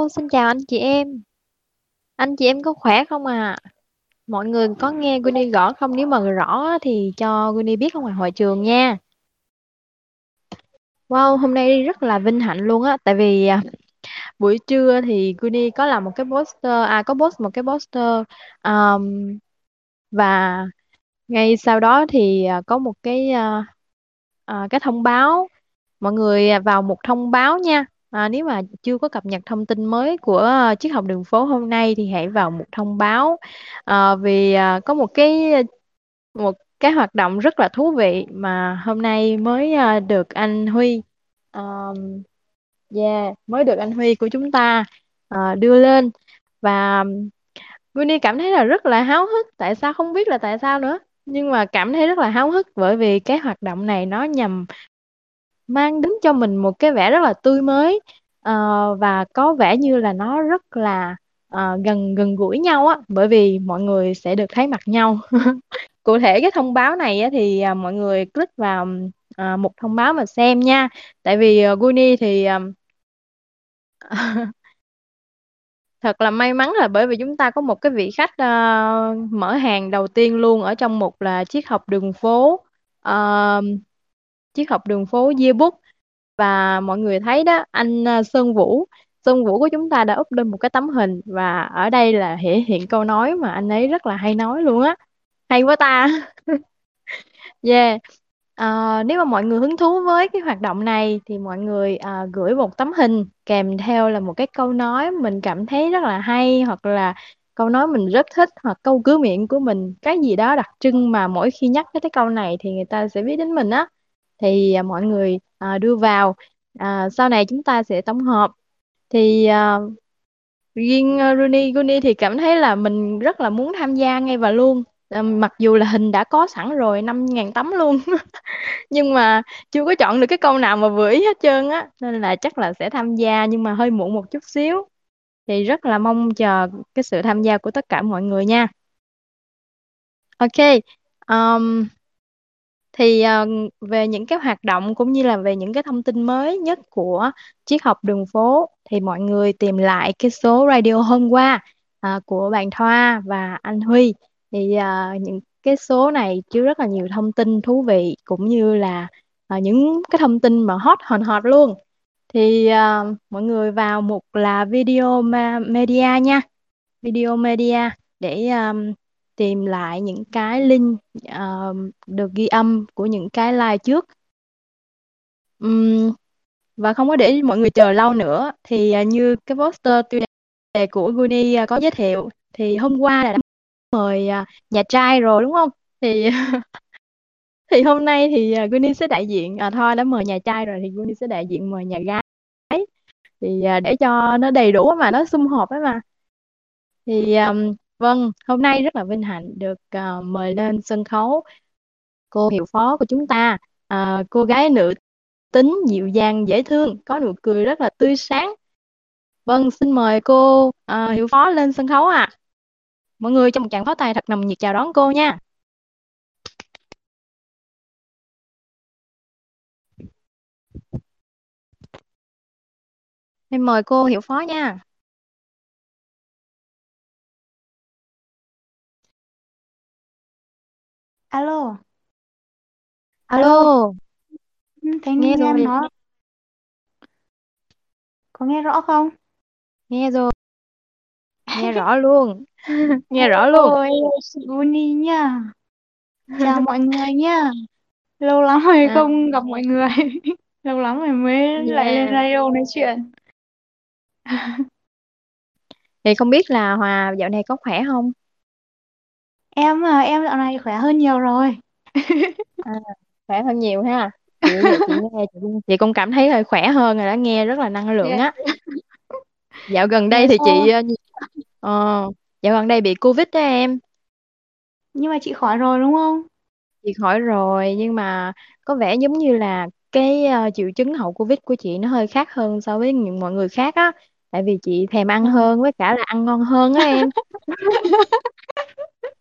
Hello, xin chào anh chị em. Anh chị em có khỏe không à? Mọi người có nghe Winnie rõ không? Nếu mà rõ thì cho Winnie biết ở ngoài hội trường nha. Wow, hôm nay rất là vinh hạnh luôn á, tại vì à, buổi trưa thì Winnie có làm một cái poster, à có post một cái poster um, và ngay sau đó thì à, có một cái uh, uh, cái thông báo mọi người vào một thông báo nha à, nếu mà chưa có cập nhật thông tin mới của à, triết học đường phố hôm nay thì hãy vào một thông báo. À, vì à, có một cái một cái hoạt động rất là thú vị mà hôm nay mới à, được anh Huy à yeah mới được anh Huy của chúng ta à, đưa lên. Và Winnie cảm thấy là rất là háo hức. Tại sao không biết là tại sao nữa? Nhưng mà cảm thấy rất là háo hức bởi vì cái hoạt động này nó nhằm mang đến cho mình một cái vẻ rất là tươi mới uh, và có vẻ như là nó rất là uh, gần gần gũi nhau á bởi vì mọi người sẽ được thấy mặt nhau. Cụ thể cái thông báo này á, thì uh, mọi người click vào uh, một thông báo mà xem nha. Tại vì uh, Guni thì uh, thật là may mắn là bởi vì chúng ta có một cái vị khách uh, mở hàng đầu tiên luôn ở trong một là triết học đường phố. Uh, triết học đường phố Yearbook. Và mọi người thấy đó anh ờ, Sơn Vũ. Sơn Vũ của chúng ta đã up lên một cái tấm hình và ở đây là thể hiện câu nói mà anh ấy rất là hay nói luôn á. Hay quá ta. Yeah. Ờ, nếu mà mọi người hứng thú với cái hoạt động này thì mọi người à, gửi một tấm hình kèm theo là một cái câu nói mình cảm thấy rất là hay hoặc là câu nói mình rất thích hoặc câu cứ miệng của mình. Cái gì đó đặc trưng mà mỗi khi nhắc tới cái câu này thì người ta sẽ biết đến mình á thì à, mọi người à, đưa vào. À, sau này chúng ta sẽ tổng hợp. Thì à, riêng à, Rooney Rooney thì cảm thấy là mình rất là muốn tham gia ngay và luôn. À, mặc dù là hình đã có sẵn rồi 5.000 tấm luôn. Nhưng mà chưa có chọn được cái câu nào mà vừa ý hết trơn á. Nên là chắc là sẽ tham gia nhưng mà hơi muộn một chút xíu. Thì rất là mong chờ cái sự tham gia của tất cả mọi người nha. Ok um, thì uh, về những cái hoạt động cũng như là về những cái thông tin mới nhất của triết học đường phố thì mọi người tìm lại cái số radio hôm qua uh, của bạn Thoa và anh Huy. Thì uh, những cái số này chứa rất là nhiều thông tin thú vị cũng như là uh, những cái thông tin mà hot hòn hot luôn. Thì uh, mọi người vào mục là video ma- media nha. Video media để um, tìm lại những cái link uh, được ghi âm của những cái live trước. Um, và không có để mọi người chờ lâu nữa thì uh, như cái poster tiêu đề của Guni uh, có giới thiệu thì hôm qua là đã mời uh, nhà trai rồi đúng không? Thì thì hôm nay thì uh, Guni sẽ đại diện à, thôi đã mời nhà trai rồi thì Guni sẽ đại diện mời nhà gái. Thì uh, để cho nó đầy đủ mà nó sum họp ấy mà. Thì um, vâng hôm nay rất là vinh hạnh được uh, mời lên sân khấu cô hiệu phó của chúng ta. À, cô gái nữ tính dịu dàng dễ thương có nụ cười rất là tươi sáng. Vâng xin mời cô à, hiệu phó lên sân khấu ạ. Mọi người trong một tràng pháo tay thật nồng nhiệt chào đón cô nha. Em mời cô hiệu phó nha. Alo, alo, alo ừ, Thanh nghe nghe em rồi nói, có nghe rõ không? nghe rồi nghe rõ luôn nghe rõ luôn hello chị Uni nha. Chào mọi người nha. Lâu lắm rồi à, không gặp mọi người. Lâu lắm rồi mới lại lên yeah. radio nói chuyện. thì không biết là Hòa dạo này có khỏe không Em à, em dạo này khỏe hơn nhiều rồi. à, khỏe hơn nhiều ha chị chị nghe chị, chị cũng cảm thấy hơi khỏe hơn rồi đó nghe rất là năng lượng á dạo gần đây thì chị sao? ờ, ờ, dạo gần đây bị Covid đó em Nhưng mà chị khỏi rồi đúng không? chị khỏi rồi nhưng mà có vẻ giống như là cái ờ, triệu chứng hậu Covid của chị nó hơi khác hơn so với những mọi người khác á tại vì chị thèm ăn Ừ. hơn với cả là ăn ngon hơn á em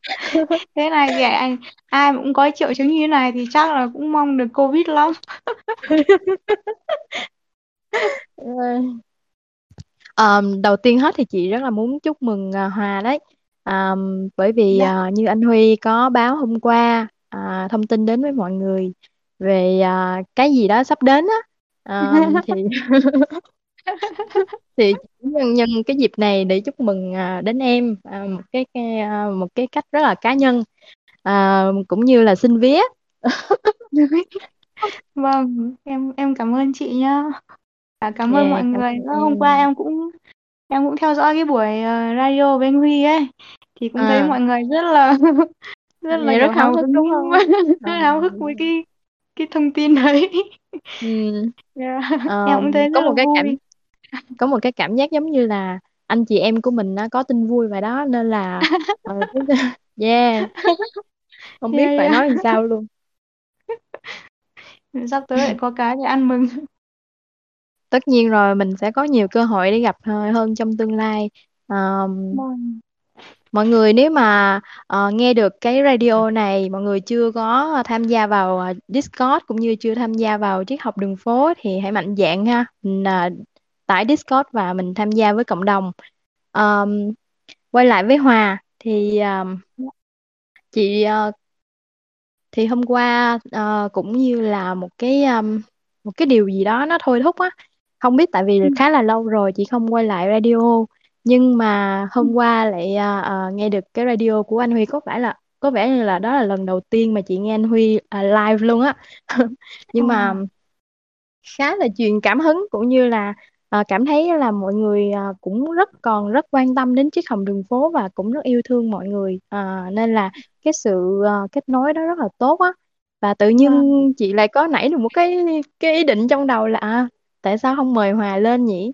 Thế này thì anh ai cũng có triệu chứng như thế này thì chắc là cũng mong được Covid lắm. Um, đầu tiên hết thì chị rất là muốn chúc mừng uh, Hòa đấy. Um, bởi vì uh, như anh Huy có báo hôm qua uh, thông tin đến với mọi người về uh, cái gì đó sắp đến á. Um, thì thì nhân nhân cái dịp này để chúc mừng uh, đến em uh, một cái, cái uh, một cái cách rất là cá nhân uh, cũng như là xin vía. Vâng, em em cảm ơn chị nhá. À, cảm ơn mọi Yeah, cảm người ơn. Hôm qua em. em cũng em cũng theo dõi cái buổi ờ, radio với anh Huy ấy thì cũng thấy À, mọi người rất là rất là rất háo hào hức đúng không? rất À, háo hức với cái cái thông tin đấy. ừ. Yeah. Em Ờ, cũng thấy rất có là một cái cảm vui. Có một cái cảm giác giống như là anh chị em của mình nó có tin vui vậy đó nên là ờ, yeah không biết Yeah, phải yeah. nói làm sao luôn Sắp tới lại có cái để ăn mừng. tất nhiên rồi mình sẽ có nhiều cơ hội để gặp hơn trong tương lai Vâng. mọi người nếu mà ờ, nghe được cái radio này mọi người chưa có tham gia vào ờ, Discord cũng như chưa tham gia vào triết học đường phố thì hãy mạnh dạn ha mình ờ, tải Discord và mình tham gia với cộng đồng. Ờm, quay lại với Hòa thì ờm, chị ờ, thì hôm qua ờ, cũng như là một cái um, một cái điều gì đó nó thôi thúc á. Không biết tại vì Ừ. khá là lâu rồi chị không quay lại radio nhưng mà hôm qua lại ờ, nghe được cái radio của anh Huy. Có phải là có vẻ như là đó là lần đầu tiên mà chị nghe anh Huy ờ, live luôn á. Nhưng mà khá là truyền cảm hứng cũng như là ờ, cảm thấy là mọi người ờ, cũng rất còn rất quan tâm đến chiếc hồng đường phố và cũng rất yêu thương mọi người. Ờ, nên là cái sự ờ, kết nối đó rất là tốt á. Và tự nhiên chị lại có nảy được một cái cái ý định trong đầu là à, tại sao không mời Hòa lên nhỉ?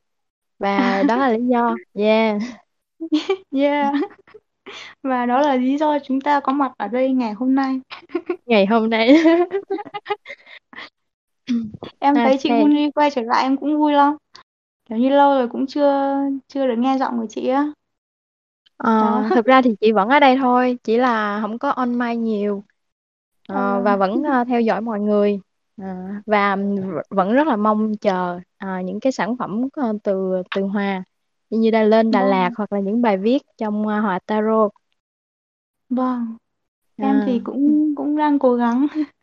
Và đó là lý do. Yeah. Yeah. Và đó là lý do chúng ta có mặt ở đây ngày hôm nay. ngày hôm nay. Em thấy chị ok. Huni quay trở lại em cũng vui lắm. Kiểu như lâu rồi cũng chưa chưa được nghe giọng của chị á. Ờ, Đó. thực ra thì chị vẫn ở đây thôi chỉ là không có on mic nhiều Ờ, và Ờ, vẫn ờ, theo dõi mọi người Ờ, và v- vẫn rất là mong chờ ờ, những cái sản phẩm ờ, từ từ Hòa như như Đà lên Đà Lạt vâng, hoặc là những bài viết trong ờ, Hòa Tarot vâng. Em thì à, cũng cũng đang cố gắng.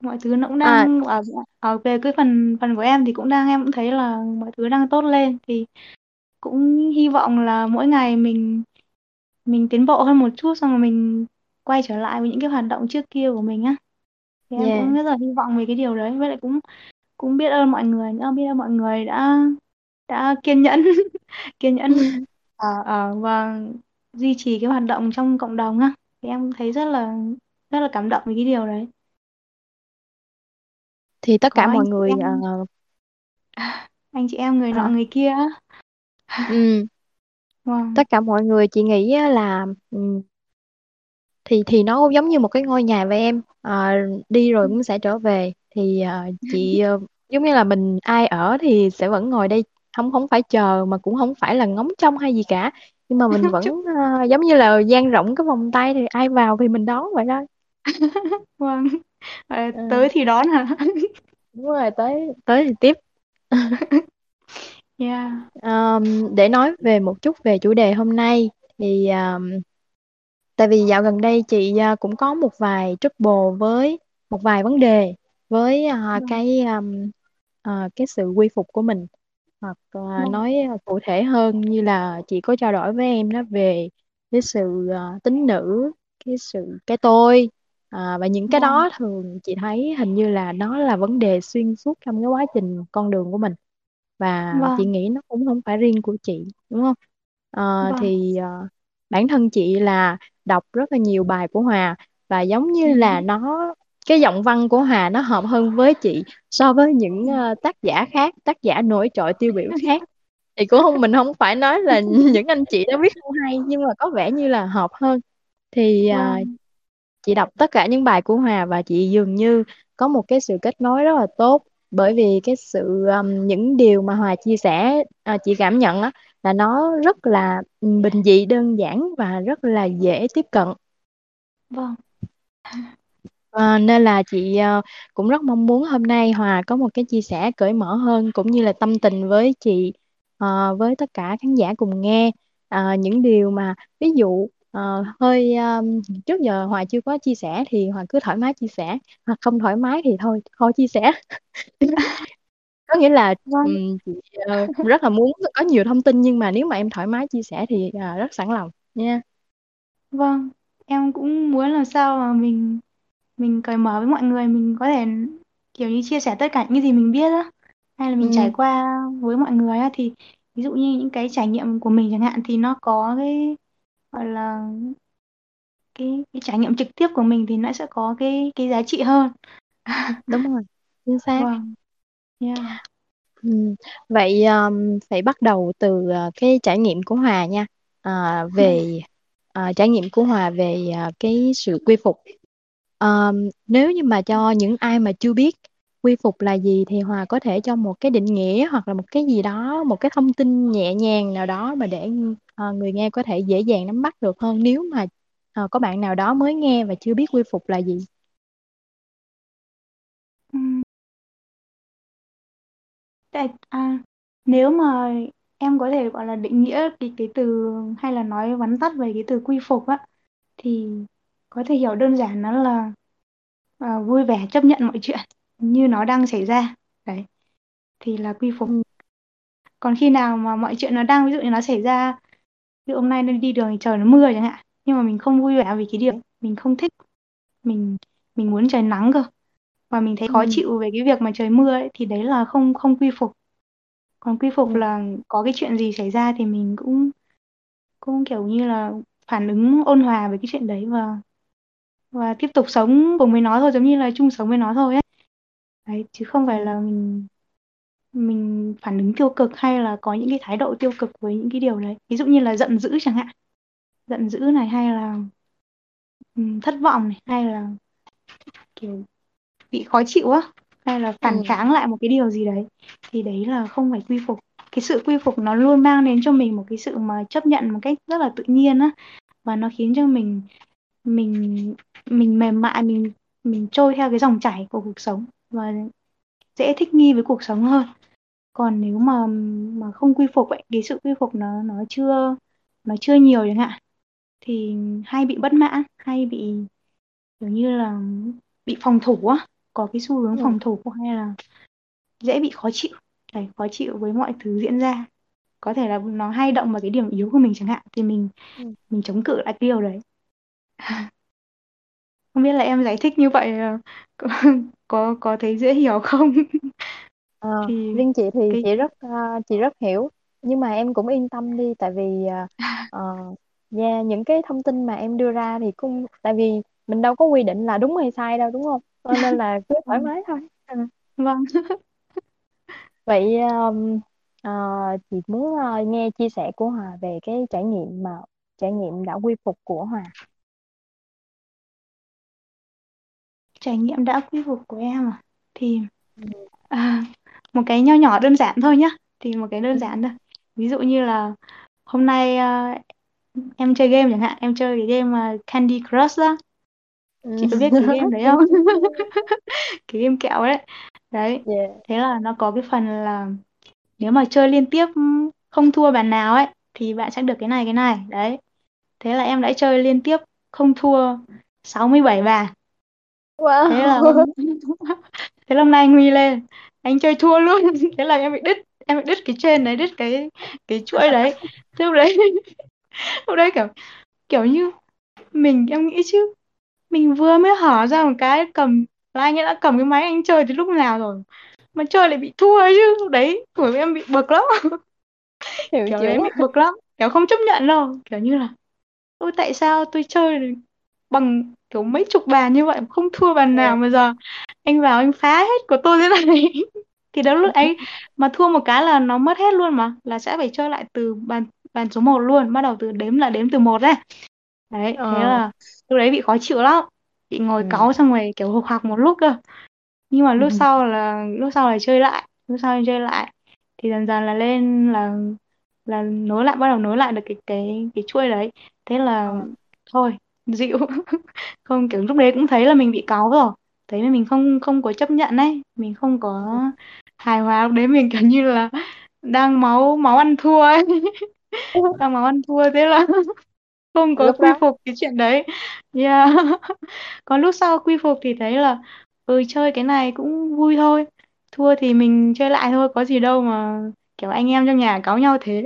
Mọi thứ nó cũng à, đang ở ở về cái phần phần của em thì cũng đang em cũng thấy là mọi thứ đang tốt lên. Thì cũng hy vọng là mỗi ngày mình mình tiến bộ hơn một chút xong rồi mình quay trở lại với những cái hoạt động trước kia của mình á. Thì em yeah. cũng rất là hy vọng về cái điều đấy. Với lại cũng cũng biết ơn mọi người nữa, biết ơn mọi người đã đã kiên nhẫn kiên nhẫn ờ, ờ, và duy trì cái hoạt động trong cộng đồng á. Thì em thấy rất là rất là cảm động với cái điều đấy thì tất có cả anh mọi chị người em ờ, anh chị em người nọ à, người kia ừ, vâng tất cả mọi người chị nghĩ là ừ, thì thì nó cũng giống như một cái ngôi nhà với em. Ờ, đi rồi cũng sẽ trở về. Thì ờ, chị ờ, giống như là mình ai ở thì sẽ vẫn ngồi đây. Không không phải chờ mà cũng không phải là ngóng trông hay gì cả. Nhưng mà mình vẫn ờ, giống như là dang rộng cái vòng tay thì ai vào thì mình đón vậy thôi. Vâng Ờ, Ờ, tới thì đón hả? Đúng rồi tới tới thì tiếp. Yeah. Ờm, để nói về một chút về chủ đề hôm nay thì ờm, tại vì dạo gần đây chị à, cũng có một vài trouble với một vài vấn đề với à, vâng cái um, à, cái sự quy phục của mình. Hoặc à, vâng nói cụ thể hơn như là chị có trao đổi với em đó về cái sự à, tính nữ cái sự cái tôi à, và những cái đó thường chị thấy hình như là nó là vấn đề xuyên suốt trong cái quá trình con đường của mình. Và chị vâng. nghĩ nó cũng không phải riêng của chị đúng không? Ờ, vâng. thì ờ, bản thân chị là đọc rất là nhiều bài của Hòa và giống như là nó cái giọng văn của Hòa nó hợp hơn với chị so với những ờ, tác giả khác tác giả nổi trội tiêu biểu khác. Thì cũng không mình không phải nói là những anh chị đó viết không hay nhưng mà có vẻ như là hợp hơn. Thì vâng chị đọc tất cả những bài của Hòa và chị dường như có một cái sự kết nối rất là tốt. Bởi vì cái sự um, những điều mà Hòa chia sẻ à, chị cảm nhận á là nó rất là ừ, bình dị đơn giản và rất là dễ tiếp cận. Vâng. À, nên là chị ờ, cũng rất mong muốn hôm nay Hòa có một cái chia sẻ cởi mở hơn cũng như là tâm tình với chị ờ, với tất cả khán giả cùng nghe. Ờ, những điều mà ví dụ ờ, hơi um, trước giờ Hòa chưa có chia sẻ thì Hòa cứ thoải mái chia sẻ hoặc không thoải mái thì thôi thôi chia sẻ. Có nghĩa là vâng. ừm, chị ờ, rất là muốn có nhiều thông tin nhưng mà nếu mà em thoải mái chia sẻ thì à, rất sẵn lòng nha. Vâng em cũng muốn làm sao mà mình mình cởi mở với mọi người mình có thể kiểu như chia sẻ tất cả những gì mình biết á hay là mình trải ừ, qua với mọi người á. Thì ví dụ như những cái trải nghiệm của mình chẳng hạn thì nó có cái gọi là cái cái trải nghiệm trực tiếp của mình thì nó sẽ có cái cái giá trị hơn đúng rồi chính xác vâng yeah. ừ. vậy um, phải bắt đầu từ ờ, cái trải nghiệm của Hòa nha Vâng. về à, trải nghiệm của Hòa về à, cái sự quy phục Ờm, nếu như mà cho những ai mà chưa biết quy phục là gì thì Hòa có thể cho một cái định nghĩa hoặc là một cái gì đó, một cái thông tin nhẹ nhàng nào đó mà để uh, người nghe có thể dễ dàng nắm bắt được hơn nếu mà uh, có bạn nào đó mới nghe và chưa biết quy phục là gì. Tại à, nếu mà em có thể gọi là định nghĩa cái cái từ hay là nói vắn tắt về cái từ quy phục á thì có thể hiểu đơn giản nó là à, vui vẻ chấp nhận mọi chuyện như nó đang xảy ra. Đấy. Thì là quy phục. Ừ, còn khi nào mà mọi chuyện nó đang ví dụ như nó xảy ra ví dụ hôm nay nên đi đường thì trời nó mưa chẳng hạn nhưng mà mình không vui vẻ vì cái điều mình không thích mình mình muốn trời nắng cơ. Và mình thấy khó ừ, chịu về cái việc mà trời mưa ấy thì đấy là không không quy phục. Còn quy phục ừ, là có cái chuyện gì xảy ra thì mình cũng cũng kiểu như là phản ứng ôn hòa với cái chuyện đấy và và tiếp tục sống cùng với nó thôi giống như là chung sống với nó thôi ấy đấy chứ không phải là mình mình phản ứng tiêu cực hay là có những cái thái độ tiêu cực với những cái điều đấy. Ví dụ như là giận dữ chẳng hạn. Giận dữ này hay là thất vọng này hay là kiểu bị khó chịu á hay là phản ừ, kháng lại một cái điều gì đấy thì đấy là không phải quy phục. Cái sự quy phục nó luôn mang đến cho mình một cái sự mà chấp nhận một cách rất là tự nhiên á và nó khiến cho mình mình mình mềm mại mình mình trôi theo cái dòng chảy của cuộc sống và dễ thích nghi với cuộc sống hơn. Còn nếu mà mà không quy phục ấy cái sự quy phục nó nó chưa nó chưa nhiều chẳng hạn thì hay bị bất mãn hay bị kiểu như là bị phòng thủ á có cái xu hướng ừ, phòng thủ hay là dễ bị khó chịu đấy khó chịu với mọi thứ diễn ra. Có thể là nó hay động vào cái điểm yếu của mình chẳng hạn thì mình ừ. mình chống cự lại cái điều đấy không biết là em giải thích như vậy ờ, có có, có thấy dễ hiểu không? Ờ, thì riêng chị thì cái chị rất ờ, chị rất hiểu nhưng mà em cũng yên tâm đi tại vì ờ, yeah, những cái thông tin mà em đưa ra thì cũng tại vì mình đâu có quy định là đúng hay sai đâu đúng không? Cho nên là cứ thoải mái thôi. Ừ. vâng. Vậy um, ờ, chị muốn ờ, nghe chia sẻ của Hòa về cái trải nghiệm mà trải nghiệm đã quy phục của Hòa trải nghiệm đã quy phục của em à? Thì Ừ. à, một cái nho nhỏ đơn giản thôi nhá. Thì một cái đơn Ừ. giản thôi. Ví dụ như là hôm nay à, em chơi game chẳng hạn. Em chơi cái game uh, Candy Crush đó. Ừ. chị có biết cái game đấy không? Cái game kẹo đấy. Đấy. Yeah. thế là nó có cái phần là nếu mà chơi liên tiếp không thua bàn nào ấy thì bạn sẽ được cái này cái này. Đấy. Thế là em đã chơi liên tiếp không thua 67 bàn thế là hôm thế là hôm nay anh Huy lên. Anh chơi thua luôn. Thế là em bị đứt em bị đứt cái trên đấy đứt cái cái chuỗi đấy. Thế lúc đấy lúc đấy kiểu kiểu như mình em nghĩ chứ mình vừa mới hở ra một cái cầm là anh ấy đã cầm cái máy anh chơi từ lúc nào rồi mà chơi lại bị thua chứ. Lúc đấy của em bị bực lắm. Hiệu kiểu đấy bị bực lắm. Kiểu không chấp nhận đâu. Kiểu như là ôi tại sao tôi chơi bằng kiểu mấy chục bàn như vậy không thua bàn nào yeah. mà giờ anh vào anh phá hết của tôi thế này thì đó lúc ấy mà thua một cái là nó mất hết luôn mà là sẽ phải chơi lại từ bàn bàn số một luôn bắt đầu từ đếm là đếm từ một đấy đấy thế Ờ. là lúc đấy bị khó chịu lắm chị ngồi Ừ. cáu xong rồi kiểu hục hạc một lúc cơ nhưng mà lúc sau là lúc sau là chơi lại lúc sau chơi lại thì dần dần là lên là là nối lại bắt đầu nối lại được cái cái cái chuôi đấy thế là Ờ. thôi dịu. Không kiểu lúc đấy cũng thấy là mình bị cáu rồi. Thấy là mình không không có chấp nhận ấy. Mình không có hài hòa lúc đấy mình kiểu như là đang máu máu ăn thua ấy. Đang máu ăn thua thế là không có lúc quy đó. phục cái chuyện đấy. Yeah. còn lúc sau quy phục thì thấy là ừ chơi cái này cũng vui thôi. Thua thì mình chơi lại thôi có gì đâu mà kiểu anh em trong nhà cáu nhau thế.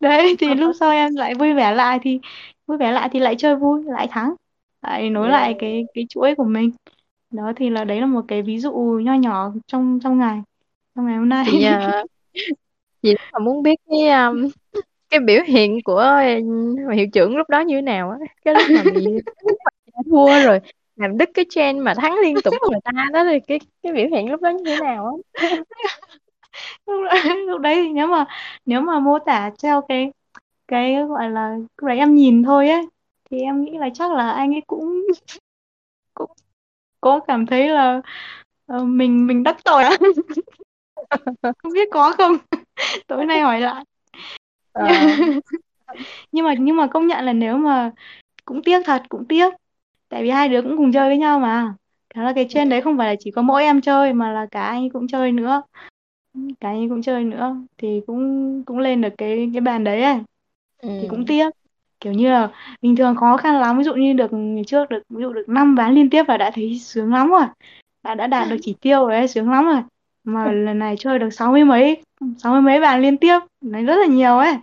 Đấy thì lúc sau em lại vui vẻ lại thì vui vẻ lại thì lại chơi vui lại thắng lại nối yeah. lại cái cái chuỗi của mình. Đó thì là đấy là một cái ví dụ nho nhỏ trong trong ngày trong ngày hôm nay. Chị uh, chị là muốn biết cái um, cái biểu hiện của uh, hiệu trưởng lúc đó như thế nào á cái lúc mà bị thua rồi làm đứt cái trend mà thắng liên tục người ta đó thì cái cái biểu hiện lúc đó như thế nào á? Lúc đấy, lúc đấy thì nếu mà nếu mà mô tả theo cái cái gọi là lúc đấy em nhìn thôi ấy thì em nghĩ là chắc là anh ấy cũng cũng có cảm thấy là uh, mình mình đắc tội á. Không biết có không? Tối nay hỏi lại. Ờ. nhưng mà nhưng mà công nhận là nếu mà cũng tiếc thật cũng tiếc. Tại vì hai đứa cũng cùng chơi với nhau mà. Cả là cái trên đấy không phải là chỉ có mỗi em chơi mà là cả anh cũng chơi nữa. Cả anh cũng chơi nữa. Thì cũng cũng lên được cái cái bàn đấy ấy ừ. thì cũng tiếc. Kiểu như là bình thường khó khăn lắm. Ví dụ như được ngày trước được ví dụ được năm ván liên tiếp là đã thấy sướng lắm rồi. Đã đã đạt được chỉ tiêu rồi ấy, sướng lắm rồi. Mà lần này chơi được sáu mươi mấy sáu mươi mấy ván liên tiếp này rất là nhiều ấy.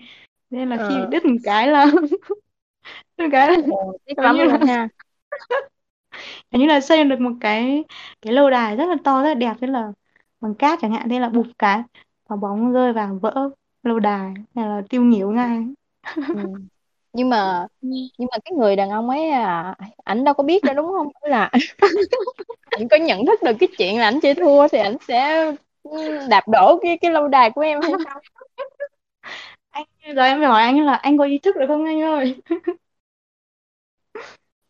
Nên là khi ờ. đứt một cái là đứt một cái là giống lắm như luôn là ha. Giống như là xây được một cái cái lâu đài rất là to rất là đẹp. Thế là bằng cát chẳng hạn thế là bụp cái và bóng rơi vào vỡ lâu đài hay là tiêu nghỉu ngay ừ. nhưng mà nhưng mà cái người đàn ông ấy à ảnh đâu có biết đâu đúng không? Tức là ảnh có nhận thức được cái chuyện là ảnh chơi thua thì ảnh sẽ ừ, đạp đổ cái cái lâu đài của em hay sao? Anh giờ em hỏi anh là anh có ý thức được không anh ơi?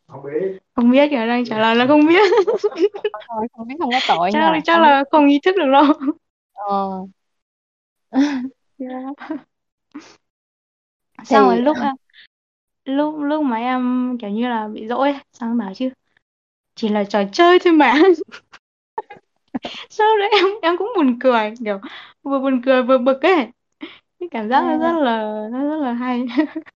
Không biết. Không biết kìa đang trả lời là không biết. Thôi không biết không có tội chắc nha chắc không là không ý thức được đâu. Ờ. yeah. Thì xong rồi lúc em lúc lúc mà em kiểu như là bị dỗi xong em bảo chứ chỉ là trò chơi thôi mà. Sau đấy em em cũng buồn cười kiểu vừa buồn cười vừa bực ấy. Cái cảm giác nó rất à, là nó rất là hay.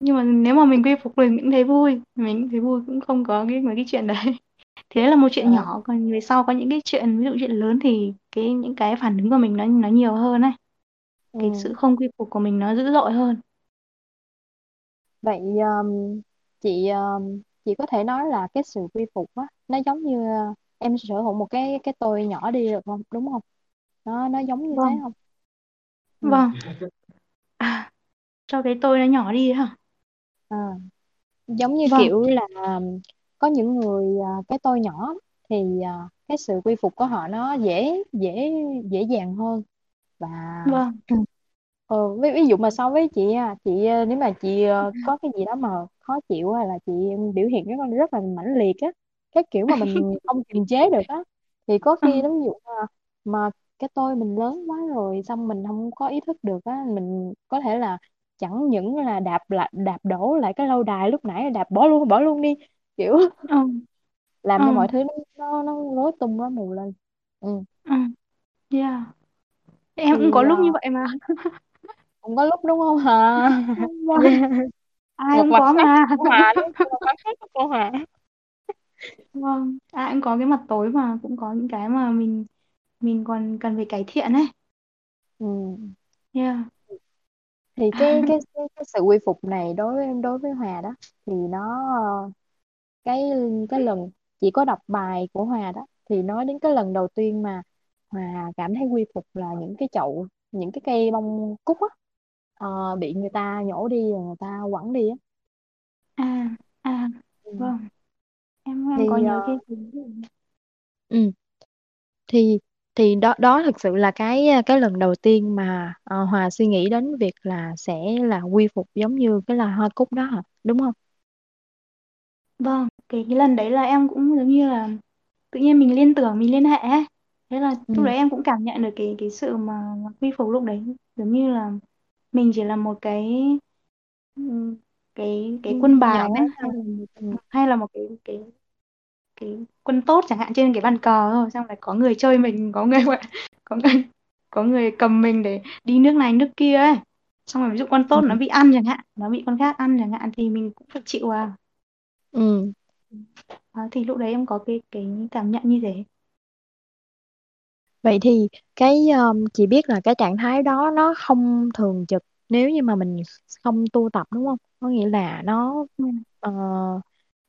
Nhưng mà nếu mà mình quy phục mình cũng thấy vui mình cũng thấy vui cũng không có cái mấy cái chuyện đấy. Thế là một chuyện à, nhỏ còn về sau có những cái chuyện ví dụ chuyện lớn thì cái những cái phản ứng của mình nó nó nhiều hơn ấy cái ừ. sự không quy phục của mình nó dữ dội hơn. Vậy um, chị um, chị có thể nói là cái sự quy phục á nó giống như uh, em sở hữu một cái cái tôi nhỏ đi được không? Đúng không? Nó nó giống như thế vâng. không? Ừ. vâng. À, cho cái tôi nó nhỏ đi hả? À, giống như vâng. kiểu là um, có những người uh, cái tôi nhỏ thì uh, cái sự quy phục của họ nó dễ dễ dễ dàng hơn và vâng. Ờ, ví, ví dụ mà so với chị à, chị ờ, nếu mà chị ờ, có cái gì đó mà khó chịu hay là chị biểu hiện rất là rất là mãnh liệt á. Cái kiểu mà mình không kiềm chế được á thì có ừ, khi ví dụ mà, mà cái tôi mình lớn quá rồi xong mình không có ý thức được á mình có thể là chẳng những là đạp lại đạp đổ lại cái lâu đài lúc nãy đạp bỏ luôn bỏ luôn đi kiểu ừ, làm ừ, cho mọi thứ nó nó, nó rối tung rối mù lên. Ừ. ừ, yeah. Em cũng thì có lúc như uh, vậy mà. Không có lúc đúng không hả? Vâng ai cũng có mà. của cô Hà. Vâng ai cũng có cái mặt tối mà cũng có những cái mà mình mình còn cần phải cải thiện ấy. Ừ. yeah. Thì cái cái cái, cái sự quy phục này đối với đối với Hòa đó thì nó cái cái lần chỉ có đọc bài của Hòa đó thì nói đến cái lần đầu tiên mà Hòa cảm thấy quy phục là những cái chậu những cái cây bông cúc á ờ, bị người ta nhổ đi rồi người ta quẳng đi á à à ừ. vâng em em có thì nhớ cái ờ, gì ừ. thì thì đó đó thực sự là cái cái lần đầu tiên mà ờ, Hòa suy nghĩ đến việc là sẽ là quy phục giống như cái là hoa cúc đó hả đúng không vâng cái cái lần đấy là em cũng giống như là tự nhiên mình liên tưởng mình liên hệ ấy. Thế là lúc ừ. đấy em cũng cảm nhận được cái cái sự mà, mà quy phục lúc đấy giống như là mình chỉ là một cái ừm, cái Ừ, cái quân bài ấy, hay là một, ừ. hay là một cái cái cái quân tốt chẳng hạn trên cái bàn cờ thôi xong lại có người chơi mình có người có người có người cầm mình để đi nước này nước kia ấy xong rồi ví dụ con tốt ừ. nó bị ăn chẳng hạn nó bị con khác ăn chẳng hạn thì mình cũng phải chịu à ừ. Đó, thì lúc đấy em có cái cái cảm nhận như thế vậy thì cái um, chị biết là cái trạng thái đó nó không thường trực nếu như mà mình không tu tập đúng không? Có nghĩa là nó ừ. ờ,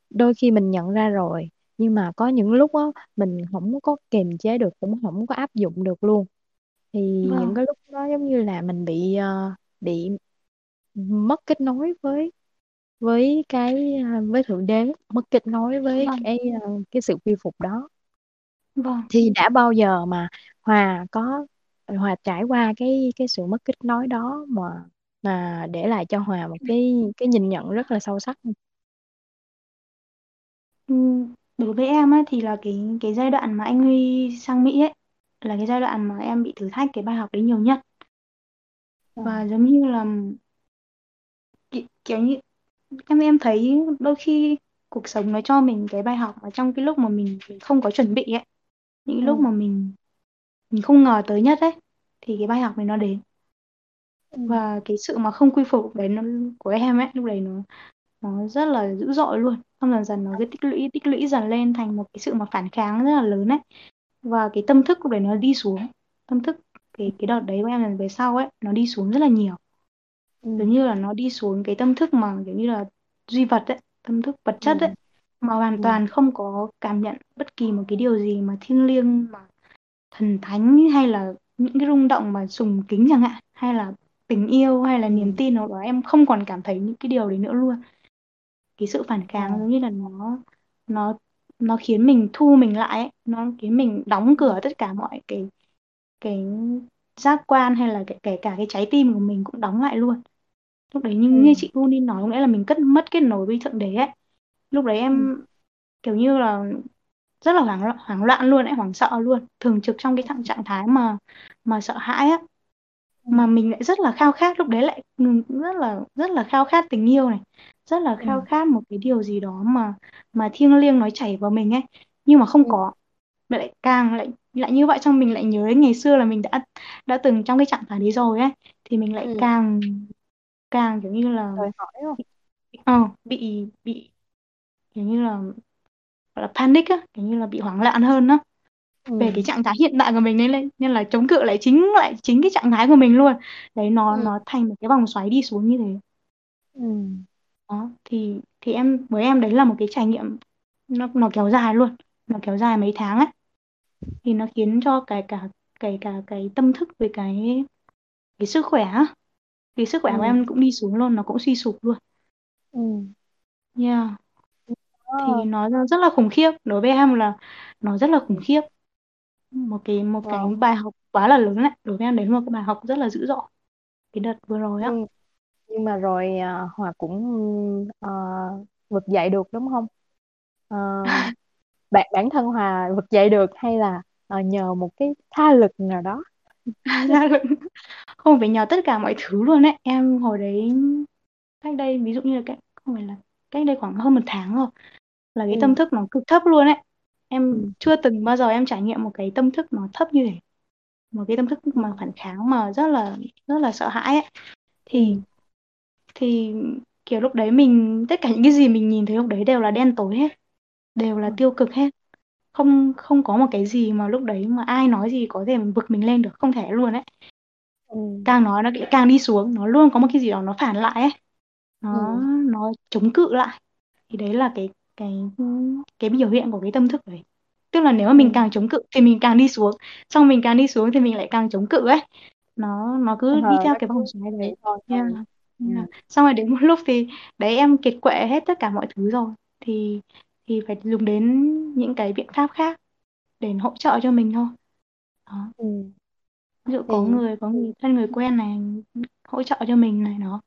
đôi khi mình nhận ra rồi nhưng mà có những lúc á mình không có kiềm chế được cũng không có áp dụng được luôn. Thì những vâng. cái lúc đó giống như là mình bị ờ, bị mất kết nối với với cái ờ, với thượng đế mất kết nối với vâng. cái ờ, cái sự quy phục đó vâng. Thì đã bao giờ mà Hòa có Hòa trải qua cái cái sự mất kết nối đó mà mà để lại cho Hòa một cái cái nhìn nhận rất là sâu sắc? Không? Ừ, đối với em á, thì là cái cái giai đoạn mà anh Huy sang Mỹ ấy là cái giai đoạn mà em bị thử thách cái bài học đấy nhiều nhất. Và giống như là ki- kiểu như em em thấy đôi khi cuộc sống nó cho mình cái bài học mà trong cái lúc mà mình không có chuẩn bị ấy những cái lúc ừ. mà mình mình không ngờ tới nhất ấy thì cái bài học này nó đến Ừ. và cái sự mà không quy phục đấy nó của em ấy lúc đấy nó nó rất là dữ dội luôn xong dần dần nó cứ tích lũy tích lũy dần lên thành một cái sự mà phản kháng rất là lớn ấy và cái tâm thức lúc đấy nó đi xuống tâm thức cái cái đợt đấy của em lần về sau ấy nó đi xuống rất là nhiều Ừ. giống như là nó đi xuống cái tâm thức mà kiểu như là duy vật ấy tâm thức vật chất ấy Ừ. mà hoàn Ừ. toàn không có cảm nhận bất kỳ một cái điều gì mà thiêng liêng mà thần thánh hay là những cái rung động mà sùng kính chẳng hạn hay là tình yêu hay là Ừ. niềm tin nào đó em không còn cảm thấy những cái điều đấy nữa luôn cái sự phản kháng giống như là nó nó nó khiến mình thu mình lại ấy. nó khiến mình đóng cửa tất cả mọi cái cái giác quan hay là kể, kể cả cái trái tim của mình cũng đóng lại luôn lúc đấy như, Ừ. như chị Uni nói có nghĩa là mình cất mất kết nối với thượng đế ấy lúc đấy Ừ. em kiểu như là rất là hoảng loạn, hoảng loạn luôn ấy hoảng sợ luôn thường trực trong cái trạng trạng thái mà mà sợ hãi á Ừ. mà mình lại rất là khao khát lúc đấy lại rất là rất là khao khát tình yêu này rất là Ừ. khao khát một cái điều gì đó mà mà thiêng liêng nó chảy vào mình ấy nhưng mà không Ừ. có lại lại càng lại lại như vậy trong mình lại nhớ đến ngày xưa là mình đã đã từng trong cái trạng thái đấy rồi ấy thì mình lại Ừ. càng càng kiểu như là Đòi hỏi không? ờ, bị bị kiểu như là gọi là panic á kiểu như là bị hoảng loạn hơn á về cái Ừ. trạng thái hiện tại của mình nên lên nên là chống cự lại chính lại chính cái trạng thái của mình luôn đấy nó Ừ. nó thành một cái vòng xoáy đi xuống như thế Ừ. đó thì thì em với em đấy là một cái trải nghiệm nó nó kéo dài luôn nó kéo dài mấy tháng ấy thì nó khiến cho cái cả cái cả cái tâm thức với cái cái sức khỏe á cái sức khỏe của Ừ. em cũng đi xuống luôn nó cũng suy sụp luôn Ừ. yeah thì Ờ. nó rất là khủng khiếp đối với em là nó rất là khủng Ừ. khiếp một cái một cái Wow. bài học quá là lớn đấy đối với em đấy là một cái bài học rất là dữ dội cái đợt vừa rồi á Nhưng nhưng mà rồi à, Hòa cũng à, vực dậy được đúng không? À, bạn bản thân Hòa vực dậy được hay là à, nhờ một cái tha lực nào đó? ra là không phải nhờ tất cả mọi thứ luôn đấy em hồi đấy cách đây ví dụ như là cách không phải là cách đây khoảng hơn một tháng rồi là cái tâm Ừ. thức nó cực thấp luôn ấy em Ừ. chưa từng bao giờ em trải nghiệm một cái tâm thức nó thấp như thế một cái tâm thức mà phản kháng mà rất là rất là sợ hãi ấy thì Ừ. thì kiểu lúc đấy mình tất cả những cái gì mình nhìn thấy lúc đấy đều là đen tối hết đều là Ừ. tiêu cực hết không không có một cái gì mà lúc đấy mà ai nói gì có thể vực mình lên được không thể luôn ấy Ừ. càng nói nó càng đi xuống nó luôn có một cái gì đó nó phản lại ấy nó Ừ. nó chống cự lại thì đấy là cái cái cái biểu hiện của cái tâm thức đấy tức là nếu mà mình Ừ. càng chống cự thì mình càng đi xuống xong mình càng đi xuống thì mình lại càng chống cự ấy nó nó cứ đi Ờ, theo cái vòng xoáy đấy. Ừ. yeah. Ừ. Yeah. xong rồi đến một lúc thì đấy em kiệt quệ hết tất cả mọi thứ rồi thì thì phải dùng đến những cái biện pháp khác để hỗ trợ cho mình thôi đó. Ừ. ví dụ có Thì người có người thân người quen này hỗ trợ cho mình này đó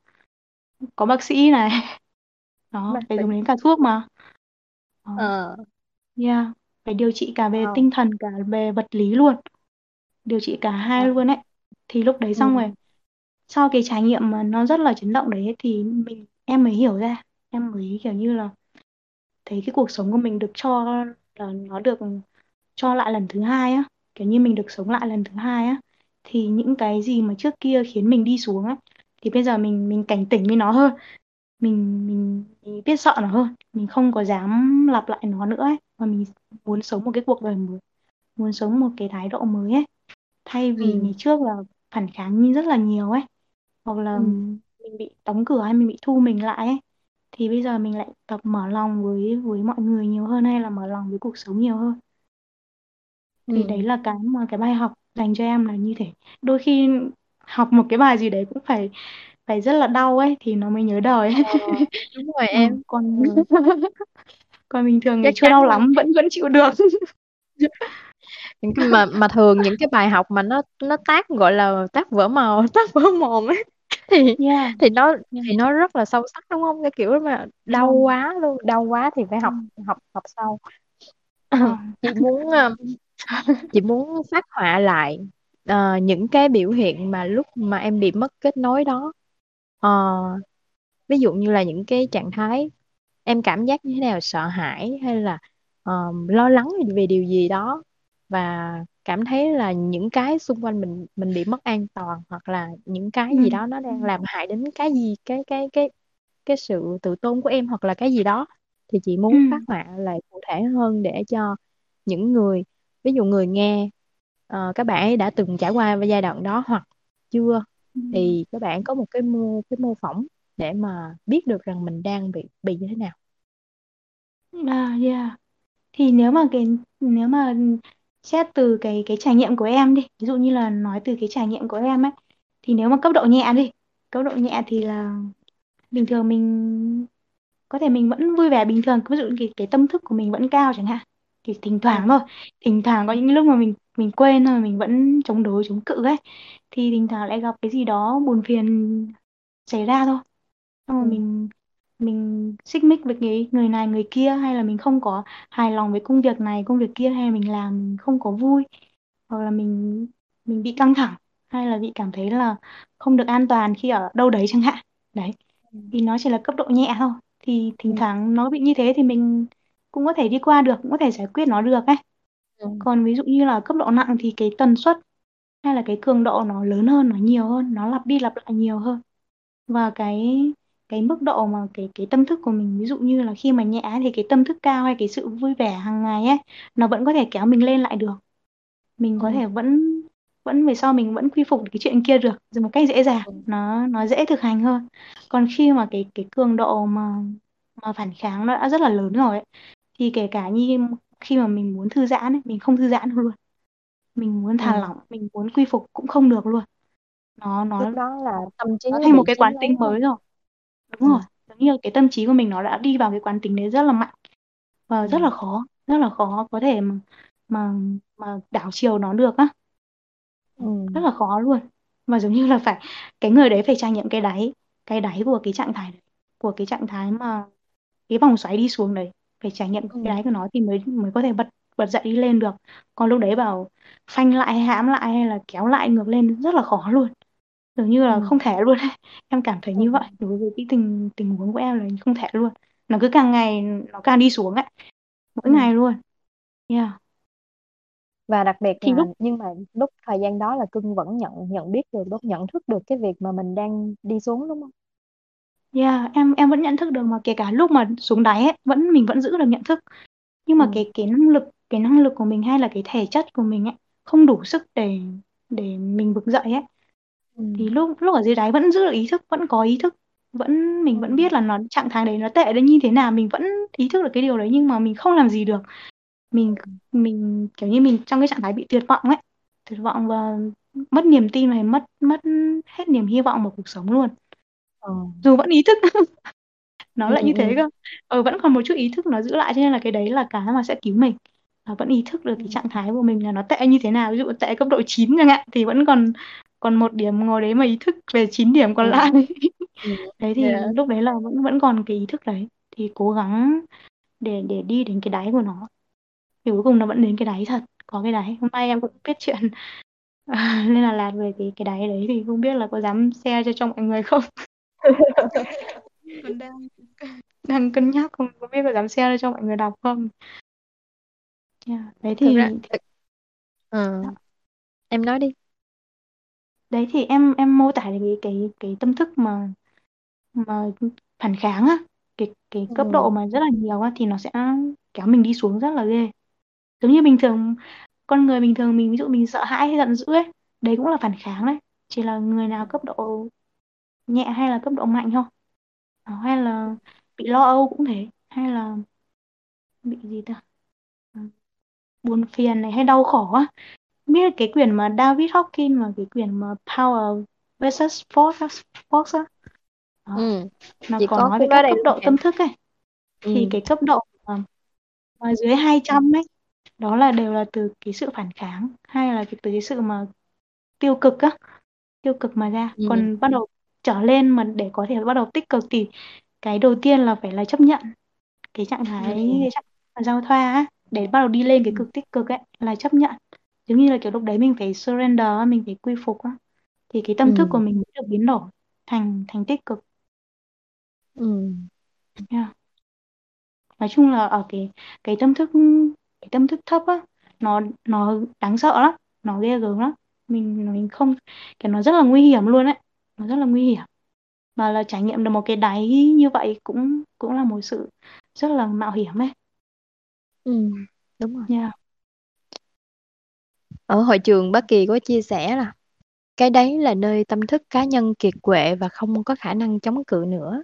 có bác sĩ này đó bác phải sĩ. dùng đến cả thuốc mà đó. Ờ. Yeah. phải điều trị cả về Wow. tinh thần cả về vật lý luôn điều trị cả hai Wow. luôn ấy thì lúc đấy xong rồi Ừ. sau cái trải nghiệm mà nó rất là chấn động đấy thì mình em mới hiểu ra em mới kiểu như là thấy cái cuộc sống của mình được cho là nó được cho lại lần thứ hai á kiểu như mình được sống lại lần thứ hai á thì những cái gì mà trước kia khiến mình đi xuống á thì bây giờ mình mình cảnh tỉnh với nó hơn. Mình mình, mình biết sợ nó hơn. Mình không có dám lặp lại nó nữa ấy. Mà mình muốn sống một cái cuộc đời mới muốn sống một cái thái độ mới ấy. Thay vì ừ. ngày trước là phản kháng như rất là nhiều ấy. Hoặc là ừ. mình bị đóng cửa hay mình bị thu mình lại ấy. Thì bây giờ mình lại tập mở lòng với với mọi người nhiều hơn hay là mở lòng với cuộc sống nhiều hơn? Thì đấy ừ là cái mà cái bài học dành cho em là như thế. Đôi khi học một cái bài gì đấy cũng phải phải rất là đau ấy thì nó mới nhớ đời. Ấy. Ờ, đúng rồi em. Còn còn bình thường thì chưa đau lắm vẫn vẫn chịu được. Những cái mà mà thường những cái bài học mà nó nó tác gọi là tác vỡ màu tác vỡ mồm ấy thì yeah, thì nó thì nó rất là sâu sắc đúng không? Cái kiểu mà đau rồi quá luôn đau quá thì phải ừ. học học học sâu Vâng. chị muốn ờ, chị muốn phát họa lại ờ, những cái biểu hiện mà lúc mà em bị mất kết nối đó Ờ, ví dụ như là những cái trạng thái em cảm giác như thế nào sợ hãi hay là ờ, lo lắng về điều gì đó và cảm thấy là những cái xung quanh mình mình bị mất an toàn hoặc là những cái ừ. gì đó nó đang làm hại đến cái gì cái cái cái cái sự tự tôn của em hoặc là cái gì đó thì chị Ừ. muốn phát họa lại cụ thể hơn để cho những người ví dụ người nghe ờ, các bạn ấy đã từng trải qua giai đoạn đó hoặc chưa Ừ. thì các bạn có một cái mô cái mô phỏng để mà biết được rằng mình đang bị bị như thế nào À, yeah. Thì nếu mà cái nếu mà xét từ cái cái trải nghiệm của em đi, ví dụ như là nói từ cái trải nghiệm của em ấy, thì nếu mà cấp độ nhẹ đi, cấp độ nhẹ thì là bình thường mình có thể mình vẫn vui vẻ bình thường, ví dụ cái, cái tâm thức của mình vẫn cao chẳng hạn. Thì thỉnh ừ thoảng thôi, thỉnh thoảng có những lúc mà mình mình quên thôi, mình vẫn chống đối chống cự ấy, thì thỉnh thoảng lại gặp cái gì đó buồn phiền xảy ra thôi. Xong rồi ừ. mình mình xích mích với cái người này người kia hay là mình không có hài lòng với công việc này công việc kia hay là mình làm mình không có vui hoặc là mình mình bị căng thẳng hay là bị cảm thấy là không được an toàn khi ở đâu đấy chẳng hạn. Đấy thì nó chỉ là cấp độ nhẹ thôi. Thì thỉnh ừ. thoảng nó bị như thế thì mình cũng có thể đi qua được cũng có thể giải quyết nó được ấy. Ừ. Còn ví dụ như là cấp độ nặng thì cái tần suất hay là cái cường độ nó lớn hơn nó nhiều hơn nó lặp đi lặp lại nhiều hơn. Và cái cái mức độ mà cái cái tâm thức của mình ví dụ như là khi mà nhẹ thì cái tâm thức cao hay cái sự vui vẻ hàng ngày ấy nó vẫn có thể kéo mình lên lại được. Mình có ừ. thể vẫn vẫn về sau mình vẫn quy phục cái chuyện kia được rồi một cách dễ dàng ừ. nó nó dễ thực hành hơn. Còn khi mà cái cái cường độ mà mà phản kháng nó đã rất là lớn rồi ấy, thì kể cả như khi mà mình muốn thư giãn ấy, mình không thư giãn luôn. Mình muốn thả ừ. lỏng mình muốn quy phục cũng không được luôn. Nó lúc nó đó là tâm trí nó một cái quán tính mới rồi. Đúng ừ. rồi giống như cái tâm trí của mình nó đã đi vào cái quán tính đấy rất là mạnh và ừ. rất là khó rất là khó có thể mà mà mà đảo chiều nó được á. Rất ừ là khó luôn. Mà giống như là phải cái người đấy phải trải nghiệm cái đáy cái đáy của cái trạng thái đấy của cái trạng thái mà cái vòng xoáy đi xuống đấy phải trải nghiệm ừ cái đáy của nó thì mới mới có thể bật bật dậy đi lên được. Còn lúc đấy bảo phanh lại hãm lại hay là kéo lại ngược lên rất là khó luôn. Dường như là ừ. không thể luôn em cảm thấy như vậy. Đối với cái tình tình huống của em là không thể luôn. Nó cứ càng ngày nó càng đi xuống ấy. Mỗi ừ. ngày luôn. Yeah. và đặc biệt thì là lúc nhưng mà lúc thời gian đó là cưng vẫn nhận nhận biết được lúc nhận thức được cái việc mà mình đang đi xuống đúng không yeah, em em vẫn nhận thức được mà kể cả lúc mà xuống đáy ấy vẫn mình vẫn giữ được nhận thức. Nhưng mà ừ. cái cái năng lực cái năng lực của mình hay là cái thể chất của mình ấy không đủ sức để để mình vực dậy ấy. Ừ. Thì lúc lúc ở dưới đáy vẫn giữ được ý thức vẫn có ý thức vẫn mình ừ vẫn biết là nó trạng thái đấy nó tệ đến như thế nào mình vẫn ý thức được cái điều đấy nhưng mà mình không làm gì được. Mình mình kiểu như mình trong cái trạng thái bị tuyệt vọng ấy tuyệt vọng và mất niềm tin và mất mất hết niềm hy vọng vào cuộc sống luôn ờ. Dù vẫn ý thức. Nó ừ lại ừ như ừ thế cơ. Ờ, vẫn còn một chút ý thức nó giữ lại cho nên là cái đấy là cái mà sẽ cứu mình. Và vẫn ý thức được ừ. cái trạng thái của mình là nó tệ như thế nào. Ví dụ tệ cấp độ 9 chẳng hạn thì vẫn còn còn một điểm ngồi đấy mà ý thức về 9 điểm còn ừ. lại. Ừ. đấy thì Dạ. lúc đấy là vẫn vẫn còn cái ý thức đấy. Thì cố gắng để để đi đến cái đáy của nó. Thì cuối cùng nó vẫn đến cái đáy thật. Có cái đáy. Hôm nay em cũng biết chuyện. Nên là lạc về cái cái đáy đấy thì không biết là có dám share cho cho mọi người không còn đang đang cân nhắc không? Có biết có dám share cho mọi người đọc không? Yeah. đấy thực ra thì, thì dạ. em nói đi. Đấy thì em em mô tả cái cái cái tâm thức mà mà phản kháng á. Cái cái cấp độ ừ mà rất là nhiều á thì nó sẽ kéo mình đi xuống rất là ghê. Giống như bình thường con người bình thường mình ví dụ mình sợ hãi hay giận dữ ấy đấy cũng là phản kháng đấy. Chỉ là người nào cấp độ nhẹ hay là cấp độ mạnh thôi Đó, hay là bị lo âu cũng thế hay là bị gì ta? Ừ, buồn phiền này hay đau khổ á. Biết cái quyển mà David Hawkins mà cái quyển mà Power versus Force Force á. Đó, ừ nó chỉ có có nói về các cấp độ tâm thức ấy. Thì ừ. cái cấp độ mà, mà dưới 200 ấy đó là đều là từ cái sự phản kháng hay là từ cái sự mà tiêu cực á tiêu cực mà ra. Ừ. Còn bắt đầu trở lên mà để có thể bắt đầu tích cực thì cái đầu tiên là phải là chấp nhận cái trạng thái ừ. cái trạng thái giao thoa để bắt đầu đi lên cái cực tích cực ấy là chấp nhận. Giống như là kiểu lúc đấy mình phải surrender mình phải quy phục á thì cái tâm thức của ừ mình mới được biến đổi thành thành tích cực. Ừ. Nha nói chung là ở cái cái tâm thức cái tâm thức thấp á nó nó đáng sợ lắm nó ghê gớm lắm. Mình mình không cái nó rất là nguy hiểm luôn ấy nó rất là nguy hiểm. Mà là trải nghiệm được một cái đáy như vậy cũng cũng là một sự rất là mạo hiểm ấy. Ừ đúng rồi. Nha. Ở hội trường bác Kỳ có chia sẻ là cái đấy là nơi tâm thức cá nhân kiệt quệ và không có khả năng chống cự nữa.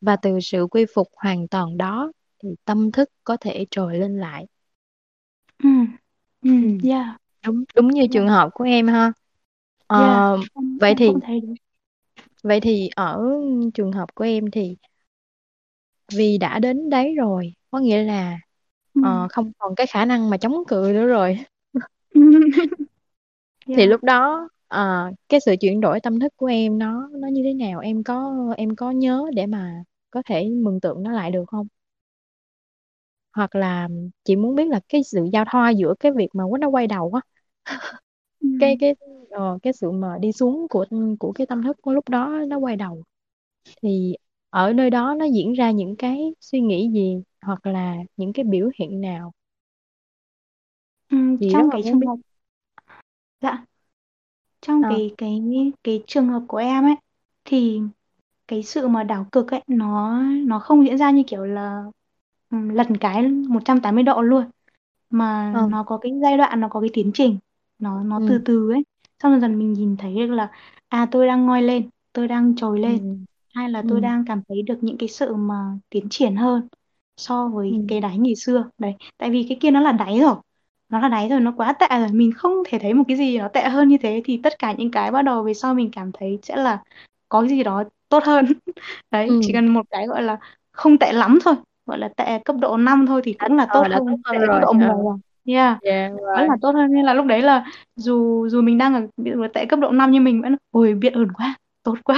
Và từ sự quy phục hoàn toàn đó thì tâm thức có thể trồi lên lại. Ừ ừ ừ. yeah. Đúng đúng như yeah trường hợp của em ha. Ờ, yeah vậy thì cũng thấy vậy thì ở trường hợp của em thì vì đã đến đấy rồi có nghĩa là ừ. ờ, không còn cái khả năng mà chống cự nữa rồi. Thì yeah lúc đó ờ, cái sự chuyển đổi tâm thức của em nó nó như thế nào? Em có em có nhớ để mà có thể mường tượng nó lại được không? Hoặc là chị muốn biết là cái sự giao thoa giữa cái việc mà nó quay đầu á ừ. cái cái ờ, cái sự mà đi xuống của của cái tâm thức của lúc đó nó quay đầu. Thì ở nơi đó nó diễn ra những cái suy nghĩ gì hoặc là những cái biểu hiện nào? Ừ, rất trong cái trường hợp dạ. Trong Ờ, cái cái cái trường hợp của em ấy thì cái sự mà đảo cực ấy nó nó không diễn ra như kiểu là ừ, lật cái 180 độ luôn. Mà ờ, nó có cái giai đoạn nó có cái tiến trình nó nó từ ừ, từ ấy. Xong dần dần mình nhìn thấy được là à tôi đang ngoi lên tôi đang trồi ừ, lên. Hay là tôi ừ, đang cảm thấy được những cái sự mà tiến triển hơn so với ừ, cái đáy ngày xưa. Đấy tại vì cái kia nó là đáy rồi. Nó là đáy rồi nó quá tệ rồi. Mình không thể thấy một cái gì nó tệ hơn như thế thì tất cả những cái bắt đầu về sau mình cảm thấy sẽ là có gì đó tốt hơn. Đấy chỉ ừ. cần một cái gọi là không tệ lắm thôi gọi là tệ cấp độ 5 thôi thì cũng là tốt hơn tệ cấp độ ờ, 10 rồi yeah. Dạ vẫn là tốt hơn nên là lúc đấy là dù dù mình đang ở tệ cấp độ 5 nhưng mình vẫn ôi biết ơn quá tốt quá.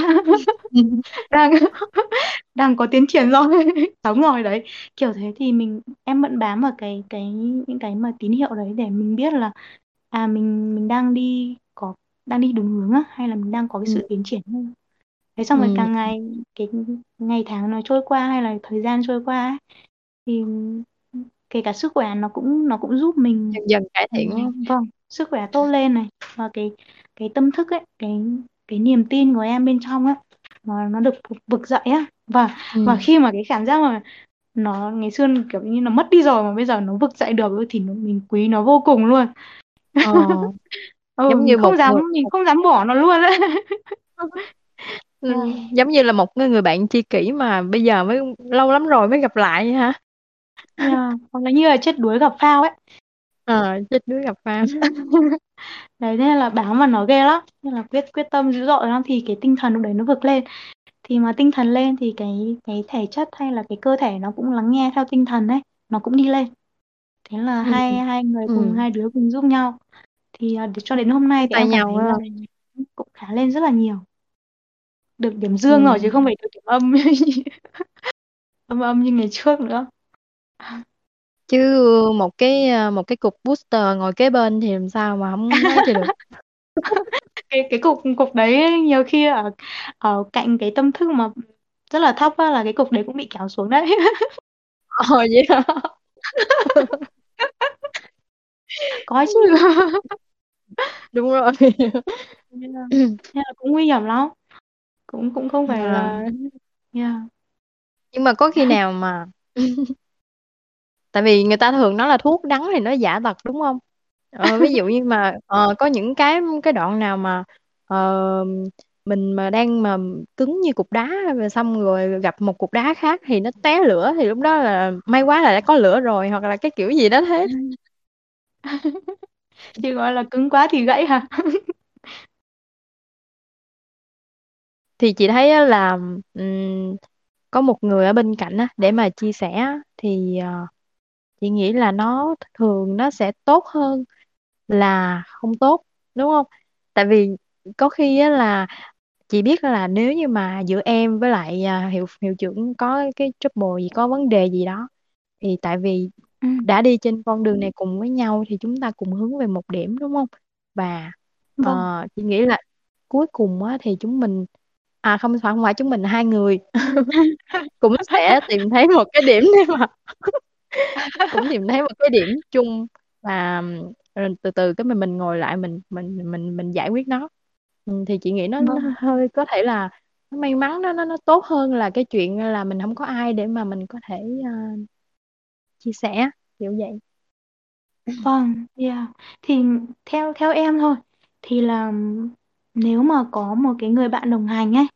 Đang đang có tiến triển rồi sống rồi đấy. Kiểu thế thì mình em vẫn bám vào cái cái những cái mà tín hiệu đấy để mình biết là à mình mình đang đi có đang đi đúng hướng á hay là mình đang có cái ừ, sự tiến triển hơn. Thế xong rồi ừ. càng ngày cái ngày tháng nó trôi qua hay là thời gian trôi qua ấy, thì kể cả sức khỏe nó cũng nó cũng giúp mình dần dần cải thiện không? vâng. Sức khỏe tốt lên này và cái cái tâm thức ấy cái cái niềm tin của em bên trong á nó nó được vực dậy á. Và và ừ. khi mà cái cảm giác mà nó ngày xưa kiểu như nó mất đi rồi mà bây giờ nó vực dậy được thì nó, mình quý nó vô cùng luôn. Ờ, ừ giống như không một dám người mình không dám bỏ nó luôn á. Ừ, giống như là một người bạn tri kỷ mà bây giờ mới lâu lắm rồi mới gặp lại hả yeah. hoặc là như là chết đuối gặp phao ấy. Ờ chết đuối gặp ma đấy nên là bám vào nó ghê lắm. Nên là quyết quyết tâm dữ dội lắm thì cái tinh thần lúc đấy nó vực lên. Thì mà tinh thần lên thì cái cái thể chất hay là cái cơ thể nó cũng lắng nghe theo tinh thần đấy nó cũng đi lên. Thế là ừ. hai hai người cùng ừ. hai đứa cùng giúp nhau. Thì à, để- cho đến hôm nay thì tay em cảm nhau thấy là cũng khá lên rất là nhiều. Được điểm dương rồi chứ ừ. không phải được điểm âm. Âm âm như ngày trước nữa chứ một cái ờ, một cái cục booster ngồi kế bên thì làm sao mà không ấy cho được. Cái cái cục cục đấy nhiều khi ở ở cạnh cái tâm thức mà rất là thấp á, là cái cục đấy cũng bị kéo xuống đấy. Ờ vậy hả? Có chứ. Đúng rồi. Nên là, nên là cũng nguy hiểm lắm. Cũng cũng không phải à, là yeah. nhưng mà có khi nào mà tại vì người ta thường nói là thuốc đắng thì nó giả tật đúng không? Ờ, ví dụ như mà ờ, có những cái cái đoạn nào mà ờ, mình mà đang mà cứng như cục đá rồi xong rồi gặp một cục đá khác thì nó té lửa thì lúc đó là may quá là đã có lửa rồi hoặc là cái kiểu gì đó thế. Thì gọi là cứng quá thì gãy hả? Thì chị thấy là ừm, có một người ở bên cạnh á để mà chia sẻ thì ờ, chị nghĩ là nó thường nó sẽ tốt hơn là không tốt đúng không? Tại vì có khi á là chị biết là nếu như mà giữa em với lại à, hiệu hiệu trưởng có cái trouble gì có vấn đề gì đó thì tại vì ừ, đã đi trên con đường này cùng với nhau thì chúng ta cùng hướng về một điểm đúng không? Và vâng. ờ, chị nghĩ là cuối cùng á thì chúng mình à không phải không phải chúng mình hai người cũng sẽ tìm thấy một cái điểm để mà cũng tìm thấy một cái điểm chung và ừm, từ từ cái mình mình ngồi lại mình mình mình mình giải quyết nó. Ừ, thì chị nghĩ nó, nó vâng. hơi có thể là nó may mắn nó nó nó tốt hơn là cái chuyện là mình không có ai để mà mình có thể ờ, chia sẻ kiểu vậy. Vâng yeah. thì theo theo em thôi thì là nếu mà có một cái người bạn đồng hành ấy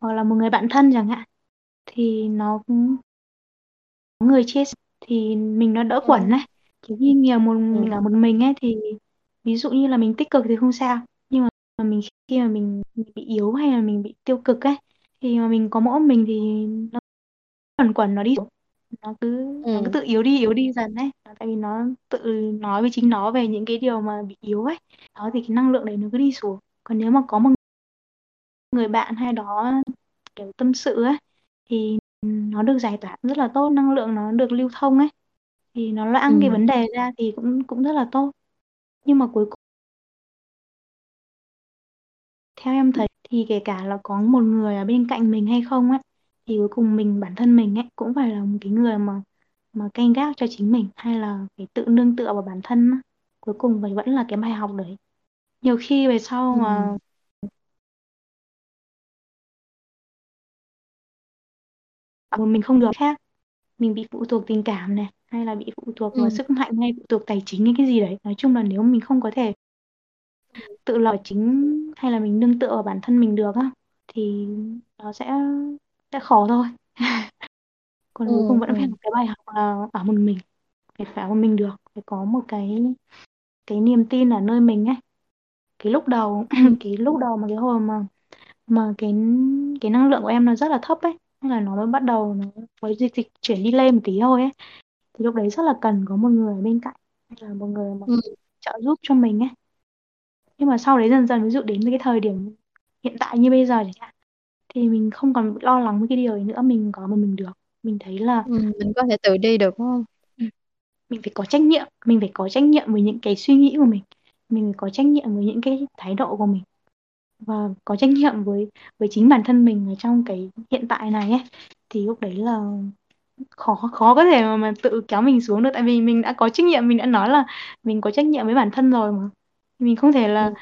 hoặc là một người bạn thân chẳng hạn thì nó người chia sẻ thì mình nó đỡ quẩn ừ. này chứ khi nhiều một Ừ. mình ở một mình ấy thì ví dụ như là mình tích cực thì không sao nhưng mà mình khi mà mình, mình bị yếu hay là mình bị tiêu cực ấy thì mà mình có mỗi mình thì nó quẩn quẩn nó đi nó cứ nó cứ Ừ. tự yếu đi yếu đi dần ấy tại vì nó tự nói với chính nó về những cái điều mà bị yếu ấy đó thì cái năng lượng đấy nó cứ đi xuống còn nếu mà có một người bạn hay đó kiểu tâm sự ấy thì nó được giải tỏa rất là tốt năng lượng nó được lưu thông ấy. Thì nó loãng cái vấn đề ra thì cũng cũng rất là tốt. Nhưng mà cuối cùng theo em thấy thì kể cả là có một người ở bên cạnh mình hay không ấy thì cuối cùng mình bản thân mình ấy cũng phải là một cái người mà mà canh gác cho chính mình hay là phải tự nương tựa vào bản thân á. cuối cùng phải vẫn là cái bài học đấy. Nhiều khi về sau mà một mình không được khác mình bị phụ thuộc tình cảm này hay là bị phụ thuộc vào Ừ. sức mạnh hay phụ thuộc tài chính hay cái gì đấy nói chung là nếu mình không có thể tự lo chính hay là mình nương tựa vào bản thân mình được á thì nó sẽ sẽ khó thôi còn Ừ. cuối cùng vẫn phải Ừ. là cái bài học là ở một mình phải phải ở một mình được phải có một cái cái niềm tin ở nơi mình ấy cái lúc đầu cái lúc đầu mà cái hồi mà mà cái cái năng lượng của em nó rất là thấp ấy nên là nó mới bắt đầu nó với dịch dịch chuyển đi lên một tí thôi ấy. Thì lúc đấy rất là cần có một người ở bên cạnh là một người mà Ừ. trợ giúp cho mình ấy. Nhưng mà sau đấy dần dần ví dụ đến cái thời điểm hiện tại như bây giờ chẳng hạn thì mình không còn lo lắng với cái điều ấy nữa mình có mà mình được. Mình thấy là Ừ. mình có thể tự đi được không? Ừ, mình phải có trách nhiệm mình phải có trách nhiệm với những cái suy nghĩ của mình. Mình phải có trách nhiệm với những cái thái độ của mình và có trách nhiệm với với chính bản thân mình ở trong cái hiện tại này ấy thì lúc đấy là khó khó có thể mà, mà tự kéo mình xuống được. Tại vì mình đã có trách nhiệm mình đã nói là mình có trách nhiệm với bản thân rồi mà. Mình không thể là, ừ.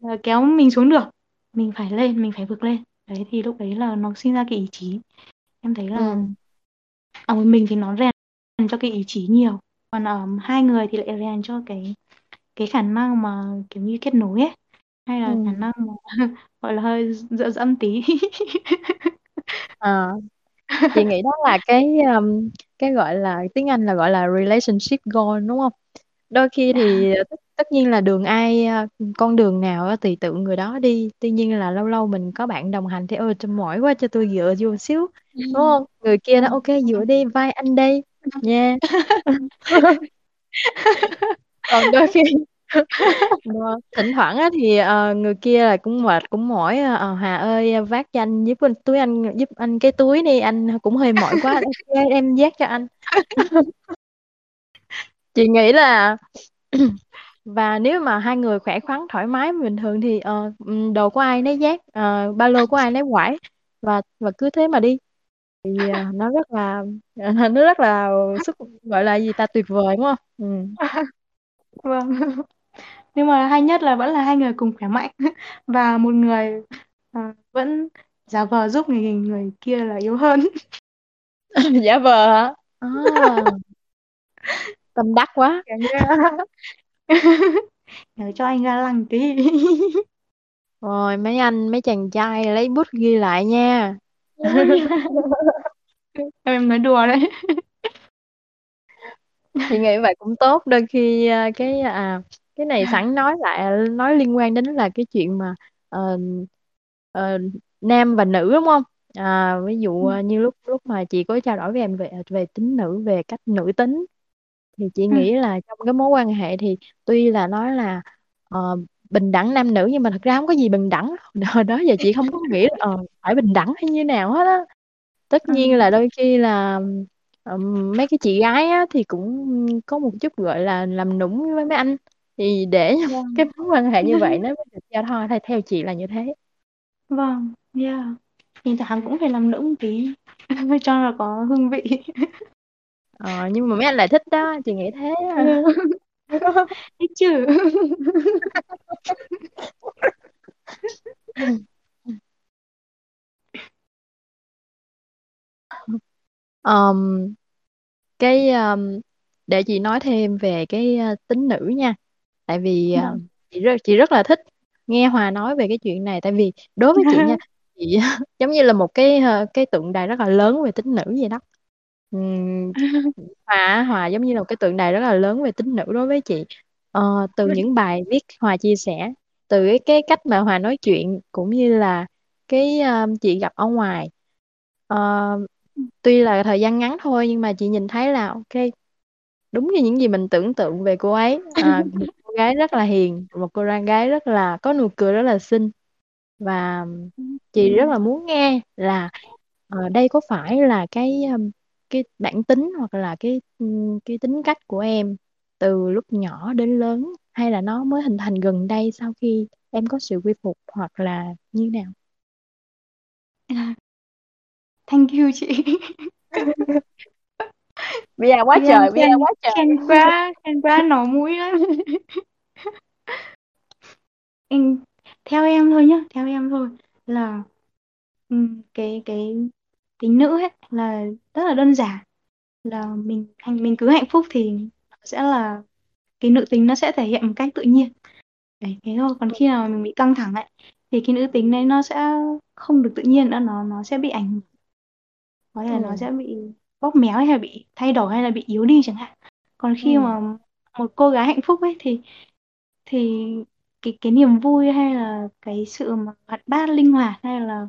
là kéo mình xuống được. Mình phải lên mình phải vượt lên. Đấy thì lúc đấy là nó sinh ra cái ý chí. Em thấy là Ừ. ở một mình thì nó rèn cho cái ý chí nhiều. Còn ở hai người thì lại rèn cho cái cái khả năng mà kiểu như kết nối ấy hay Ừ. là khả năng mà gọi là hơi dựa dẫm tí. À, chị nghĩ đó là cái um, cái gọi là tiếng Anh là gọi là relationship goal đúng không? Đôi khi thì tất, tất nhiên là đường ai à, con đường nào á thì tự người đó đi. Tuy nhiên là lâu lâu mình có bạn đồng hành thì ơi tôi mỏi quá cho tôi dựa vô xíu. Ừ. đúng không? Người kia nó vâng ok dựa đi vai anh đây nha còn đôi khi mà thỉnh thoảng á thì ờ, người kia là cũng mệt cũng mỏi ờ, Hà ơi vác cho anh giúp anh túi anh giúp anh cái túi đi anh cũng hơi mỏi quá ok em vác cho anh. Chị nghĩ là và nếu mà hai người khỏe khoắn thoải mái bình thường thì ờ, ừm, đồ của ai nấy vác ờ, ba lô của ai nấy quải và và cứ thế mà đi. Thì ờ, nó rất là nó rất là sức gọi là gì ta tuyệt vời đúng không? Ừ. vâng nhưng mà hay nhất là vẫn là hai người cùng khỏe mạnh. Và một người à, vẫn giả vờ giúp người người kia là yếu hơn. Giả vờ hả? À, tâm đắc quá. Nhớ cho anh ga lăng tí. Rồi mấy anh mấy chàng trai lấy bút ghi lại nha. Em nói đùa đấy. Chị nghĩ vậy cũng tốt. Đôi khi à, cái à cái này sẵn nói lại nói liên quan đến là cái chuyện mà ờ, ờ, nam và nữ đúng không? À, ví dụ à, như lúc lúc mà chị có trao đổi với em về về tính nữ về cách nữ tính thì chị ừ. nghĩ là trong cái mối quan hệ thì tuy là nói là ờ, bình đẳng nam nữ nhưng mà thật ra không có gì bình đẳng hồi đó giờ chị không có nghĩ là ờ, phải bình đẳng hay như nào hết á. Tất Ừ. nhiên là đôi khi là ừm, mấy cái chị gái á, thì cũng có một chút gọi là làm nũng với mấy anh thì để Vâng. cái mối quan hệ như vậy nó mới được giao thoa theo theo chị là như thế Vâng, yeah. Thỉnh thoảng cũng phải làm nũng một tí cho là có hương vị. ờ, nhưng mà mấy anh lại thích đó chị nghĩ thế Ừ. Thích chứ. Ờm, cái ờm, để chị nói thêm về cái ờ, tính nữ nha tại vì Vâng. chị rất chị rất là thích nghe Hòa nói về cái chuyện này. Tại vì đối với chị nha chị giống như là một cái ờ, cái tượng đài rất là lớn về tính nữ vậy đó. Ừm, Hòa Hòa giống như là một cái tượng đài rất là lớn về tính nữ đối với chị. Ờ, từ những bài viết Hòa chia sẻ từ cái, cái cách mà Hòa nói chuyện cũng như là cái ờ, chị gặp ở ngoài. Ờ, tuy là thời gian ngắn thôi nhưng mà chị nhìn thấy là ok đúng như những gì mình tưởng tượng về cô ấy. À, cô gái rất là hiền một cô gái rất là có nụ cười rất là xinh. Và chị rất là muốn nghe là ờ, đây có phải là cái um, cái bản tính hoặc là cái um, cái tính cách của em từ lúc nhỏ đến lớn hay là nó mới hình thành gần đây sau khi em có sự quy phục hoặc là như nào? Thank you chị. bây giờ quá trời bây giờ quá trời. khen quá, khen quá nổ mũi lắm. Em theo em thôi nhá, theo em thôi. Là ừm, cái cái tính nữ ấy là rất là đơn giản. Là mình hành mình cứ hạnh phúc thì nó sẽ là cái nữ tính nó sẽ thể hiện một cách tự nhiên. Đấy thế thôi. Còn khi nào mình bị căng thẳng ấy thì cái nữ tính đấy nó sẽ không được tự nhiên nữa nó nó sẽ bị ảnh hưởng. Có thể là nó ừ. sẽ bị bóp méo hay là bị thay đổi hay là bị yếu đi chẳng hạn còn khi Ừ. mà một cô gái hạnh phúc ấy thì thì cái cái niềm vui hay là cái sự mà hoạt bát linh hoạt hay là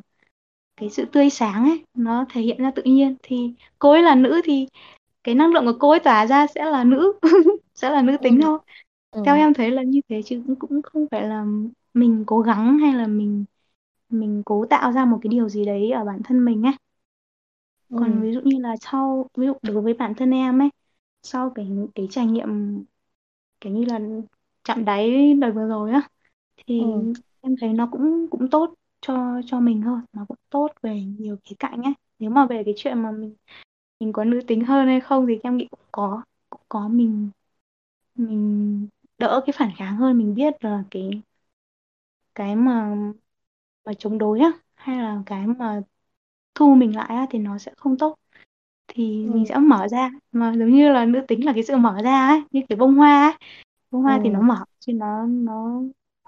cái sự tươi sáng ấy nó thể hiện ra tự nhiên thì cô ấy là nữ thì cái năng lượng của cô ấy tỏa ra sẽ là nữ sẽ là nữ Ừ. tính thôi theo Ừ. em thấy là như thế chứ cũng cũng không phải là mình cố gắng hay là mình mình cố tạo ra một cái điều gì đấy ở bản thân mình ấy còn Ừ. ví dụ như là sau ví dụ đối với bản thân em ấy sau cái cái trải nghiệm kiểu như là chạm đáy đời vừa rồi á thì Ừ. em thấy nó cũng cũng tốt cho cho mình hơn nó cũng tốt về nhiều khía cạnh ấy nếu mà về cái chuyện mà mình mình có nữ tính hơn hay không thì em nghĩ cũng có cũng có mình mình đỡ cái phản kháng hơn mình biết là cái cái mà mà chống đối á hay là cái mà thu mình lại thì nó sẽ không tốt. Thì mình Ừ. sẽ mở ra mà giống như là nữ tính là cái sự mở ra ấy như cái bông hoa ấy. Bông hoa thì nó Ừ. mở chứ nó nó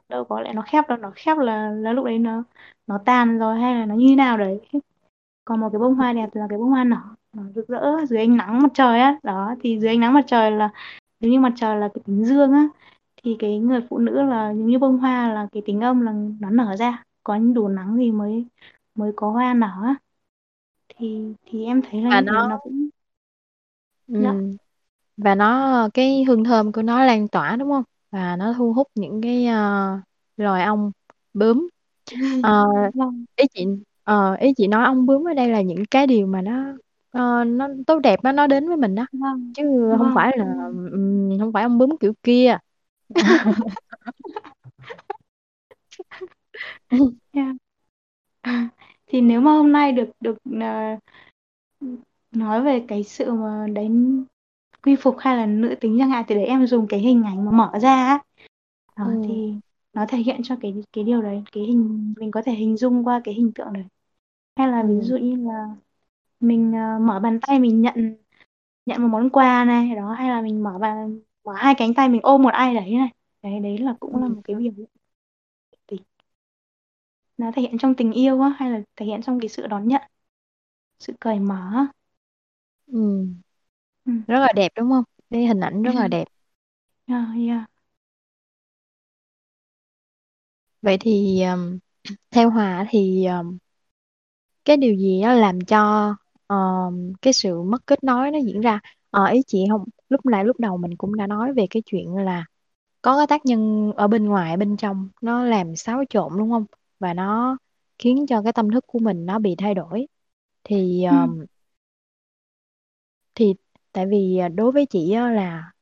đâu có lẽ nó khép đâu nó khép là là lúc đấy nó nó tàn rồi hay là nó như nào đấy. Còn một cái bông hoa đẹp là cái bông hoa nở nó rực rỡ dưới ánh nắng mặt trời á. Đó thì dưới ánh nắng mặt trời là nếu như mặt trời là cái tính dương á thì cái người phụ nữ là giống như bông hoa là cái tính âm là nó nở ra. Có đủ nắng thì mới mới có hoa nở á thì thì em thấy là và nó nó cũng đó ừ. và nó cái hương thơm của nó lan tỏa đúng không? Và nó thu hút những cái uh, loài ong bướm. Vâng. ý chị ờ, ý chị nói ong bướm ở đây là những cái điều mà nó ờ, nó tốt đẹp đó, nó đến với mình đó vâng. Chứ không vâng. phải là ừm, không phải ong bướm kiểu kia. Yeah. thì nếu mà hôm nay được được ờ, nói về cái sự mà đánh quy phục hay là nữ tính chẳng hạn thì để em dùng cái hình ảnh mà mở ra đó ừ. thì nó thể hiện cho cái cái điều đấy cái hình mình có thể hình dung qua cái hình tượng đấy. Hay là ví ừ dụ như là mình ờ, mở bàn tay mình nhận nhận một món quà này đó hay là mình mở bàn mở hai cánh tay mình ôm một ai đấy này. Đấy đấy là cũng là ừ một cái biểu hiện nó thể hiện trong tình yêu á hay là thể hiện trong cái sự đón nhận sự cởi mở ừ. Ừ. rất là đẹp đúng không? Cái hình ảnh rất là đẹp. Yeah, yeah. vậy thì um, theo Hòa thì um, cái điều gì đó làm cho um, cái sự mất kết nối nó diễn ra? Ờ, ý chị không lúc nãy lúc đầu mình cũng đã nói về cái chuyện là có cái tác nhân ở bên ngoài bên trong nó làm xáo trộn đúng không và nó khiến cho cái tâm thức của mình nó bị thay đổi thì Ừ. um, thì tại vì à, đối với chị á, là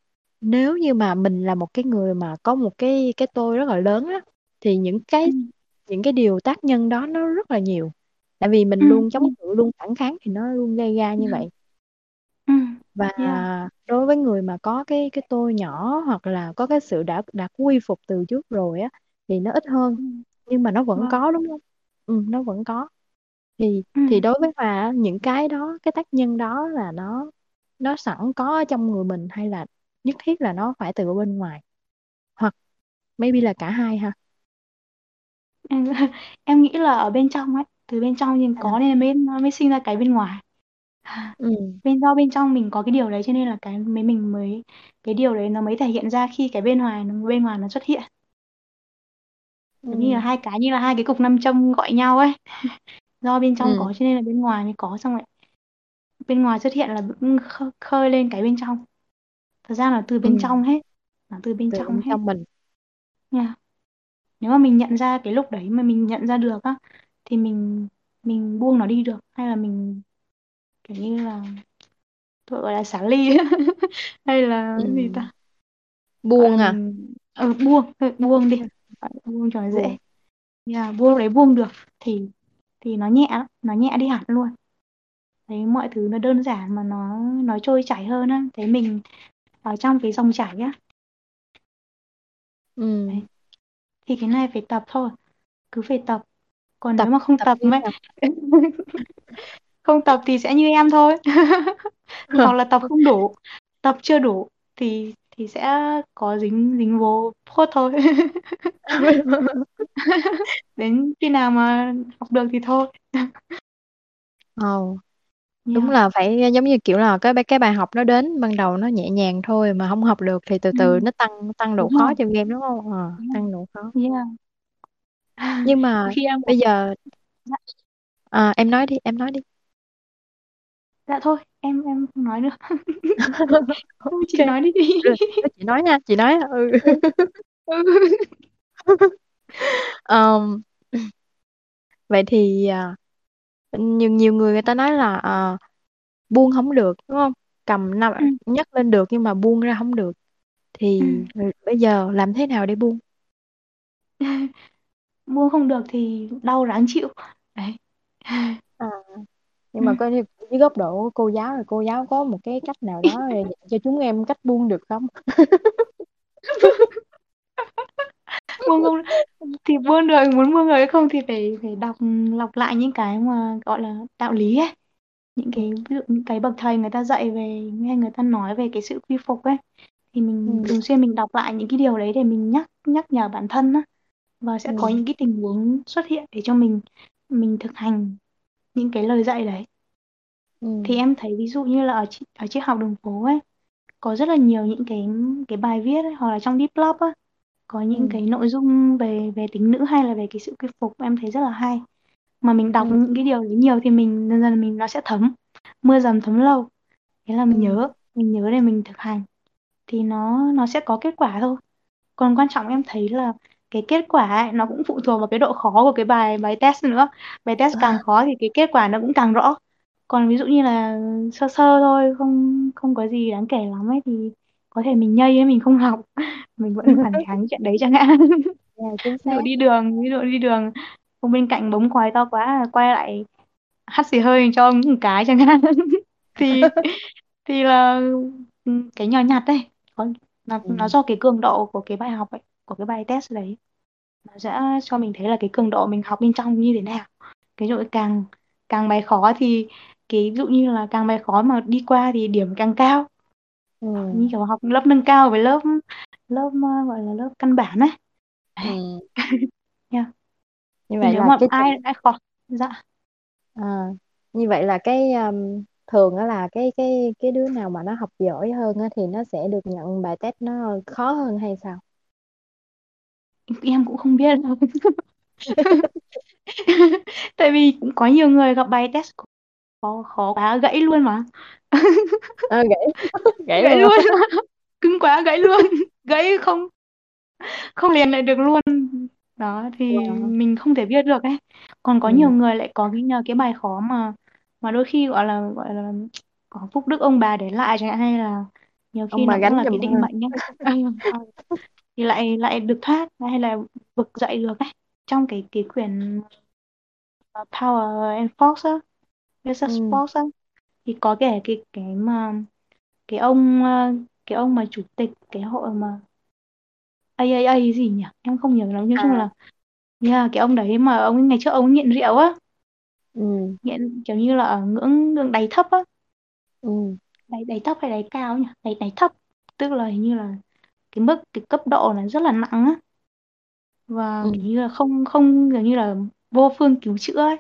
nếu như mà mình là một cái người mà có một cái cái tôi rất là lớn á thì những Ừ. cái những cái điều tác nhân đó nó rất là nhiều tại vì mình Ừ. luôn chống Ừ. cự luôn phản kháng thì nó luôn gây ra như vậy Ừ. và Yeah. đối với người mà có cái cái tôi nhỏ hoặc là có cái sự đã đã quy phục từ trước rồi á thì nó ít hơn Ừ. nhưng mà nó vẫn Vâng. có đúng không? Ừ, nó vẫn có. Thì Ừ. thì đối với Hòa á, những cái đó cái tác nhân đó là nó nó sẵn có ở trong người mình hay là nhất thiết là nó phải từ bên ngoài? Hoặc maybe là cả hai ha? Em, em nghĩ là ở bên trong ấy từ bên trong nhưng à, có nên mới nó mới sinh ra cái bên ngoài. À, ừ. Bên do bên trong mình có cái điều đấy cho nên là cái mấy mình mới cái điều đấy nó mới thể hiện ra khi cái bên ngoài nó bên ngoài nó xuất hiện giống như là ừ. hai cái như là hai cái cục nam châm gọi nhau ấy. Do bên trong ừ. có cho nên là bên ngoài mới có xong rồi bên ngoài xuất hiện là khơi, lên cái bên trong. Thật ra là từ ừ. bên trong hết là từ bên từ trong bên hết. trong mình. Nha. Nếu mà mình nhận ra cái lúc đấy mà mình nhận ra được á thì mình mình buông nó đi được hay là mình kiểu như là tôi gọi là xả ly hay là ừ gì ta? Buông à? ừ, buông thôi, buông đi. Gọi là buông cho nó dễ yeah, buông đấy buông được thì thì nó nhẹ lắm, nó nhẹ đi hẳn luôn. Thấy mọi thứ nó đơn giản mà nó nó trôi chảy hơn á. Thấy mình ở trong cái dòng chảy á. Ừ. Đấy. thì cái này phải tập thôi. Cứ phải tập. Còn tập nếu mà không tập tập nào. Không tập thì sẽ như em thôi. Hoặc là tập không đủ tập chưa đủ thì thì sẽ có dính dính vô phốt thôi đến khi nào mà học được thì thôi Ồ, đúng yeah. là phải giống như kiểu là cái cái bài học nó đến ban đầu nó nhẹ nhàng thôi mà không học được thì từ ừ, từ nó tăng tăng độ đúng rồi khó cho game đúng không? Ờ, đúng rồi tăng độ khó. yeah. Nhưng mà khi em bây giờ dạ, à, em nói đi, em nói đi. Dạ thôi em em không nói nữa thôi chị nói đi thôi chị nói nha, chị nói. Ừ. ừ. Ừ. Ờm, vậy thì à, nhiều nhiều người người ta nói là à, buông không được đúng không? Cầm năm Ừ. nhấc lên được nhưng mà buông ra không được Ừ. thì bây giờ làm thế nào để buông? mua không được thì đau ráng chịu đấy À, nhưng ừ. mà có dưới góc độ của cô giáo thì cô giáo có một cái cách nào đó để cho chúng em cách buông được không? buông không thì buông được muốn buông hay không thì phải phải đọc lọc lại những cái mà gọi là đạo lý ấy những Ừ. cái ví dụ những cái bậc thầy người ta dạy về nghe người ta nói về cái sự quy phục ấy thì mình Ừ. thường xuyên mình đọc lại những cái điều đấy để mình nhắc nhắc nhở bản thân á và sẽ có Ừ. những cái tình huống xuất hiện để cho mình mình thực hành những cái lời dạy đấy thì Ừ. em thấy ví dụ như là ở ở triết học đường phố ấy có rất là nhiều những cái cái bài viết ấy, hoặc là trong Deep Lab á có những Ừ. cái nội dung về về tính nữ hay là về cái sự quy phục em thấy rất là hay mà mình đọc Ừ. những cái điều đấy nhiều thì mình dần dần mình nó sẽ thấm mưa dầm thấm lâu thế là Ừ. mình nhớ mình nhớ để mình thực hành thì nó nó sẽ có kết quả thôi còn quan trọng em thấy là cái kết quả ấy, nó cũng phụ thuộc vào cái độ khó của cái bài bài test nữa. Bài test càng khó thì cái kết quả nó cũng càng rõ. Còn ví dụ như là sơ sơ thôi không không có gì đáng kể lắm ấy thì có thể mình nhây ấy mình không học. Mình vẫn phản kháng chuyện đấy chẳng hạn. Chính ví dụ đi đường ví dụ đi đường không bên cạnh bấm còi to quá quay lại hắt xì hơi cho ông một cái chẳng hạn. Thì thì là ừ, cái nhỏ nhặt đấy nó, nó Ừ. do cái cường độ của cái bài học ấy của cái bài test đấy. Nó sẽ cho mình thấy là cái cường độ mình học bên trong như thế nào. Cái dụ càng càng bài khó thì cái ví dụ như là càng bài khó mà đi qua thì điểm càng cao. Ừ. như kiểu học lớp nâng cao với lớp lớp uh, gọi là lớp căn bản ấy ừ. yeah. như vậy nếu là mà cái ai ai khó dạ. À, như vậy là cái um, thường đó là cái cái cái đứa nào mà nó học giỏi hơn á, thì nó sẽ được nhận bài test nó khó hơn hay sao em cũng không biết. Đâu tại vì cũng có nhiều người gặp bài test khó khó quá gãy luôn mà. À, gãy. Gãy gãy luôn. luôn. Cứng quá gãy luôn. Gãy không không liền lại được luôn. Đó thì Wow. mình không thể biết được ấy. Còn có nhiều ừ. người lại có cái nhờ cái bài khó mà mà đôi khi gọi là gọi là có phúc đức ông bà để lại chẳng hạn hay là nhiều khi ông bà nó cũng gánh là cái định mệnh nhá thì lại lại được thoát hay là vực dậy được ấy trong cái cái quyển Power and Force á Versus ừ. Force á thì có kể cái cái mà cái ông uh, cái ông mà chủ tịch cái hội mà AAA gì nhỉ em không nhớ lắm nói chung à là yeah, cái ông đấy mà ông ngày trước ông nghiện rượu á ừ. nghiện kiểu như là ở ngưỡng ngưỡng đáy thấp á Ừ. đáy đáy thấp hay đáy cao nhỉ đáy đáy thấp tức là hình như là cái mức cái cấp độ này rất là nặng á và Ừ. như là không không kiểu như là vô phương cứu chữa ấy.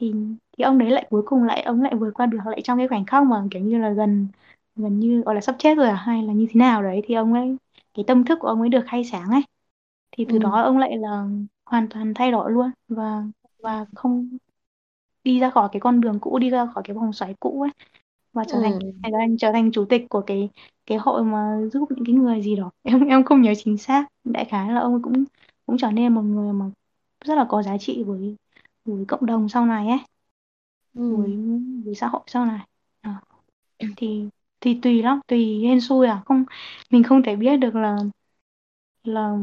thì thì ông đấy lại cuối cùng lại ông lại vượt qua được lại trong cái khoảnh khắc mà kiểu như là gần gần như gọi là sắp chết rồi à hay là như thế nào đấy thì ông ấy cái tâm thức của ông ấy được khai sáng ấy thì từ Ừ. đó ông lại là hoàn toàn thay đổi luôn và và không đi ra khỏi cái con đường cũ đi ra khỏi cái vòng xoáy cũ ấy và trở thành Ừ. thành trở thành chủ tịch của cái cái hội mà giúp những cái người gì đó. Em em không nhớ chính xác. Đại khái là ông cũng cũng trở nên một người mà rất là có giá trị với với cộng đồng sau này ấy. Ừ. với với xã hội sau này. À, thì thì tùy lắm tùy hên xui à. Không mình không thể biết được là là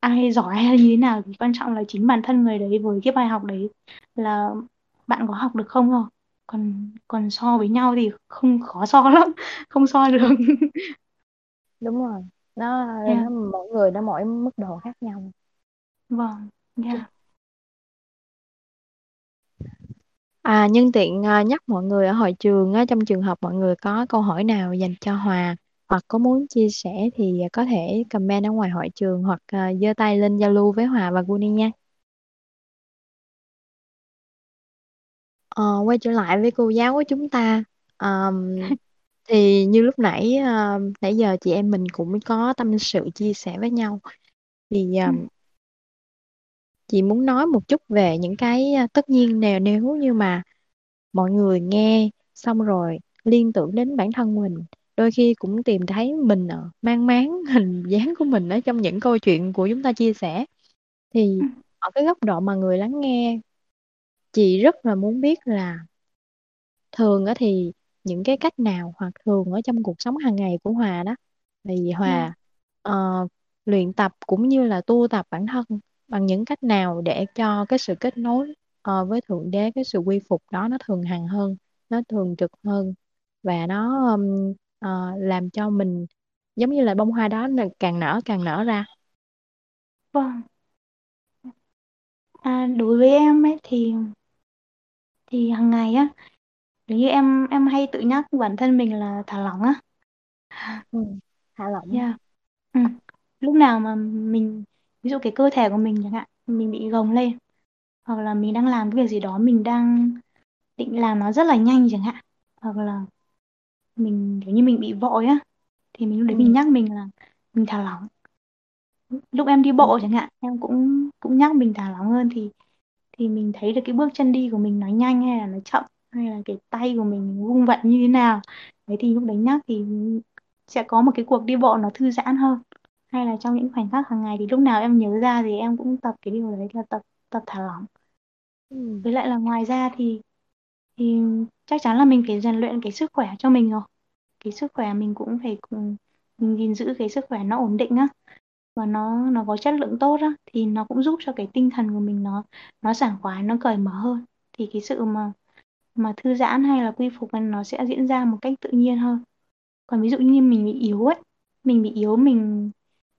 ai giỏi hay như thế nào. Quan trọng là chính bản thân người đấy với cái bài học đấy là bạn có học được không thôi còn còn so với nhau thì không khó so lắm không so được đúng rồi nó yeah. nó mỗi người nó mỗi mức độ khác nhau vâng yeah. À, nhân tiện à, nhắc mọi người ở hội trường á, trong trường hợp mọi người có câu hỏi nào dành cho Hòa hoặc có muốn chia sẻ thì có thể comment ở ngoài hội trường hoặc à, giơ tay lên giao lưu với Hòa và Guni nha. Ờ, quay trở lại với cô giáo của chúng ta Ờm, thì như lúc nãy à, nãy giờ chị em mình cũng có tâm sự chia sẻ với nhau thì Ừ. chị muốn nói một chút về những cái à, tất nhiên nếu nếu như mà mọi người nghe xong rồi liên tưởng đến bản thân mình đôi khi cũng tìm thấy mình ở mang máng hình dáng của mình ở trong những câu chuyện của chúng ta chia sẻ thì Ừ. ở cái góc độ mà người lắng nghe chị rất là muốn biết là thường á thì những cái cách nào hoặc thường ở trong cuộc sống hàng ngày của Hòa đó thì. Hòa ờ, luyện tập cũng như là tu tập bản thân bằng những cách nào để cho cái sự kết nối ờ, với Thượng Đế cái sự quy phục đó nó thường hằng hơn nó thường trực hơn và nó ừm, ờ, làm cho mình giống như là bông hoa đó là càng nở càng nở ra Vâng. À, đối với em ấy thì thì hàng ngày á nếu như em em hay tự nhắc bản thân mình là thả lỏng á ừ. thả lỏng yeah. ừ. lúc nào mà mình ví dụ cái cơ thể của mình chẳng hạn mình bị gồng lên hoặc là mình đang làm cái việc gì đó mình đang định làm nó rất là nhanh chẳng hạn hoặc là mình kiểu như mình bị vội á thì mình lúc đấy mình ừ. nhắc mình là mình thả lỏng lúc em đi Ừ. bộ chẳng hạn em cũng cũng nhắc mình thả lỏng hơn thì thì mình thấy được cái bước chân đi của mình nó nhanh hay là nó chậm hay là cái tay của mình vung vặn như thế nào. Đấy thì lúc đấy nhắc thì sẽ có một cái cuộc đi bộ nó thư giãn hơn. Hay là trong những khoảnh khắc hàng ngày thì lúc nào em nhớ ra thì em cũng tập cái điều đấy là tập tập thả lỏng. Ừ. với lại là ngoài ra thì thì chắc chắn là mình phải rèn luyện cái sức khỏe cho mình rồi. Cái sức khỏe mình cũng phải cùng mình gìn giữ cái sức khỏe nó ổn định á và nó nó có chất lượng tốt á thì nó cũng giúp cho cái tinh thần của mình nó nó sảng khoái nó cởi mở hơn. Thì cái sự mà mà thư giãn hay là quy phục nó sẽ diễn ra một cách tự nhiên hơn. Còn ví dụ như mình bị yếu ấy mình bị yếu mình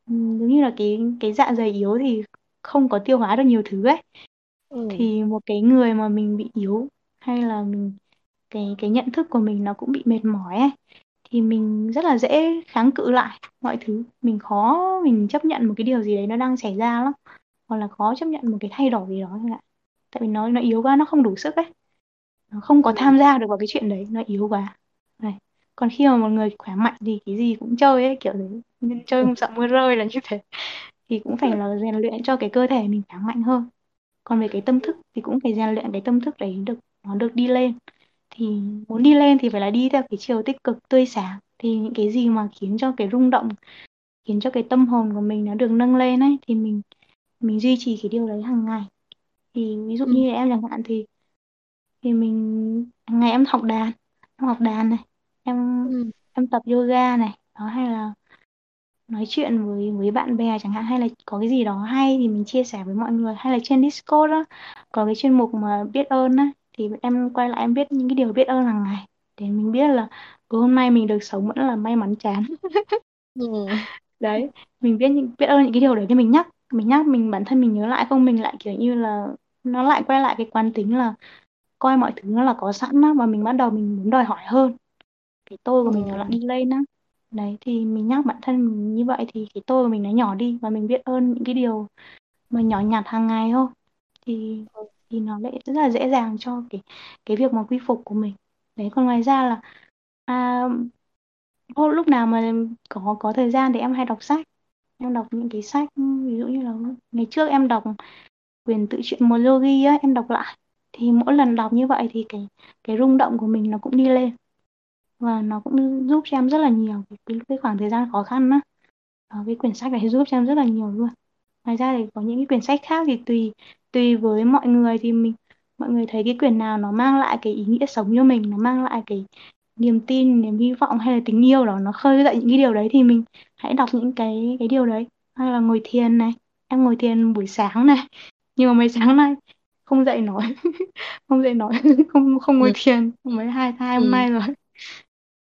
giống như là cái cái dạ dày yếu thì không có tiêu hóa được nhiều thứ ấy. Ừ. thì một cái người mà mình bị yếu hay là mình cái cái nhận thức của mình nó cũng bị mệt mỏi ấy thì mình rất là dễ kháng cự lại mọi thứ. Mình khó mình chấp nhận một cái điều gì đấy nó đang xảy ra lắm hoặc là khó chấp nhận một cái thay đổi gì đó chẳng hạn. Tại vì nó nó yếu quá nó không đủ sức ấy. Nó không có Ừ. tham gia được vào cái chuyện đấy nó yếu quá. Này còn khi mà một người khỏe mạnh thì cái gì cũng chơi ấy kiểu đấy nhưng chơi không sợ mưa rơi là như thế. Thì cũng phải là rèn luyện cho cái cơ thể mình khỏe mạnh hơn. Còn về cái tâm thức thì cũng phải rèn luyện cái tâm thức đấy được nó được đi lên thì muốn đi lên thì phải là đi theo cái chiều tích cực tươi sáng thì những cái gì mà khiến cho cái rung động khiến cho cái tâm hồn của mình nó được nâng lên ấy thì mình mình duy trì cái điều đấy hàng ngày thì ví dụ Ừ. như em chẳng hạn thì thì mình hàng ngày em học đàn em học đàn này em Ừ. em tập yoga này đó hay là nói chuyện với với bạn bè chẳng hạn hay là có cái gì đó hay thì mình chia sẻ với mọi người hay là trên Discord đó có cái chuyên mục mà biết ơn á thì em quay lại em biết những cái điều biết ơn hàng ngày để mình biết là ừ, hôm nay mình được sống vẫn là may mắn chán. Ừ. đấy mình biết những biết ơn những cái điều đấy thì mình nhắc. Mình nhắc mình bản thân mình nhớ lại không? Mình lại kiểu như là nó lại quay lại cái quán tính là coi mọi thứ nó là có sẵn á và mình bắt đầu mình muốn đòi hỏi hơn. Cái tôi của mình nó lại Ừ. đi lên á. Đấy thì mình nhắc bản thân mình như vậy thì cái tôi của mình nó nhỏ đi và mình biết ơn những cái điều mà nhỏ nhặt hàng ngày thôi. Thì thì nó lại rất là dễ dàng cho cái cái việc mà quy phục của mình. Đấy còn ngoài ra là à, lúc nào mà có có thời gian thì em hay đọc sách. Em đọc những cái sách ví dụ như là ngày trước em đọc quyền tự truyện một á em đọc lại. Thì mỗi lần đọc như vậy thì cái cái rung động của mình nó cũng đi lên. Và nó cũng giúp cho em rất là nhiều cái, cái khoảng thời gian khó khăn á. Ờ, cái quyển sách này giúp cho em rất là nhiều luôn. Ngoài ra thì có những cái quyển sách khác thì tùy tùy với mọi người thì mình mọi người thấy cái quyển nào nó mang lại cái ý nghĩa sống cho mình nó mang lại cái niềm tin niềm hy vọng hay là tình yêu đó nó khơi dậy những cái điều đấy thì mình hãy đọc những cái cái điều đấy. Hay là ngồi thiền này em ngồi thiền buổi sáng này. Nhưng mà mấy sáng nay không dậy nổi không dậy nổi không không ngồi Ừ. thiền. Mấy hai hai hôm Ừ. nay rồi.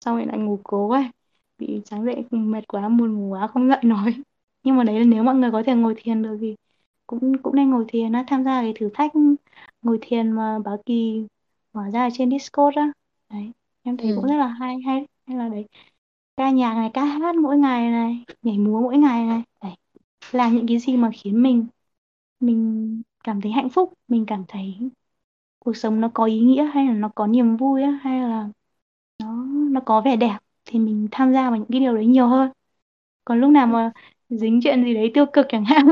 Xong rồi lại ngủ cố ấy bị sáng dậy mệt quá buồn ngủ quá không dậy nổi. Nhưng mà đấy là nếu mọi người có thể ngồi thiền được thì cũng cũng nên ngồi thiền á tham gia cái thử thách ngồi thiền mà Bảo Kỳ mở ra ở trên Discord á. Đấy em thấy cũng Ừ. rất là hay hay hay là đấy. Ca nhạc này ca hát mỗi ngày này nhảy múa mỗi ngày này. Đấy làm những cái gì mà khiến mình mình cảm thấy hạnh phúc mình cảm thấy cuộc sống nó có ý nghĩa hay là nó có niềm vui á hay là nó nó có vẻ đẹp thì mình tham gia vào những cái điều đấy nhiều hơn. Còn lúc nào mà dính chuyện gì đấy tiêu cực chẳng hạn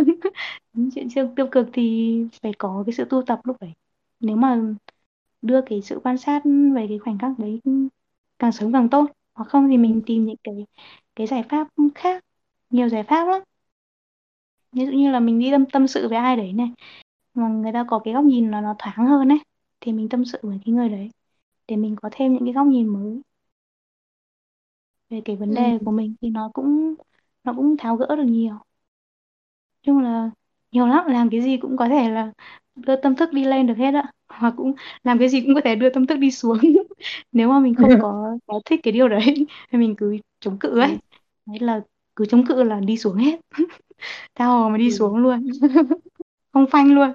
dính chuyện tiêu, tiêu cực thì phải có cái sự tu tập lúc đấy nếu mà đưa cái sự quan sát về cái khoảnh khắc đấy càng sớm càng tốt hoặc không thì Ừ. mình tìm những cái cái giải pháp khác nhiều giải pháp lắm ví dụ như là mình đi tâm tâm sự với ai đấy này mà người ta có cái góc nhìn nó nó thoáng hơn ấy thì mình tâm sự với cái người đấy để mình có thêm những cái góc nhìn mới về cái vấn Ừ. đề của mình thì nó cũng nó cũng tháo gỡ được nhiều chung là nhiều lắm làm cái gì cũng có thể là đưa tâm thức đi lên được hết ạ hoặc cũng làm cái gì cũng có thể đưa tâm thức đi xuống. Nếu mà mình không có có thích cái điều đấy thì mình cứ chống cự ấy. Ừ. đấy là cứ chống cự là đi xuống hết. Tha hồ mà đi Ừ. xuống luôn. Không phanh luôn.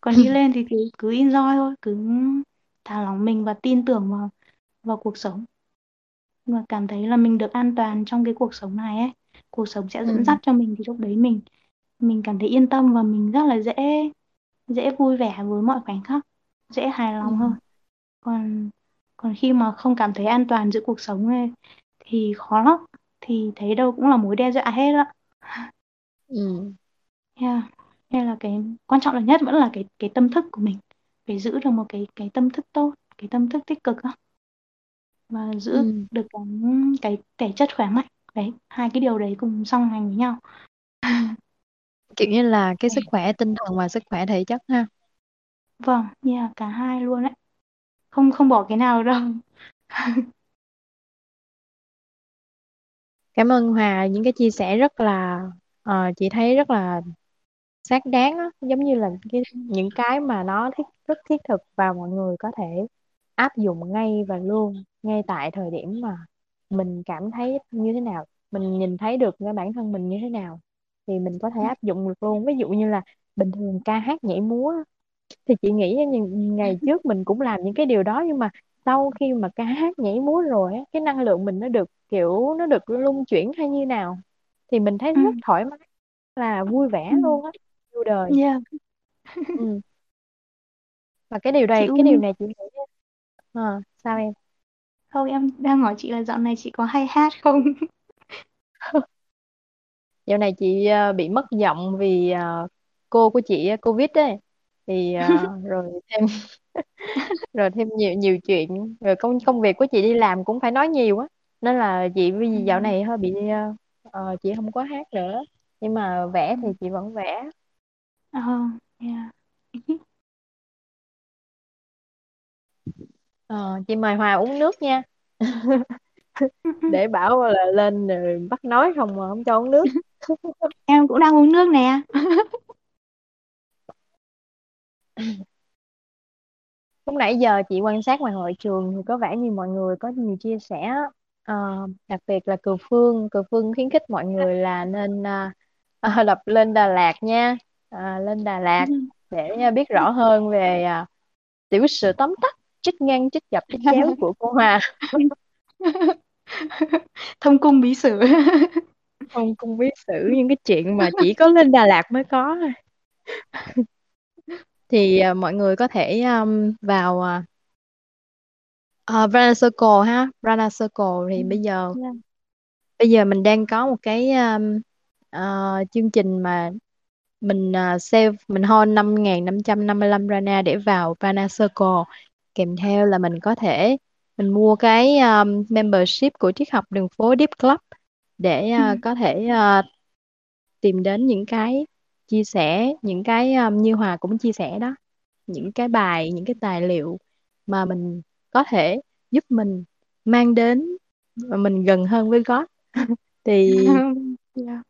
Còn đi lên thì cứ cứ enjoy thôi cứ thả lỏng mình và tin tưởng vào vào cuộc sống. Và cảm thấy là mình được an toàn trong cái cuộc sống này ấy. Cuộc sống sẽ dẫn Ừ. dắt cho mình thì lúc đấy mình mình cảm thấy yên tâm và mình rất là dễ dễ vui vẻ với mọi khoảnh khắc dễ hài Ừ. lòng hơn còn còn khi mà không cảm thấy an toàn giữa cuộc sống ấy, thì khó lắm thì thấy đâu cũng là mối đe dọa hết á Ừ. yeah. nên là cái quan trọng là nhất vẫn là cái cái tâm thức của mình phải giữ được một cái cái tâm thức tốt cái tâm thức tích cực á và giữ Ừ. được cái cái thể chất khỏe mạnh đấy hai cái điều đấy cùng song hành với nhau kiểu như là cái sức khỏe tinh thần và sức khỏe thể chất ha. Vâng yeah, cả hai luôn đấy. Không không bỏ cái nào đâu. Cảm ơn Hòa những cái chia sẻ rất là ờ, chị thấy rất là xác đáng á, giống như là cái những cái mà nó thiết rất thiết thực và mọi người có thể áp dụng ngay và luôn ngay tại thời điểm mà mình cảm thấy như thế nào mình nhìn thấy được cái bản thân mình như thế nào thì mình có thể áp dụng được luôn. Ví dụ như là bình thường ca hát nhảy múa thì chị nghĩ như ngày trước mình cũng làm những cái điều đó nhưng mà sau khi mà ca hát nhảy múa rồi á, cái năng lượng mình nó được kiểu nó được luân chuyển hay như nào thì mình thấy ừ, rất thoải mái là vui vẻ ừ, luôn á yêu đời. Yeah. ừ. và cái điều chị này cái điều này chị nghĩ à, sao em? Không em đang hỏi chị là dạo này chị có hay hát không dạo này chị ờ, bị mất giọng vì ờ, cô của chị ờ, Covid ấy. Thì ờ, rồi thêm rồi thêm nhiều nhiều chuyện. Rồi công công việc của chị đi làm cũng phải nói nhiều á. Nên là chị Ừ. vì dạo này hơi bị ờ, chị không có hát nữa. Nhưng mà vẽ thì chị vẫn vẽ. Ờ, yeah. Ờ, chị mời Hòa uống nước nha để bảo là lên rồi bắt nói không mà không cho uống nước. Em cũng đang uống nước nè. Lúc nãy giờ chị quan sát ngoài hội trường thì có vẻ như mọi người có nhiều chia sẻ Ờ, đặc biệt là Cừu Phương. Cừu Phương khuyến khích mọi người là nên à, lập lên Đà Lạt nha. À, lên Đà Lạt để à, biết rõ hơn về à, tiểu sử tóm tắt trích ngang trích dọc trích chéo của cô Hòa thông cung bí sử. Không không biết xử những cái chuyện mà chỉ có lên Đà Lạt mới có. Thì à, mọi người có thể um, vào uh, Runner Circle ha. Runner Circle thì bây giờ yeah. bây giờ mình đang có một cái um, ờ, chương trình mà mình uh, save mình hold 5.555 Rana để vào Rana Circle. Kèm theo là mình có thể mình mua cái um, membership của triết học đường phố Deep Club để Ừ. uh, có thể uh, tìm đến những cái chia sẻ những cái um, như Hòa cũng chia sẻ đó những cái bài những cái tài liệu mà mình có thể giúp mình mang đến và mình gần hơn với God thì yeah.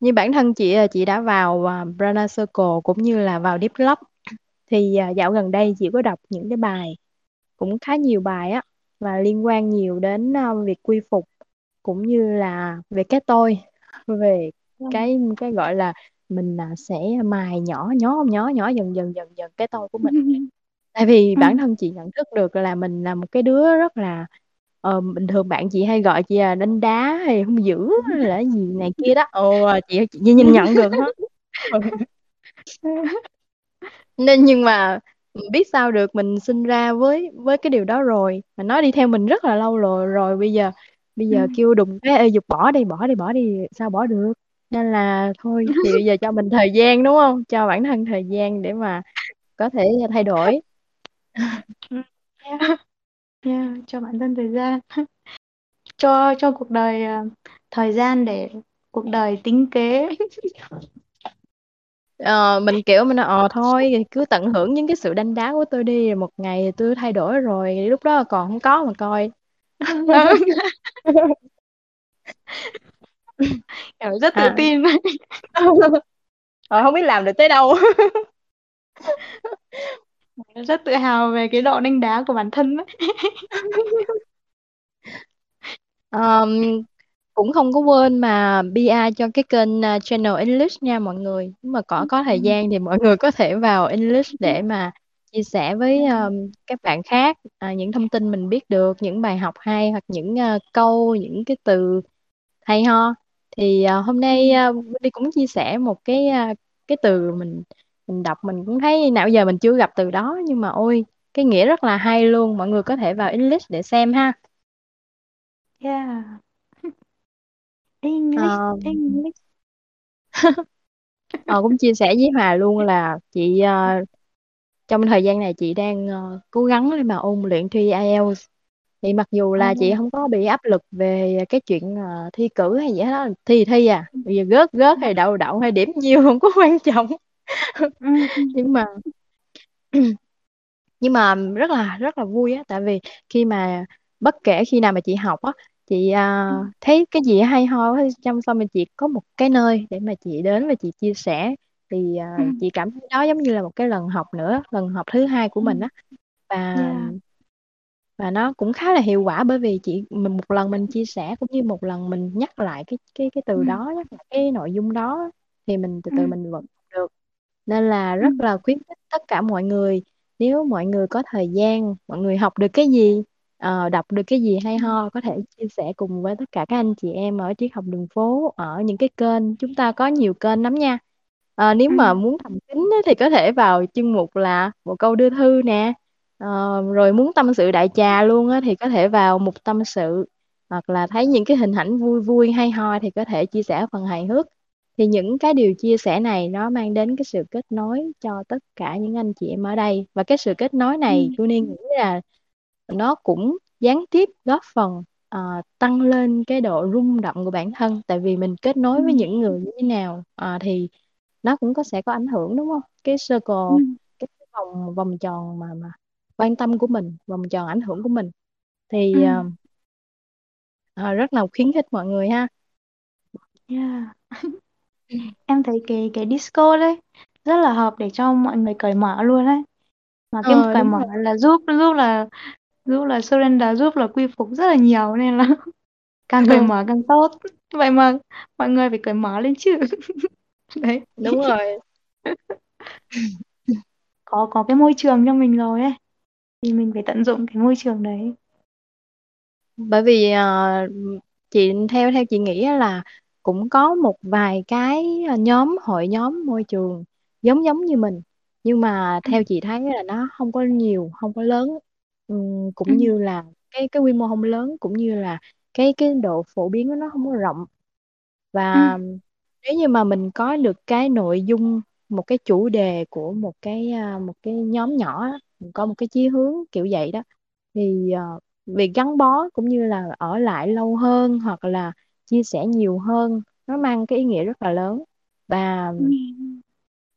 như bản thân chị chị đã vào uh, Brana Circle cũng như là vào Deep Club thì à, dạo gần đây chị có đọc những cái bài cũng khá nhiều bài á và liên quan nhiều đến à, việc quy phục cũng như là về cái tôi về cái cái gọi là mình à, sẽ mài nhỏ nhỏ nhỏ nhỏ dần dần dần dần cái tôi của mình. Tại vì Ừ. bản thân chị nhận thức được là mình là một cái đứa rất là ờ, bình thường bạn chị hay gọi chị là đánh đá hay hung dữ hay là gì này kia đó. Ồ chị chị nhìn nhận được hết. Nên nhưng mà biết sao được mình sinh ra với với cái điều đó rồi mà nó đi theo mình rất là lâu rồi rồi bây giờ bây Ừ. giờ kêu đùng cái ê dục bỏ đi bỏ đi bỏ đi sao bỏ được nên là thôi thì bây giờ cho mình thời gian đúng không cho bản thân thời gian để mà có thể thay đổi Ừ. Yeah. Yeah. cho bản thân thời gian cho cho cuộc đời à, thời gian để cuộc đời tính kế Ờ, mình kiểu mình nói, ờ thôi thì cứ tận hưởng những cái sự đanh đá của tôi đi rồi một ngày thì tôi thay đổi rồi lúc đó còn không có mà coi. Kiểu rất tự à. tin. Ờ, không biết làm được tới đâu. Rất tự hào về cái độ đánh đá của bản thân ấy. Ờm, cũng không có quên mà PR cho cái kênh uh, Channel English nha mọi người. Nếu mà có có thời gian thì mọi người có thể vào English để mà chia sẻ với um, các bạn khác à, những thông tin mình biết được những bài học hay hoặc những uh, câu những cái từ hay ho. Thì à, hôm Ừ. nay à, Wendy cũng chia sẻ một cái à, cái từ mình mình đọc mình cũng thấy nào giờ mình chưa gặp từ đó nhưng mà ôi cái nghĩa rất là hay luôn. Mọi người có thể vào English để xem ha. Yeah. English, Ờ, English. ờ, cũng chia sẻ với Hòa luôn là chị à, trong thời gian này chị đang ờ, cố gắng để mà ôn luyện thi IELTS thì mặc dù là chị Oh. không có bị áp lực về cái chuyện ờ, thi cử hay gì hết đó thi thì thi à bây giờ gớt gớt hay đậu đậu hay điểm nhiêu không có quan trọng Ừ. nhưng mà nhưng mà rất là rất là vui á tại vì khi mà bất kể khi nào mà chị học á chị à, thấy cái gì hay ho trong xong rồi chị có một cái nơi để mà chị đến và chị chia sẻ. Thì à, Ừ. chị cảm thấy đó giống như là một cái lần học nữa lần học thứ hai của Ừ. mình á. Và Yeah. và nó cũng khá là hiệu quả bởi vì chị mình một lần mình chia sẻ cũng như một lần mình nhắc lại cái cái cái ừ. từ đó nhắc lại cái nội dung đó thì mình từ ừ. từ mình vận được. Nên là ừ. rất là khuyến khích tất cả mọi người nếu mọi người có thời gian mọi người học được cái gì ờ, đọc được cái gì hay ừ ho có thể chia sẻ cùng với tất cả các anh chị em ở triết học đường phố ở những cái kênh. Chúng ta có nhiều kênh lắm nha. Ờ, nếu ừ. mà muốn thầm kín thì có thể vào chuyên mục là một câu đưa thư nè. Ờ, rồi muốn tâm sự đại trà luôn á, thì có thể vào mục tâm sự hoặc là thấy những cái hình ảnh vui vui hay ho thì có thể chia sẻ phần hài hước. Thì những cái điều chia sẻ này nó mang đến cái sự kết nối cho tất cả những anh chị em ở đây. Và cái sự kết nối ừ. Này tôi nghĩ là nó cũng gián tiếp góp phần ờ, tăng lên cái độ rung động của bản thân. Tại vì mình kết ừ nối với những người như thế nào ờ, thì nó cũng có sẽ có ảnh hưởng đúng không? Cái ừ. circle cái vòng vòng tròn mà mà quan tâm của mình vòng tròn ảnh hưởng của mình. Ừ. thì ờ, ờ, rất là khuyến khích mọi người ha. Yeah. em thấy cái cái disco đấy rất là hợp để cho mọi người cởi mở luôn đấy. Mà cái ờ cởi mở rồi. là giúp giúp là giúp là surrender giúp là quy phục rất là nhiều nên là càng cởi mở càng tốt. Vậy mà mọi người phải cởi mở lên chứ. Đấy. Đúng rồi. Có có cái môi trường cho mình rồi ấy. Thì mình phải tận dụng cái môi trường đấy. Bởi vì ờ, chị theo theo chị nghĩ là cũng có một vài cái ờ, nhóm hội nhóm môi trường giống giống như mình. Nhưng mà ừ. theo chị thấy là nó không có nhiều không có lớn Ừm, ừ cũng như là cái cái quy mô không lớn cũng như là cái cái độ phổ biến của nó không có rộng. Ừ và nếu như mà mình có được cái nội dung một cái chủ đề của một cái à, một cái nhóm nhỏ á, mình có một cái chí hướng kiểu vậy đó thì à, việc gắn bó cũng như là ở lại lâu hơn hoặc là chia sẻ nhiều hơn nó mang cái ý nghĩa rất là lớn. Và ừ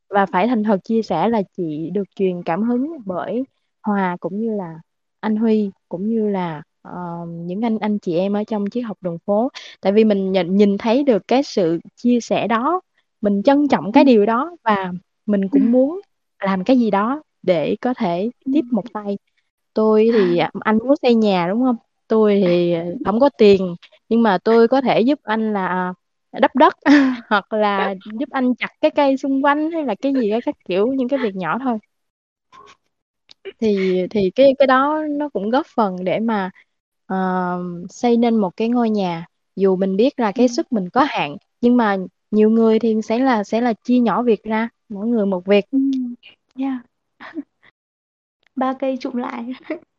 và phải thành thật chia sẻ là chị được truyền cảm hứng bởi Hòa cũng như là anh Huy cũng như là ờ, những anh anh chị em ở trong triết học đường phố. Tại vì mình nhìn, nhìn thấy được cái sự chia sẻ đó mình trân trọng ừ. cái điều đó và mình ừ. cũng muốn làm cái gì đó để có thể ừ. tiếp một tay. Tôi thì à, anh muốn xây nhà đúng không? Tôi thì không có tiền nhưng mà tôi có thể giúp anh là à, đắp đất hoặc là giúp anh chặt cái cây xung quanh hay là cái gì đó các kiểu những cái việc nhỏ thôi thì thì cái cái đó nó cũng góp phần để mà ờ, xây nên một cái ngôi nhà. Dù mình biết là ừ. cái sức mình có hạn nhưng mà nhiều người thì sẽ là sẽ là chia nhỏ việc ra mỗi người một việc. Ừ yeah. ba cây chụm lại.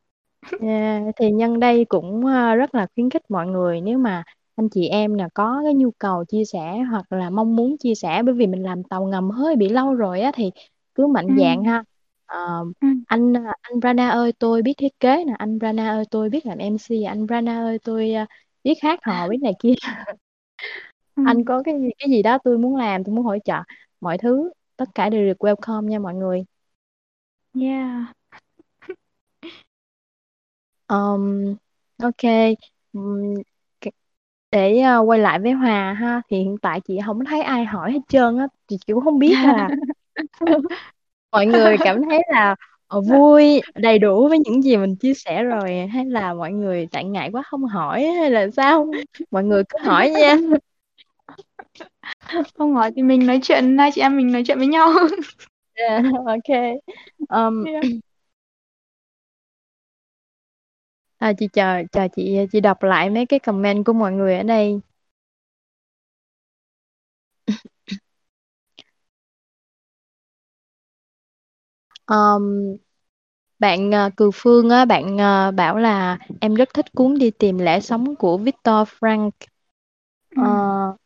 À, thì nhân đây cũng à, rất là khuyến khích mọi người nếu mà anh chị em là có cái nhu cầu chia sẻ hoặc là mong muốn chia sẻ bởi vì mình làm tàu ngầm hơi bị lâu rồi á thì cứ ừ. mạnh dạn ha Ờ, ừ. anh anh Rana ơi tôi biết thiết kế nè. Anh Rana ơi tôi biết làm MC anh Rana ơi tôi à, biết hát hò biết này kia. Ừ. Anh có cái gì cái gì đó tôi muốn làm tôi muốn hỗ trợ. Mọi thứ tất cả đều được welcome nha mọi người. Yeah. Um, ok. K- để ờ, quay lại với Hòa ha. Thì hiện tại chị không thấy ai hỏi hết trơn á. Chị cũng không biết là mọi người cảm thấy là ờ, vui đầy đủ với những gì mình chia sẻ rồi hay là mọi người tại ngại quá không hỏi hay là sao? Mọi người cứ hỏi nha. Không hỏi thì mình nói chuyện hai chị em mình nói chuyện với nhau. Dạ, ok. Um, yeah. à, chị chờ chờ chị chị đọc lại mấy cái comment của mọi người ở đây um, Bạn ờ, Cừu Phương á, bạn ờ, bảo là em rất thích cuốn Đi tìm lẽ sống của Viktor Frank. ừ Ờ,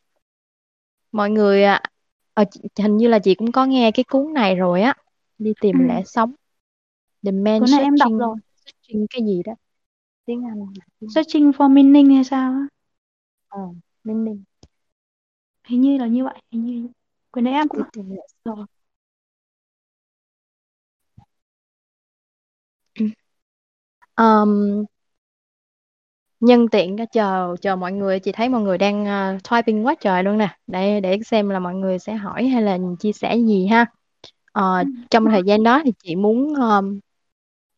mọi người chị- hình như là chị cũng có nghe cái cuốn này rồi á. Đi ừ tìm lẽ sống. The Man cuốn này em đọc Searching, rồi searching cái gì đó. Tiếng Anh. Searching for Meaning hay sao á Ờ, Ninh Ninh. hình như là như vậy hình như cuốn này em cũng Đi tìm lẽ sống. Ờm, nhân tiện chờ chờ mọi người chị thấy mọi người đang ờ, typing quá trời luôn nè. Để để xem là mọi người sẽ hỏi hay là chia sẻ gì ha. Ờ, ừ trong thời gian đó thì chị muốn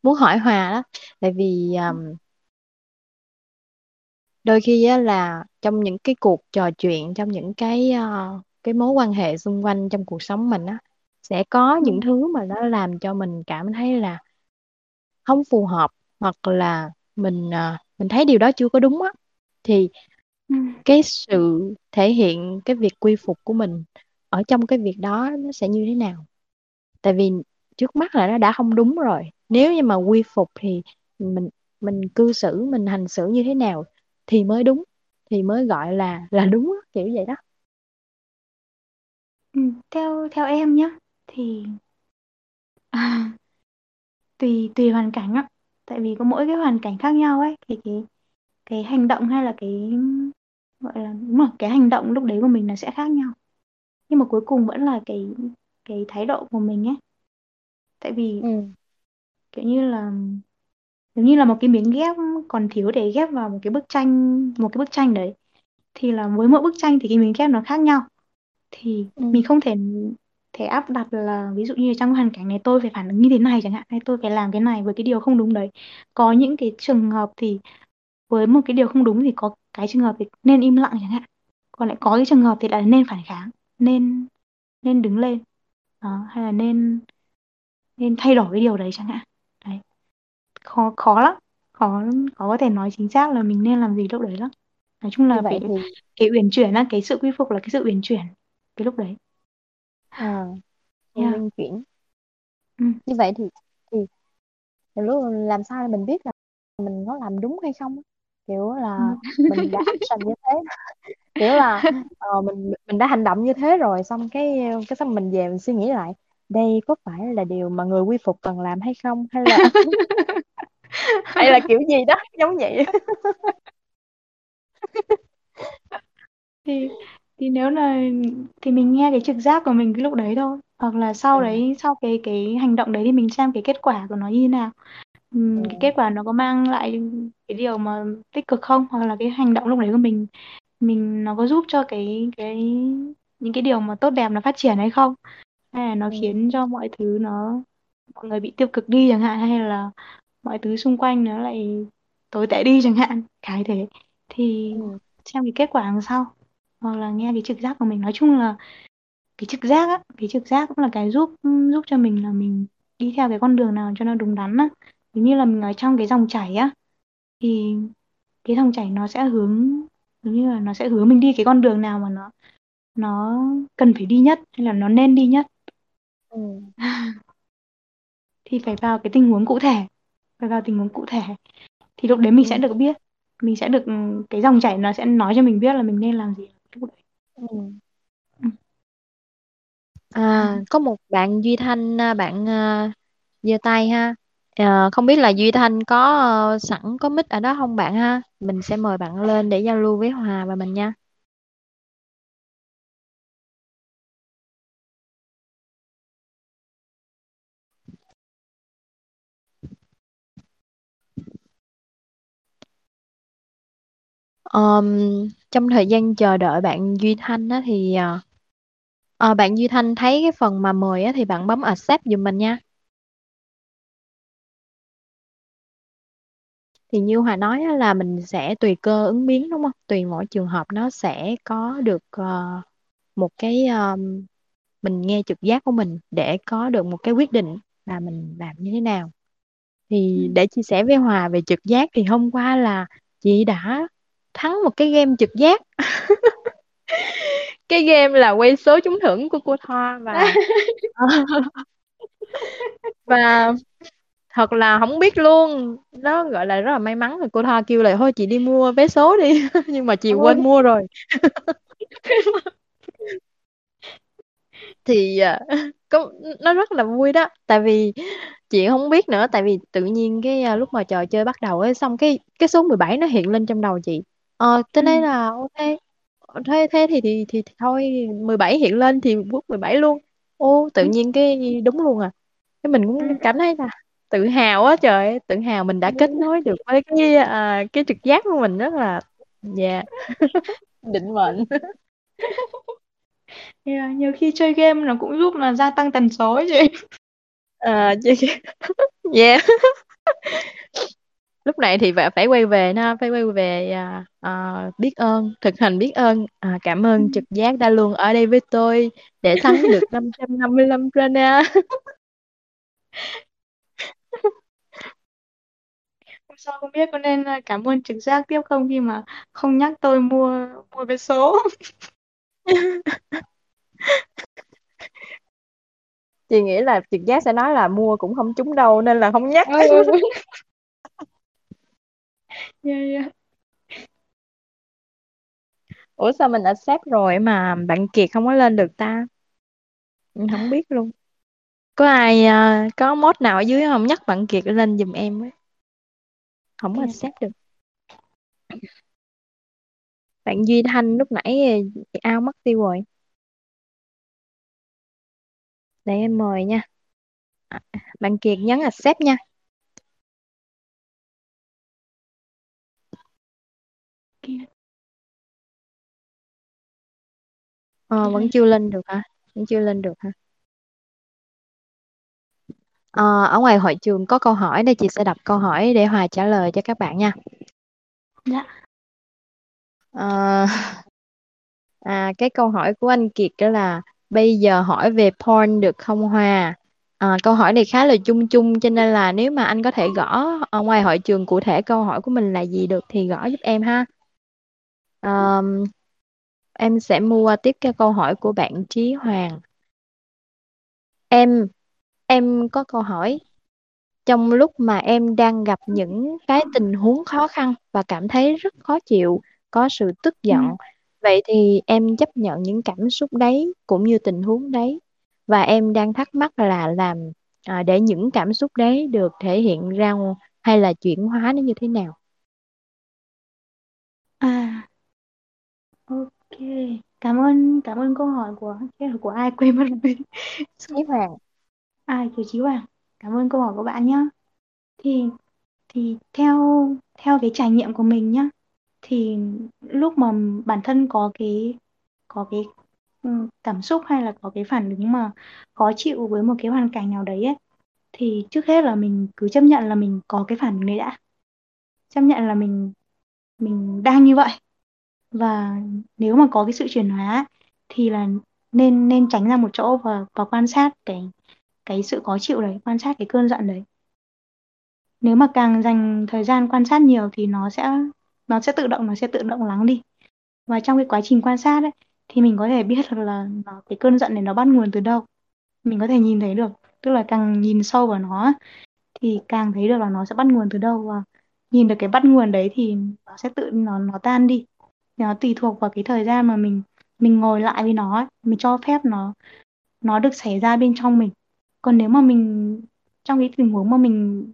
muốn hỏi Hòa đó tại vì um, đôi khi á, là trong những cái cuộc trò chuyện trong những cái uh, cái mối quan hệ xung quanh trong cuộc sống mình á sẽ có ừ. những thứ mà nó làm cho mình cảm thấy là không phù hợp hoặc là mình uh, mình thấy điều đó chưa có đúng á thì ừ. cái sự thể hiện cái việc quy phục của mình ở trong cái việc đó nó sẽ như thế nào? Tại vì trước mắt là nó đã không đúng rồi. Nếu như mà quy phục thì mình mình cư xử mình hành xử như thế nào thì mới đúng thì mới gọi là là đúng kiểu vậy đó. Ừ, theo theo em nhá thì à, tùy tùy hoàn cảnh á tại vì có mỗi cái hoàn cảnh khác nhau ấy thì cái cái hành động hay là cái gọi là đúng rồi cái hành động lúc đấy của mình là sẽ khác nhau nhưng mà cuối cùng vẫn là cái cái thái độ của mình ấy tại vì ừ. kiểu như là giống như là một cái miếng ghép còn thiếu để ghép vào một cái bức tranh một cái bức tranh đấy thì là với mỗi bức tranh thì cái miếng ghép nó khác nhau thì Ừ. mình không thể thể áp đặt là ví dụ như trong hoàn cảnh này tôi phải phản ứng như thế này chẳng hạn hay tôi phải làm cái này với cái điều không đúng đấy. Có những cái trường hợp thì với một cái điều không đúng thì có cái trường hợp thì nên im lặng chẳng hạn. Còn lại có cái trường hợp thì lại nên phản kháng nên nên đứng lên đó, hay là nên nên thay đổi cái điều đấy chẳng hạn. Đấy. Khó khó lắm khó khó có thể nói chính xác là mình nên làm gì lúc đấy lắm. Nói chung là vậy phải thì cái uyển chuyển á cái sự quy phục là cái sự uyển chuyển cái lúc đấy à, yeah. luân chuyển ừ. như vậy thì thì lúc làm sao để mình biết là mình có làm đúng hay không kiểu Ừ. là mình đã action như thế kiểu là ờ, mình mình đã hành động như thế rồi xong cái cái xong mình về mình suy nghĩ lại đây có phải là điều mà người quy phục cần làm hay không hay là hay là kiểu gì đó giống vậy thì thì nếu là thì mình nghe cái trực giác của mình cái lúc đấy thôi hoặc là sau ừ. đấy sau cái cái hành động đấy thì mình xem cái kết quả của nó như thế nào Ừ. Ừm, cái kết quả nó có mang lại cái điều mà tích cực không hoặc là cái hành động lúc đấy của mình mình nó có giúp cho cái cái những cái điều mà tốt đẹp nó phát triển hay không hay là nó Ừ. khiến cho mọi thứ nó mọi người bị tiêu cực đi chẳng hạn hay là mọi thứ xung quanh nó lại tồi tệ đi chẳng hạn cái thế thì Ừ. xem cái kết quả làm sao hoặc là nghe cái trực giác của mình. Nói chung là cái trực giác á cái trực giác cũng là cái giúp giúp cho mình là mình đi theo cái con đường nào cho nó đúng đắn á. Giống như là mình ở trong cái dòng chảy á thì cái dòng chảy nó sẽ hướng giống như là nó sẽ hướng mình đi cái con đường nào mà nó nó cần phải đi nhất hay là nó nên đi nhất. Ừ. thì phải vào cái tình huống cụ thể phải vào tình huống cụ thể. Thì lúc đấy mình sẽ Ừ. được biết mình sẽ được cái dòng chảy nó sẽ nói cho mình biết là mình nên làm gì Ừ. ừ. À, có một bạn Duy Thanh à, bạn à, giơ tay ha Ờ, không biết là Duy Thanh có uh, sẵn có mic ở đó không bạn ha mình sẽ mời bạn lên để giao lưu với Hòa và mình nha um trong thời gian chờ đợi bạn Duy Thanh á, thì ờ, bạn Duy Thanh thấy cái phần mà mời á, thì bạn bấm accept giùm mình nha. Thì như Hòa nói á, là mình sẽ tùy cơ ứng biến đúng không? Tùy mỗi trường hợp nó sẽ có được ờ, một cái ờm, mình nghe trực giác của mình để có được một cái quyết định là mình làm như thế nào. Ừ. thì để chia sẻ với Hòa về trực giác thì hôm qua là chị đã thắng một cái game trực giác. Cái game là quay số trúng thưởng của cô Thoa và và thật là không biết luôn. Nó gọi là rất là may mắn rồi cô Thoa kêu là thôi chị đi mua vé số đi. Nhưng mà chị Ôi, quên mua rồi. Thì à, có nó rất là vui đó. Tại vì chị không biết nữa. Tại vì tự nhiên cái à, lúc mà trò chơi bắt đầu ấy xong cái cái số 17 nó hiện lên trong đầu chị ờ thế ừ. nên là ok thế thế thì thì, thì, thì thôi 17 hiện lên thì bút 17 luôn. Ô tự Ừ. nhiên cái đúng luôn à. Cái mình Ừ. cũng cảm thấy là tự hào á trời ơi, tự hào mình đã kết nối được với cái à, cái trực giác của mình rất là dạ. Định mệnh. Yeah, nhiều khi chơi game nó cũng giúp là gia tăng tần số ấy chị. À, dạ lúc này thì phải quay về nó phải quay về à, à, biết ơn thực hành biết ơn à, cảm ơn trực giác đã luôn ở đây với tôi để thắng được 555 Rana sao không biết có nên à, cảm ơn trực giác tiếp không khi mà không nhắc tôi mua mua vé số chị nghĩ là trực giác sẽ nói là mua cũng không trúng đâu nên là không nhắc ừ, ừ. ừ yeah, yeah. ủa sao mình accept rồi mà bạn Kiệt không có lên được ta? Mình không biết luôn. Có ai uh, có mod nào ở dưới không? Nhắc bạn Kiệt lên giùm em với. Không yeah. accept được. Bạn Duy Thanh lúc nãy à, ao mất tiêu rồi. Để em mời nha. À, bạn Kiệt nhấn accept nha. Ờ, vẫn chưa lên được hả? Vẫn chưa lên được hả? Ờ, ở ngoài hội trường có câu hỏi đây chị sẽ đọc câu hỏi để Hòa trả lời cho các bạn nha. Dạ. Ờ, à, cái câu hỏi của anh Kiệt đó là bây giờ hỏi về porn được không Hòa à, câu hỏi này khá là chung chung cho nên là nếu mà anh có thể gõ ở ngoài hội trường cụ thể câu hỏi của mình là gì được thì gõ giúp em ha à, em sẽ mua tiếp cái câu hỏi của bạn Trí Hoàng. Em em có câu hỏi. Trong lúc mà em đang gặp những cái tình huống khó khăn và cảm thấy rất khó chịu có sự tức giận ừ. vậy thì em chấp nhận những cảm xúc đấy cũng như tình huống đấy. Và em đang thắc mắc là làm à, để những cảm xúc đấy được thể hiện ra hay là chuyển hóa nó như thế nào? À ok cảm ơn cảm ơn câu hỏi của của ai quên mất rồi? Chí Hoàng. Ai của Chí Hoàng. Cảm ơn câu hỏi của bạn nhé thì thì theo theo cái trải nghiệm của mình nhá thì lúc mà bản thân có cái có cái ừ, cảm xúc hay là có cái phản ứng mà khó chịu với một cái hoàn cảnh nào đấy ấy thì trước hết là mình cứ chấp nhận là mình có cái phản ứng đấy đã. Chấp nhận là mình mình đang như vậy và nếu mà có cái sự chuyển hóa thì là nên nên tránh ra một chỗ và và quan sát cái cái sự khó chịu đấy quan sát cái cơn giận đấy. Nếu mà càng dành thời gian quan sát nhiều thì nó sẽ nó sẽ tự động nó sẽ tự động lắng đi. Và trong cái quá trình quan sát ấy thì mình có thể biết được là nó, cái cơn giận này nó bắt nguồn từ đâu. Mình có thể nhìn thấy được tức là càng nhìn sâu vào nó thì càng thấy được là nó sẽ bắt nguồn từ đâu. Và nhìn được cái bắt nguồn đấy thì nó sẽ tự nó nó tan đi nó tùy thuộc vào cái thời gian mà mình mình ngồi lại với nó ấy, mình cho phép nó nó được xảy ra bên trong mình. Còn nếu mà mình trong cái tình huống mà mình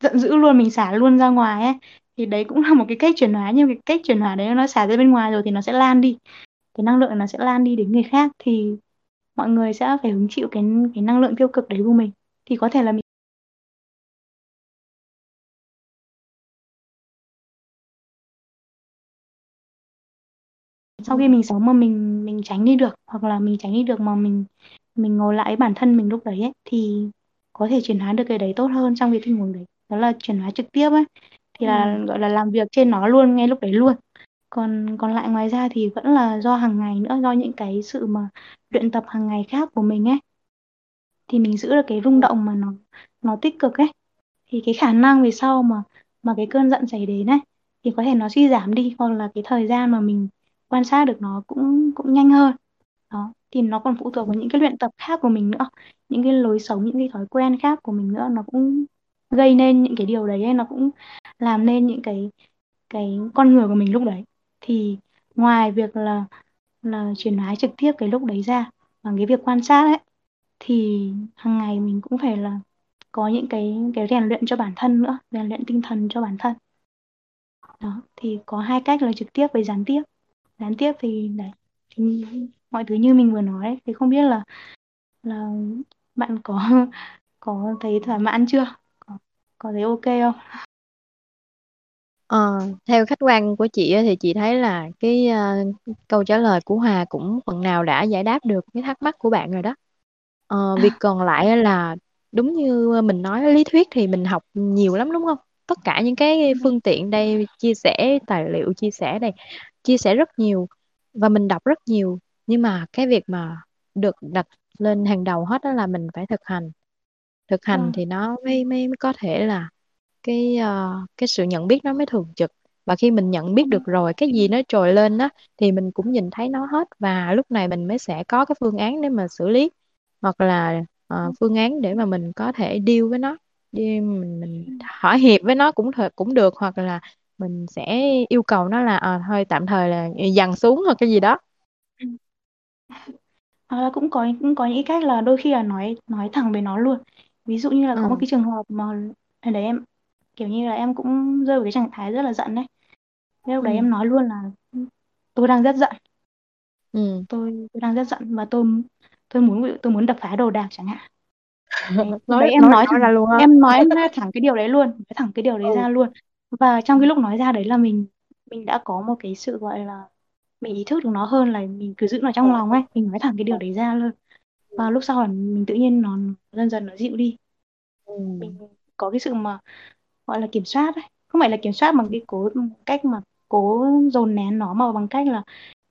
giận dữ luôn mình xả luôn ra ngoài ấy thì đấy cũng là một cái cách chuyển hóa. Nhưng cái cách chuyển hóa đấy nó xả ra bên ngoài rồi thì nó sẽ lan đi. Cái năng lượng nó sẽ lan đi đến người khác thì mọi người sẽ phải hứng chịu cái cái năng lượng tiêu cực đấy của mình. Thì có thể là mình sau khi mình sống mà mình mình tránh đi được hoặc là mình tránh đi được mà mình mình ngồi lại bản thân mình lúc đấy ấy, thì có thể chuyển hóa được cái đấy tốt hơn trong cái tình huống đấy. Đó là chuyển hóa trực tiếp ấy thì là ừ. gọi là làm việc trên nó luôn ngay lúc đấy luôn. Còn còn lại ngoài ra thì vẫn là do hàng ngày nữa do những cái sự mà luyện tập hàng ngày khác của mình ấy. Thì mình giữ được cái rung động mà nó nó tích cực ấy. Thì cái khả năng về sau mà mà cái cơn giận xảy đến ấy thì có thể nó suy giảm đi hoặc là cái thời gian mà mình quan sát được nó cũng cũng nhanh hơn. Đó thì nó còn phụ thuộc vào những cái luyện tập khác của mình nữa. Những cái lối sống những cái thói quen khác của mình nữa nó cũng gây nên những cái điều đấy ấy, nó cũng làm nên những cái cái con người của mình lúc đấy. Thì ngoài việc là là chuyển hóa trực tiếp cái lúc đấy ra bằng cái việc quan sát ấy thì hàng ngày mình cũng phải là có những cái cái rèn luyện cho bản thân nữa rèn luyện tinh thần cho bản thân. Đó thì có hai cách là trực tiếp với gián tiếp gián tiếp thì đấy thì mọi thứ như mình vừa nói thì không biết là là bạn có có thấy thỏa mãn chưa có, có thấy ok không Ờ, theo khách quan của chị thì chị thấy là cái uh, câu trả lời của Hòa cũng phần nào đã giải đáp được cái thắc mắc của bạn rồi đó. Ờ, việc còn lại là đúng như mình nói lý thuyết thì mình học nhiều lắm đúng không? Tất cả những cái ừ, phương tiện đây chia sẻ tài liệu chia sẻ đây chia sẻ rất nhiều và mình đọc rất nhiều. Nhưng mà cái việc mà được đặt lên hàng đầu hết đó là mình phải thực hành. Thực hành vâng. thì nó mới mới, mới có thể là cái ờ, cái sự nhận biết nó mới thường trực. Và khi mình nhận biết được rồi cái gì nó trồi lên đó thì mình cũng nhìn thấy nó hết. Và lúc này mình mới sẽ có cái phương án để mà xử lý hoặc là ờ, phương án để mà mình có thể deal với nó đi mình mình thỏa hiệp với nó cũng th cũng được hoặc là mình sẽ yêu cầu nó là à, thôi tạm thời là dằn xuống hoặc cái gì đó. Ừ. Hoặc là cũng có cũng có những cách là đôi khi là nói nói thẳng với nó luôn. Ví dụ như là có một ừ. cái trường hợp mà hồi đấy em kiểu như là em cũng rơi vào cái trạng thái rất là giận đấy. Lúc đấy ừ. em nói luôn là tôi đang rất giận. Ừ. Tôi tôi đang rất giận và tôi tôi muốn tôi muốn đập phá đồ đạc chẳng hạn lúc đấy nói em nói nói thẳng ra luôn em nói thẳng cái điều đấy luôn nói thẳng cái điều đấy ừ. ra luôn. Và trong cái lúc nói ra đấy là mình mình đã có một cái sự gọi là mình ý thức được nó hơn là mình cứ giữ nó trong lòng ấy mình nói thẳng cái điều đấy ra luôn. Và lúc sau là mình tự nhiên nó dần dần nó dịu đi. Ừ. Mình có cái sự mà gọi là kiểm soát ấy. Không phải là kiểm soát bằng cái cố cách mà cố dồn nén nó mà bằng cách là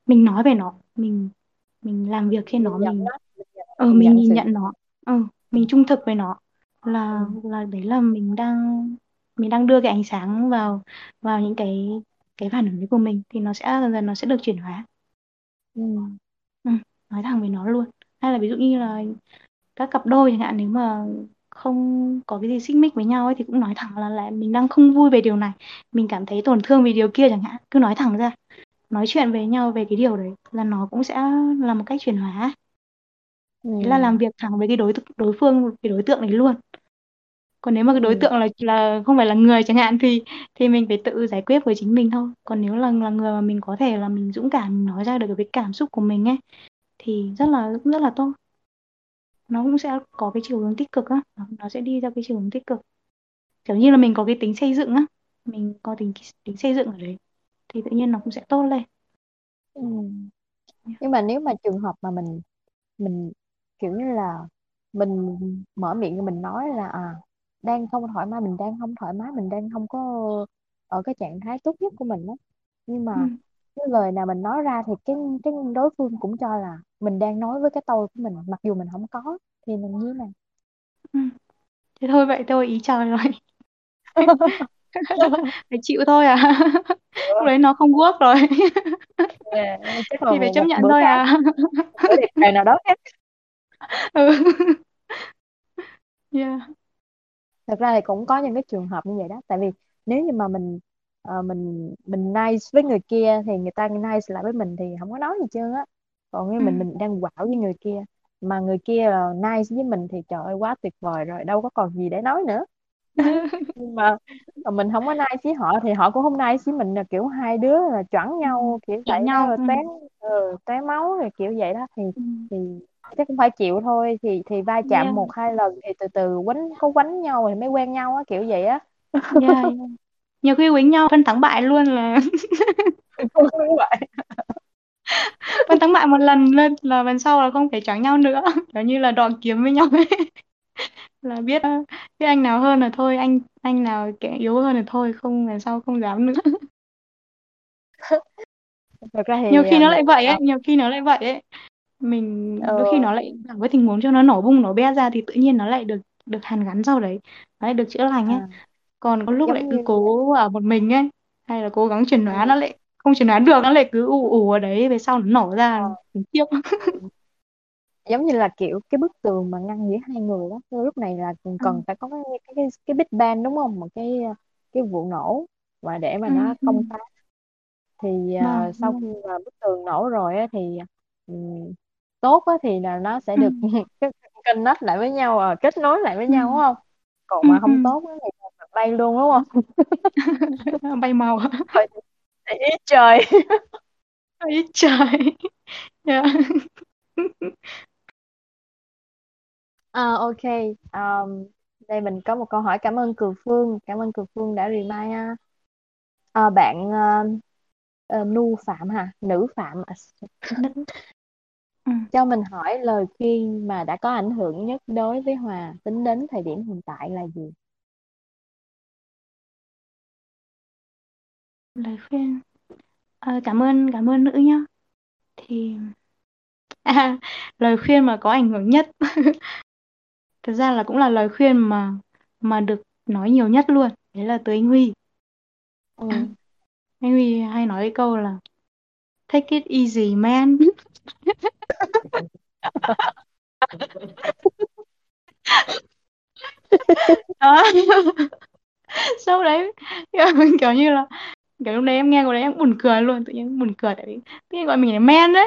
mình nói về nó mình mình làm việc khi nó nhận mình nhìn nhận, ờ mình nhận nhìn nhận nó. Ờ mình trung thực với nó. Là ừ. là đấy là mình đang mình đang đưa cái ánh sáng vào vào những cái cái phản ứng đấy của mình thì nó sẽ dần dần nó sẽ được chuyển hóa. Ừ. Ừ, nói thẳng với nó luôn. Hay là ví dụ như là các cặp đôi chẳng hạn nếu mà không có cái gì xích mích với nhau ấy thì cũng nói thẳng là lại mình đang không vui về điều này. Mình cảm thấy tổn thương vì điều kia chẳng hạn. Cứ nói thẳng ra. Nói chuyện với nhau về cái điều đấy là nó cũng sẽ là một cách chuyển hóa ừ. Là làm việc thẳng với cái đối đối phương cái đối tượng đấy luôn. Còn nếu mà cái đối ừ. tượng là là không phải là người chẳng hạn thì thì mình phải tự giải quyết với chính mình thôi. Còn nếu là là người mà mình có thể là mình dũng cảm mình nói ra được cái cảm xúc của mình ấy thì rất là rất là tốt. Nó cũng sẽ có cái chiều hướng tích cực á. Nó, nó sẽ đi theo cái chiều hướng tích cực. Kiểu như là mình có cái tính xây dựng á. Mình có tính tính xây dựng ở đấy thì tự nhiên nó cũng sẽ tốt lên. Ừ. Nhưng mà nếu mà trường hợp mà mình mình kiểu như là mình mở miệng mình nói là à, đang không thoải mái mình đang không thoải mái mình đang không có ở cái trạng thái tốt nhất của mình đó nhưng ừ, mà cái lời nào mình nói ra thì cái cái đối phương cũng cho là mình đang nói với cái tôi của mình mặc dù mình không có thì mình như nào? Ừ. thế thôi vậy thôi ý trời rồi phải chịu thôi à? Lúc đấy nó không work rồi. Là thì phải chấp nhận thôi khác. à. Bữa đẹp nào đó khác ừ. yeah. thật ra thì cũng có những cái trường hợp như vậy đó tại vì nếu như mà mình ờ, mình mình nice với người kia thì người ta nice lại với mình thì không có nói gì trơn á còn nếu ừ. mình mình đang quảo với người kia mà người kia là nice với mình thì trời ơi quá tuyệt vời rồi đâu có còn gì để nói nữa nhưng mà mà mình không có nice với họ thì họ cũng không nice với mình là kiểu hai đứa là chuẩn ừ. nhau kiểu vậy nhau rồi ừ. tán ừ, máu rồi kiểu vậy đó thì Ừ. thì chắc cũng phải chịu thôi thì thì va chạm Yeah. một hai lần thì từ từ quánh có quánh nhau thì mới quen nhau á kiểu vậy á. Yeah, nhiều khi quýnh nhau phân thắng bại luôn là Đúng vậy phân thắng bại một lần lên là lần sau là không phải chở nhau nữa. Kiểu như là đòn kiếm với nhau ấy. là biết biết anh nào hơn là thôi anh anh nào kẻ yếu hơn là thôi không lần sau không dám nữa. Thật ra nhiều thì khi à, nó mình lại vậy ấy nhiều khi nó lại vậy ấy mình ờ, đôi khi nó lại gặp cái tình huống cho nó nổ bung nổ bét ra thì tự nhiên nó lại được được hàn gắn sau đấy nó lại được chữa lành ấy. À, còn có lúc lại giống cứ như cố ở một mình ấy hay là cố gắng chuyển hóa ừ, nó lại không chuyển hóa được nó lại cứ ù ù ở đấy về sau nó nổ ra ờ, khủng khiếp ừ. giống như là kiểu cái bức tường mà ngăn giữa hai người đó Thì lúc này là ừ, cần phải có cái cái cái, cái Big Bang đúng không? Một cái cái vụ nổ và để mà ừ, nó ừ. công phá thì à, vâng sau vâng. khi mà bức tường nổ rồi á, thì ừm, tốt á, thì là nó sẽ ừ, được cái connect lại với nhau à, kết nối lại với ừ, nhau đúng không? Còn ừ, mà không tốt á, thì bay luôn đúng không? Bay màu. Thì ý trời. Ấy trời. Dạ. à, ok. Um, đây mình có một câu hỏi. Cảm ơn Cường Phương. Cảm ơn Cường Phương đã remind à, bạn uh, uh, Nu Phạm hả? Nữ Phạm. À. ừ. cho mình hỏi lời khuyên mà đã có ảnh hưởng nhất đối với Hòa tính đến thời điểm hiện tại là gì? Lời khuyên. À, cảm ơn cảm ơn nữ nhá. Thì à, lời khuyên mà có ảnh hưởng nhất. Thực ra là cũng là lời khuyên mà mà được nói nhiều nhất luôn. Đấy là từ anh Huy. Ừ. anh Huy hay nói cái câu là take it easy man đó. Sau đấy kiểu như là kiểu lúc đấy em nghe câu đấy em buồn cười luôn tự nhiên buồn cười tại vì tự nhiên gọi mình là man đấy.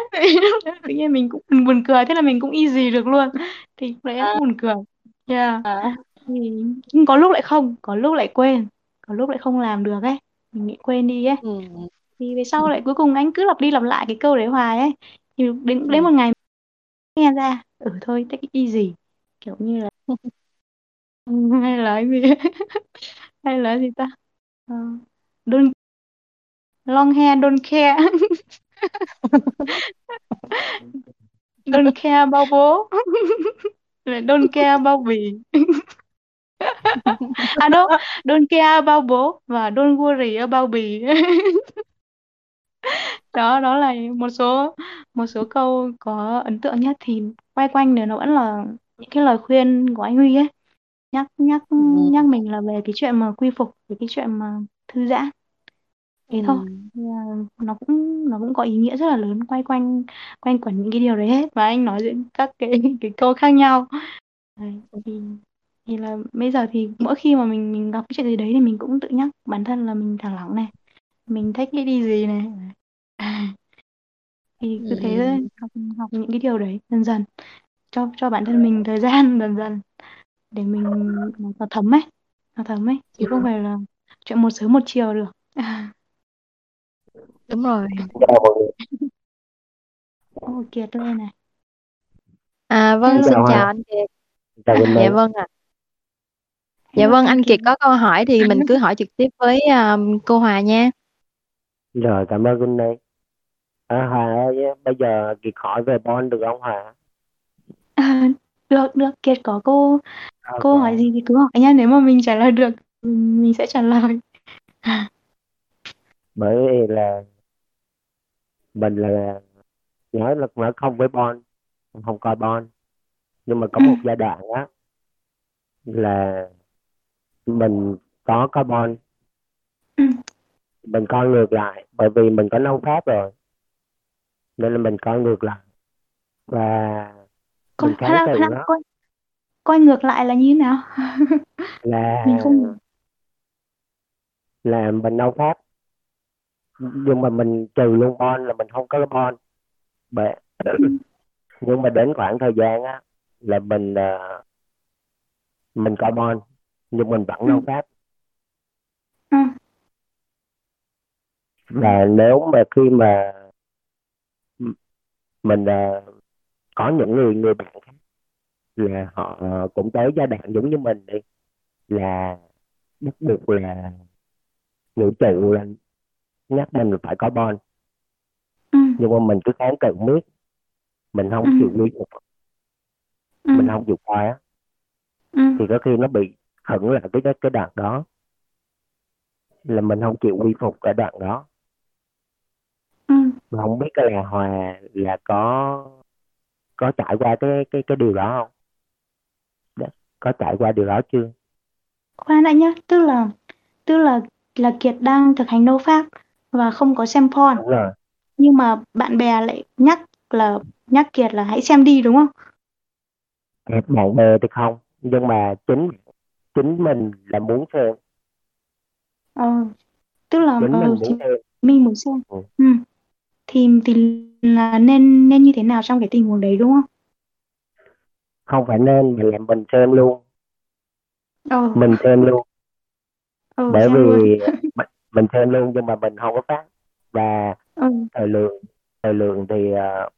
Tự nhiên mình cũng buồn cười thế là mình cũng easy được luôn. Thì lúc đấy em à, cũng buồn cười. Yeah. À. thì nhưng có lúc lại không có lúc lại quên có lúc lại không làm được ấy. Mình nghĩ quên đi ấy. Ừ. thì về sau lại cuối cùng anh cứ lặp đi lặp lại cái câu đấy hoài ấy thì đến Ừ. đến một ngày nghe ra ừ thôi take it easy kiểu như là hay là gì? Hay là gì ta? Ờ, don't long hair don't care. Don't care bao bố. Lại don't care bao bì. À đâu don't care bao bố và don't worry about bì đó đó là một số một số câu có ấn tượng nhất thì quay quanh này nó vẫn là những cái lời khuyên của anh Huy ấy. Nhắc nhắc Ừ. nhắc mình là về cái chuyện mà quy phục về cái chuyện mà thư giãn. Thế thôi. Ừ. Thì, à, nó cũng nó cũng có ý nghĩa rất là lớn quay quanh quanh quẩn những cái điều đấy hết. Và anh nói những các cái cái câu khác nhau. Đấy, thì thì là bây giờ thì mỗi khi mà mình mình gặp cái chuyện gì đấy thì mình cũng tự nhắc bản thân là mình thả lỏng này mình thích cái đi gì này? Thì cứ thế thôi học học những cái điều đấy dần dần. Cho cho bản thân mình thời gian dần dần để mình nó thấm ấy nó thấm ấy chứ không phải là chuyện một sớm một chiều được. Đúng rồi. Ô, Kiệt lên này. À vâng Hello. xin Chào anh Kiệt. Chào dạ vâng ạ. Dạ vâng anh Kiệt. có câu hỏi thì mình cứ hỏi trực tiếp với um, cô Hòa nha rồi cảm ơn Quỳnh Minh à, Hòa ơi bây giờ Kiệt hỏi về Bon được không Hòa? À, được được. Kiệt có cô Ok. cô hỏi gì thì cứ hỏi nha nếu mà mình trả lời được mình sẽ trả lời. Bởi vì là mình là nói là nói không với Bon không coi Bon nhưng mà có một giai đoạn á là mình có coi Bon Ừ. mình coi ngược lại bởi vì mình có nâu pháp rồi. Nên là mình coi ngược lại. Và coi mình khoan khoan coi coi ngược lại là như thế nào? Là mình không là mình nâu pháp nhưng mà mình trừ luôn bon là mình không có bon Bệ. nhưng mà đến khoảng thời gian á là mình ờ, mình có bon. Nhưng mình vẫn Ừ. nâu pháp ừ. Và nếu mà khi mà mình ờ, có những người người bạn khác là họ cũng tới giai đoạn giống như mình đi là bắt buộc là người tự là nhắc mình phải có bon Ừ. nhưng mà mình cứ kháng cự miết mình không Ừ. chịu nuôi phục Ừ. mình không chịu á Ừ. thì có khi nó bị hững lại cái cái đoạn đó là mình không chịu quy phục cái đoạn đó. Mà không biết cái là hòa là có có trải qua cái cái cái điều đó không? Đã- có trải qua điều đó chưa? Khoan đã nhá tức là tức là là Kiệt đang thực hành nô pháp và không có xem porn. Đúng rồi. Nhưng mà bạn bè lại nhắc là nhắc Kiệt là hãy xem đi đúng không? Các bạn bè thì không nhưng mà chính chính mình là muốn xem. Ờ tức là chính ờ, mình muốn xem. mình muốn xem. Ừ. ừ. Thì thì là nên nên như thế nào trong cái tình huống đấy đúng không? Không phải nên mà là mình xem luôn. Ờ. Mình xem luôn. Ờ bởi vì luôn. mình, mình xem luôn nhưng mà mình không có phát. Và ờ. thời lượng thời lượng thì ờ,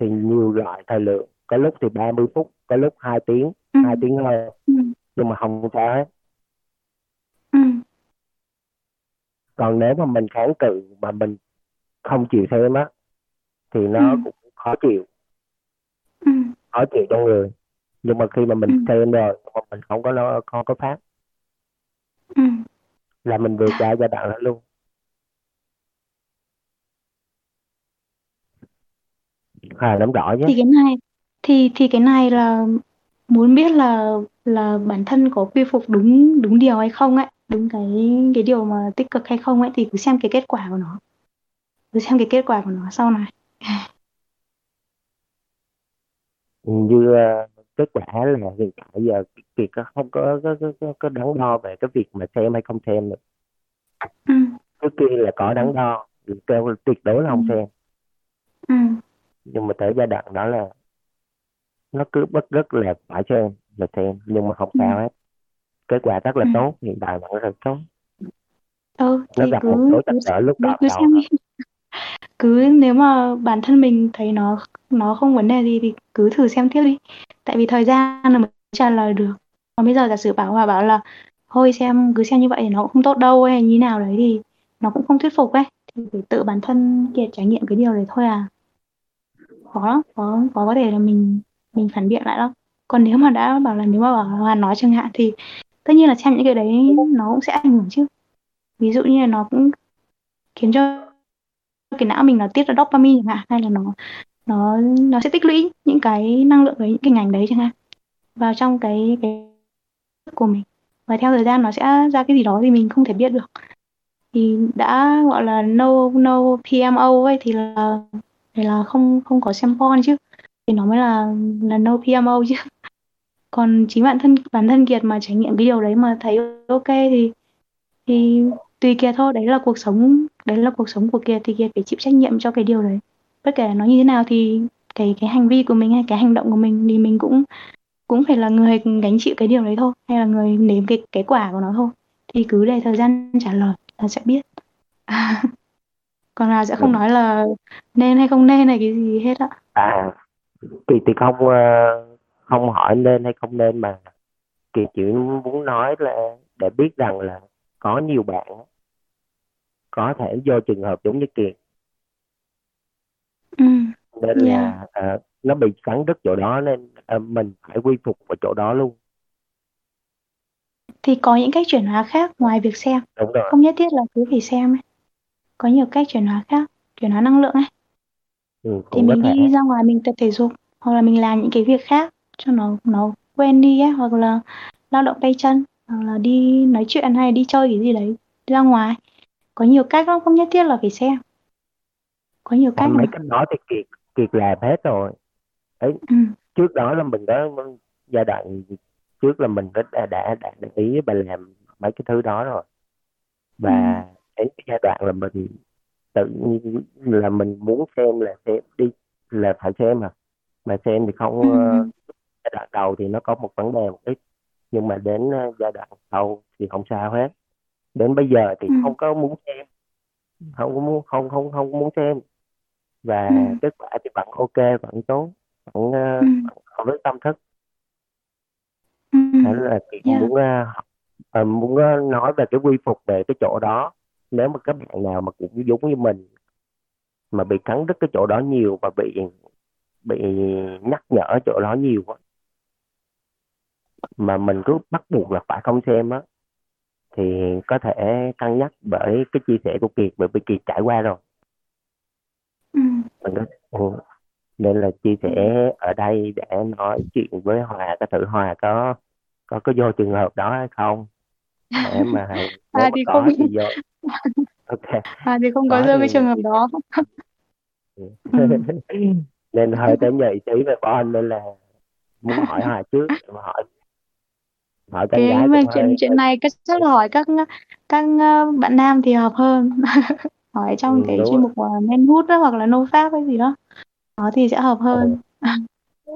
thì nhiều loại thời lượng. Có lúc thì 30 phút có lúc 2 tiếng ừ. 2 tiếng hơn. Ừ. nhưng mà không sao hết Ừ. còn nếu mà mình kháng cự mà mình không chịu thêm á thì nó ừ. cũng khó chịu ừ. khó chịu trong người nhưng mà khi mà mình ừ. xem rồi mà mình không có lo không có phát ừ. là mình vượt qua giai đoạn đó luôn à nắm rõ nhé thì cái này thì thì cái này là muốn biết là là bản thân có quy phục đúng đúng điều hay không ấy đúng cái cái điều mà tích cực hay không ấy thì cứ xem cái kết quả của nó cứ xem cái kết quả của nó sau này như uh, kết quả là hiện tại giờ Kiệt không có có, có, có đắn đo về cái việc mà xem hay không xem được ừ. trước kia là có đắn đo kêu tuyệt đối là không ừ. xem ừ. nhưng mà tới giai đoạn đó là nó cứ bất rất là phải xem là xem nhưng mà không ừ. sao hết kết quả rất là ừ. tốt hiện tại vẫn rất là tốt ừ, nó gặp cứ, một số trắc trở lúc cứ xem đi cứ nếu mà bản thân mình thấy nó nó không vấn đề gì thì cứ thử xem tiếp đi. Tại vì thời gian là mới trả lời được. Còn bây giờ giả sử bảo hòa bảo là, thôi xem, cứ xem như vậy thì nó cũng không tốt đâu hay như nào đấy thì nó cũng không thuyết phục ấy. Thì phải tự bản thân kia trải nghiệm cái điều đấy thôi à. Khó có có có thể là mình mình phản biện lại đó còn nếu mà đã bảo là, nếu mà bảo hòa nói chẳng hạn thì tất nhiên là xem những cái đấy nó cũng sẽ ảnh hưởng chứ. Ví dụ như là nó cũng khiến cho cái não mình nó tiết ra dopamine chẳng hạn, hay là nó nó nó sẽ tích lũy những cái năng lượng đấy, những cái ngành đấy chẳng hạn, vào trong cái cái của mình. Và theo thời gian nó sẽ ra cái gì đó thì mình không thể biết được. Thì đã gọi là no no PMO ấy, thì là thì là không không có xem porn chứ. Thì nó mới là là no PMO chứ. Còn chính bản thân bản thân kiệt mà trải nghiệm cái điều đấy mà thấy ok thì thì tùy kiệt thôi đấy là cuộc sống đấy là cuộc sống của kiệt thì kiệt phải chịu trách nhiệm cho cái điều đấy. Bất kể nó như thế nào thì cái cái hành vi của mình hay cái hành động của mình thì mình cũng cũng phải là người gánh chịu cái điều đấy thôi hay là người nếm cái cái quả của nó thôi. Thì cứ để thời gian trả lời là sẽ biết. Còn là sẽ không nói là nên hay không nên này cái gì hết ạ à thì thì không không hỏi nên hay không nên mà kỳ chỉ muốn nói là để biết rằng là có nhiều bạn có thể do trường hợp giống như kiệt. Ừ. nên yeah. là à, nó bị cắn đứt chỗ đó nên à, mình phải quy phục vào chỗ đó luôn. Thì có những cách chuyển hóa khác ngoài việc xem. Đúng rồi. Không nhất thiết là cứ phải xem ấy. có nhiều cách chuyển hóa khác chuyển hóa năng lượng ấy. Ừ, thì mình thể. đi ra ngoài mình tập thể dục hoặc là mình làm những cái việc khác cho nó nó quên đi ấy hoặc là lao động tay chân hoặc là đi nói chuyện hay đi chơi cái gì đấy ra ngoài có nhiều cách lắm không nhất thiết là phải xem có nhiều cách mấy cách đó thì kiệt kiệt làm hết rồi ấy ừ. trước đó là mình có giai đoạn trước là mình đã đã đã, đã để ý và làm mấy cái thứ đó rồi và ừ. đến cái giai đoạn là mình tự nhiên là mình muốn xem là xem đi là phải xem mà mà xem thì không Ừ. uh, giai đoạn đầu thì nó có một vấn đề một ít nhưng mà đến uh, giai đoạn sau thì không sao hết đến bây giờ thì Ừ. không có muốn xem không có muốn không không không muốn xem và Ừ. kết quả thì vẫn ok vẫn tốt vẫn uh, Ừ. vẫn với tâm thức Ừ. thế là chị Yeah. muốn uh, muốn nói về cái quy phục về cái chỗ đó nếu mà các bạn nào mà cũng giống như mình mà bị cắn đứt cái chỗ đó nhiều và bị bị nhắc nhở chỗ đó nhiều quá mà mình cứ bắt buộc là phải không xem á thì có thể cân nhắc bởi cái chia sẻ của Kiệt bởi vì Kiệt trải qua rồi Ừ. mình có, ừ. nên là chia sẻ ở đây để nói chuyện với Hòa có thử Hòa có có có vô trường hợp đó hay không để mà À thì có không thì vô ok à thì không có rơi cái trường hợp đó. Ừ. Ừ. nên hơi tới nhạy tí về con nên là muốn hỏi Hòa trước mà hỏi hỏi con Cái gái mà cũng chuyện hơi chuyện này chắc chắc là hỏi các các ờ, bạn nam thì hợp hơn. Hỏi ừ, trong cái đúng chuyên rồi mục uh, men hút đó hoặc là nô pháp hay gì đó. Đó thì sẽ hợp Ờ, hơn.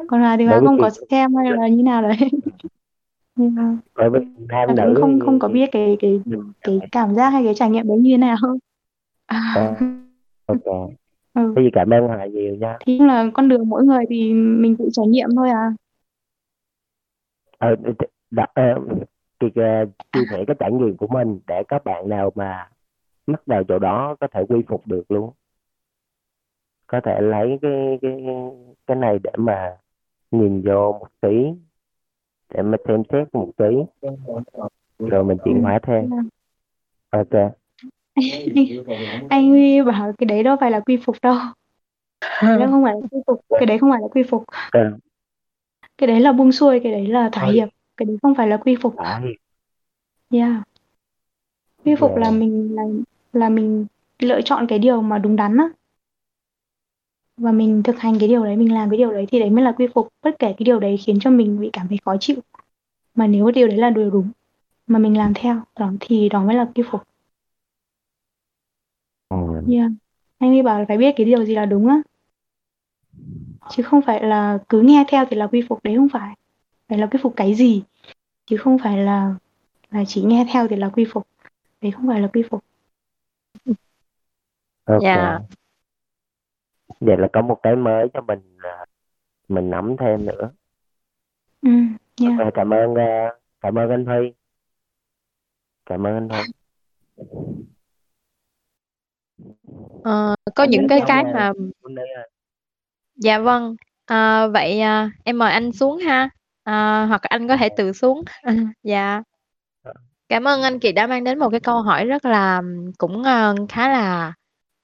Còn là thì đối Hoa với không có xem hay là như nào đấy. Nhưng mà đối với nam Hoa cũng nữ không không có biết cái cái mình cái cảm giác hay cái trải nghiệm đấy như thế nào. Ờ, ok ừ. thế thì cảm ơn Hòa nhiều nha Thì cũng là con đường mỗi người thì mình tự trải nghiệm thôi à. ờ, đã, ờ, Kiệt ờ, chia sẻ cái trải nghiệm của mình để các bạn nào mà mắc vào chỗ đó có thể quy phục được luôn. Có thể lấy cái cái cái này để mà nhìn vô một tí để mà xem xét một tí. Rồi mình chuyển hóa thêm. Ok. Anh Huy bảo cái đấy đâu phải là quy phục đâu. Cái đấy không phải là quy phục. Cái đấy không phải là quy phục. Ờ, cái đấy là buông xuôi cái đấy là thỏa hiệp cái đấy không phải là quy phục. Hiệp yeah. Quy phục là Dạ. mình là là mình lựa chọn cái điều mà đúng đắn á. Và mình thực hành cái điều đấy mình làm cái điều đấy thì đấy mới là quy phục. Bất kể cái điều đấy khiến cho mình bị cảm thấy khó chịu. Mà nếu cái điều đấy là điều đúng mà mình làm theo đó thì đó mới là quy phục. Ừ. yeah. Anh ấy bảo là phải biết cái điều gì là đúng á. Chứ không phải là cứ nghe theo thì là quy phục đấy không phải. Phải là quy phục cái gì chứ không phải là là chỉ nghe theo thì là quy phục. Đấy không phải là quy phục. Ok. Dạ. vậy là có một cái mới cho mình là mình nắm thêm nữa. Ừ yeah ok cảm ơn ờ, cảm ơn anh Huy. Cảm ơn anh Huy. Ờ, có những cái cái mà ờ, dạ vâng. À, vậy à, em mời anh xuống ha À, hoặc anh có thể tự xuống. Dạ. Cảm ơn anh Kiệt đã mang đến một cái câu hỏi rất là cũng ờ, khá là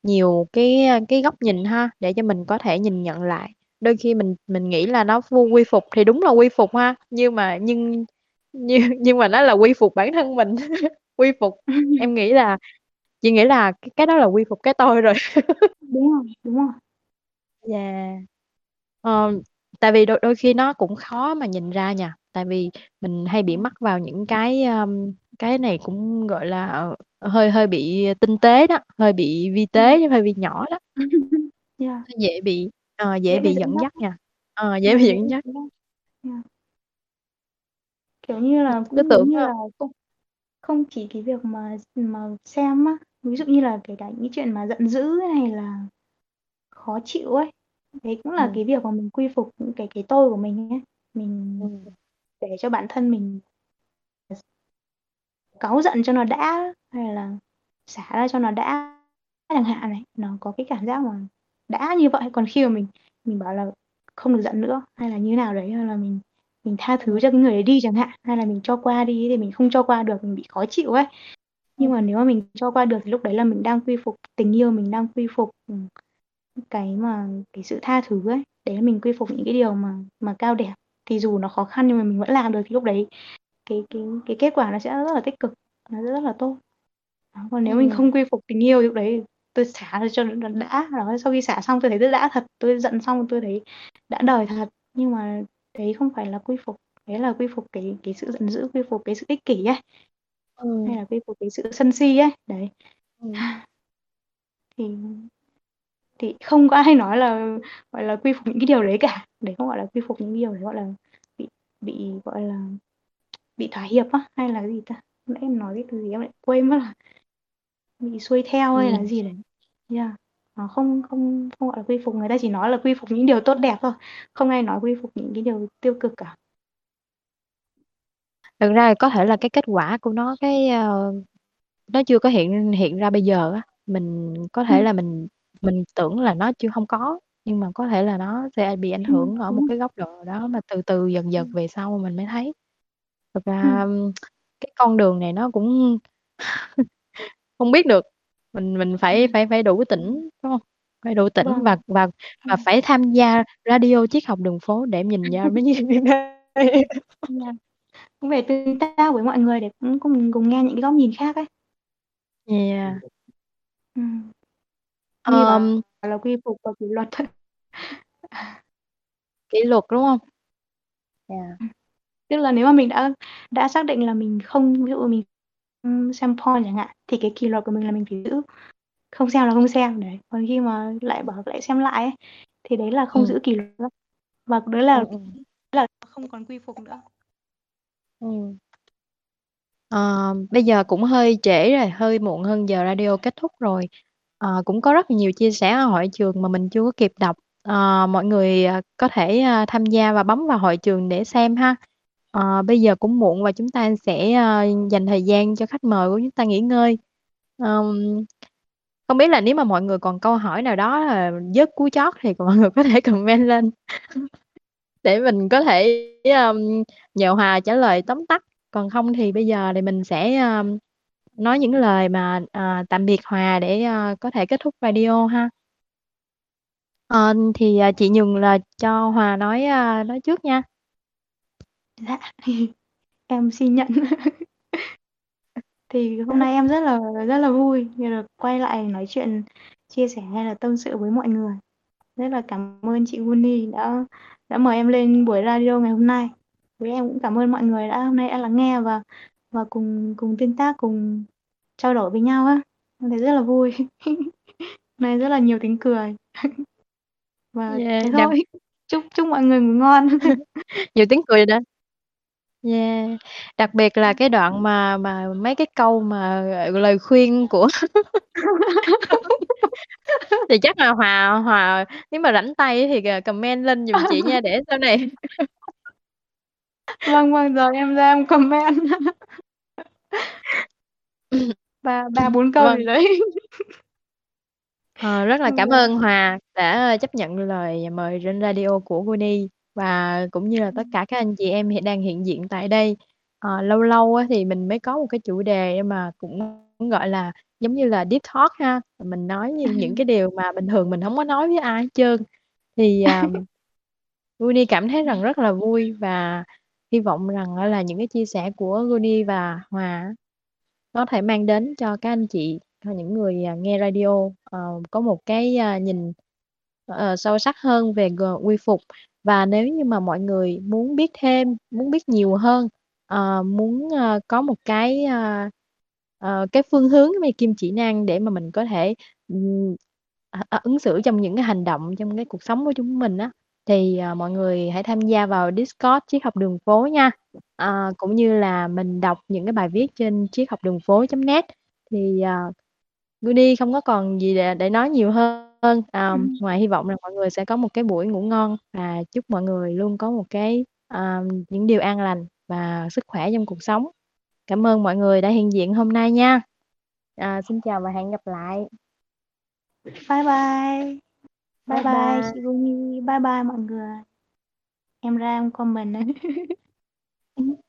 nhiều cái cái góc nhìn ha để cho mình có thể nhìn nhận lại. Đôi khi mình mình nghĩ là nó vô quy phục thì đúng là quy phục ha nhưng mà nhưng nhưng nhưng mà nó là quy phục bản thân mình. Quy phục. Em nghĩ là chị nghĩ là cái, cái đó là quy phục cái tôi rồi. Đúng rồi đúng rồi. Dạ. Ờ, tại vì đôi, đôi khi nó cũng khó mà nhìn ra nha. Tại vì mình hay bị mắc vào những cái um, cái này cũng gọi là ờ, hơi hơi bị tinh tế đó hơi bị vi tế hơi bị nhỏ đó. Yeah. Dễ bị ờ, dễ dễ bị dẫn dắt nha. Ờ, dễ bị dẫn dắt. yeah. kiểu như là cứ cũng giống tưởng như là không không chỉ cái việc mà mà xem á ví dụ như là kể cả những chuyện mà giận dữ hay là khó chịu ấy đấy cũng là ừ, cái việc mà mình quy phục những cái cái tôi của mình ấy. Mình ừ, để cho bản thân mình cáu giận cho nó đã hay là xả ra cho nó đã chẳng hạn này. Nó có cái cảm giác mà đã như vậy. Còn khi mà mình mình bảo là không được giận nữa hay là như thế nào đấy hay là mình mình tha thứ ừ, cho cái người đấy đi chẳng hạn hay là mình cho qua đi thì mình không cho qua được mình bị khó chịu ấy. Nhưng mà nếu mà mình cho qua được thì lúc đấy là mình đang quy phục tình yêu mình đang quy phục ừ, cái mà cái sự tha thứ ấy là mình quy phục những cái điều mà mà cao đẹp. Thì dù nó khó khăn nhưng mà mình vẫn làm được thì lúc đấy cái cái cái kết quả nó sẽ rất là tích cực nó rất là tốt. Đó, còn nếu mình ừ, không quy phục tình yêu thì lúc đấy tôi xả cho nó đã. Đó sau khi xả xong tôi thấy tôi đã thật tôi giận xong tôi thấy đã đời thật. Nhưng mà đấy không phải là quy phục đấy là quy phục cái cái sự giận dữ quy phục cái sự ích kỷ ấy. Ừ, hay là quy phục cái sự sân si ấy đấy. Ừ. thì thì không có ai nói là gọi là quy phục những cái điều đấy cả. Đấy không gọi là quy phục những điều đấy gọi là bị bị gọi là bị thỏa hiệp á hay là cái gì ta? Nãy em nói cái từ gì em lại quên mất là bị xuôi theo hay là ừ. gì đấy. Yeah. nó không không không gọi là quy phục. Người ta chỉ nói là quy phục những điều tốt đẹp thôi. Không ai nói quy phục những cái điều tiêu cực cả. Thực ra có thể là cái kết quả của nó cái ờ, nó chưa có hiện hiện ra bây giờ á. Mình có ừ. thể là mình mình tưởng là nó chưa không có nhưng mà có thể là nó sẽ bị ảnh hưởng ở một đúng cái góc độ đó mà từ từ dần dần về sau mình mới thấy. Thực ra ừm, cái con đường này nó cũng không biết được mình mình phải phải phải đủ tỉnh đúng không? Phải đủ tỉnh vâng. và và và phải tham gia radio triết học đường phố để nhìn ra mấy yeah. cũng phải tương tác với mọi người để cũng cùng cùng nghe những cái góc nhìn khác ấy. Yeah. Như bảo um, là quy phục và kỷ luật kỷ luật đúng không yeah. tức là nếu mà mình đã đã xác định là mình không ví dụ mình xem porn chẳng hạn thì cái kỷ luật của mình là mình phải giữ không xem là không xem đấy còn khi mà lại bảo lại xem lại ấy, thì đấy là không ừ. giữ kỷ luật và đấy là ừ. là không còn quy phục nữa Ừ. Ờ, bây giờ cũng hơi trễ rồi, hơi muộn hơn giờ radio kết thúc rồi. Ờ, cũng có rất là nhiều chia sẻ ở hội trường mà mình chưa có kịp đọc. Ờ, mọi người ờ, có thể ờ, tham gia và bấm vào hội trường để xem ha. Ờ, bây giờ cũng muộn và chúng ta sẽ ờ, dành thời gian cho khách mời của chúng ta nghỉ ngơi. Ờm, không biết là nếu mà mọi người còn câu hỏi nào đó là vớt cú chót thì mọi người có thể comment lên để mình có thể um, nhờ Hòa trả lời tóm tắt còn không thì bây giờ thì mình sẽ um, nói những lời mà à, tạm biệt Hòa để à, có thể kết thúc radio ha Ờ, thì à, chị nhường là cho Hòa nói à, nói trước nha. Dạ, em xin nhận. Thì hôm nay em rất là rất là vui vì được quay lại nói chuyện, chia sẻ hay là tâm sự với mọi người. Rất là cảm ơn chị Uni đã đã mời em lên buổi radio ngày hôm nay. Với em cũng cảm ơn mọi người đã hôm nay đã lắng nghe và và cùng cùng tương tác, cùng trao đổi với nhau á. Em thấy rất là vui. Này rất là nhiều tiếng cười. Và Yeah, thế đặc thôi. Chúc chúc mọi người ngủ ngon. nhiều tiếng cười đó. Yeah. Đặc biệt là cái đoạn mà mà mấy cái câu mà lời khuyên của thì chắc là Hòa Hòa nếu mà rảnh tay thì comment lên giùm chị nha để sau này Vâng, vâng, rồi em ra em comment. Ba ba bốn câu Vâng. gì đấy. Ờ, rất là cảm Vâng. ơn Hòa đã chấp nhận lời mời trên radio của Uni và cũng như là tất cả các anh chị em hiện đang hiện diện tại đây. Ờ, lâu lâu thì mình mới có một cái chủ đề mà cũng gọi là giống như là deep talk ha. Mình nói những, những cái điều mà bình thường mình không có nói với ai hết trơn. Thì um, Uni cảm thấy rằng rất là vui và hy vọng rằng là những cái chia sẻ của Guni và Hòa có thể mang đến cho các anh chị cho những người à, nghe radio uh, có một cái uh, nhìn uh, sâu sắc hơn về quy phục. Và nếu như mà mọi người muốn biết thêm muốn biết nhiều hơn uh, muốn uh, có một cái uh, uh, cái phương hướng về kim chỉ năng để mà mình có thể um, ứng xử trong những cái hành động trong cái cuộc sống của chúng mình á thì à, mọi người hãy tham gia vào Discord triết học đường phố nha. À, cũng như là mình đọc những cái bài viết trên triết học đường phố.net thì à, Goody không có còn gì để, để nói nhiều hơn. À, Ừ. ngoài hy vọng là mọi người sẽ có một cái buổi ngủ ngon. Và chúc mọi người luôn có một cái à, những điều an lành và sức khỏe trong cuộc sống. Cảm ơn mọi người đã hiện diện hôm nay nha. À, xin chào và hẹn gặp lại. Bye bye. Bye bye, chị Vuni, bye bye mọi người. Em ra em comment đấy.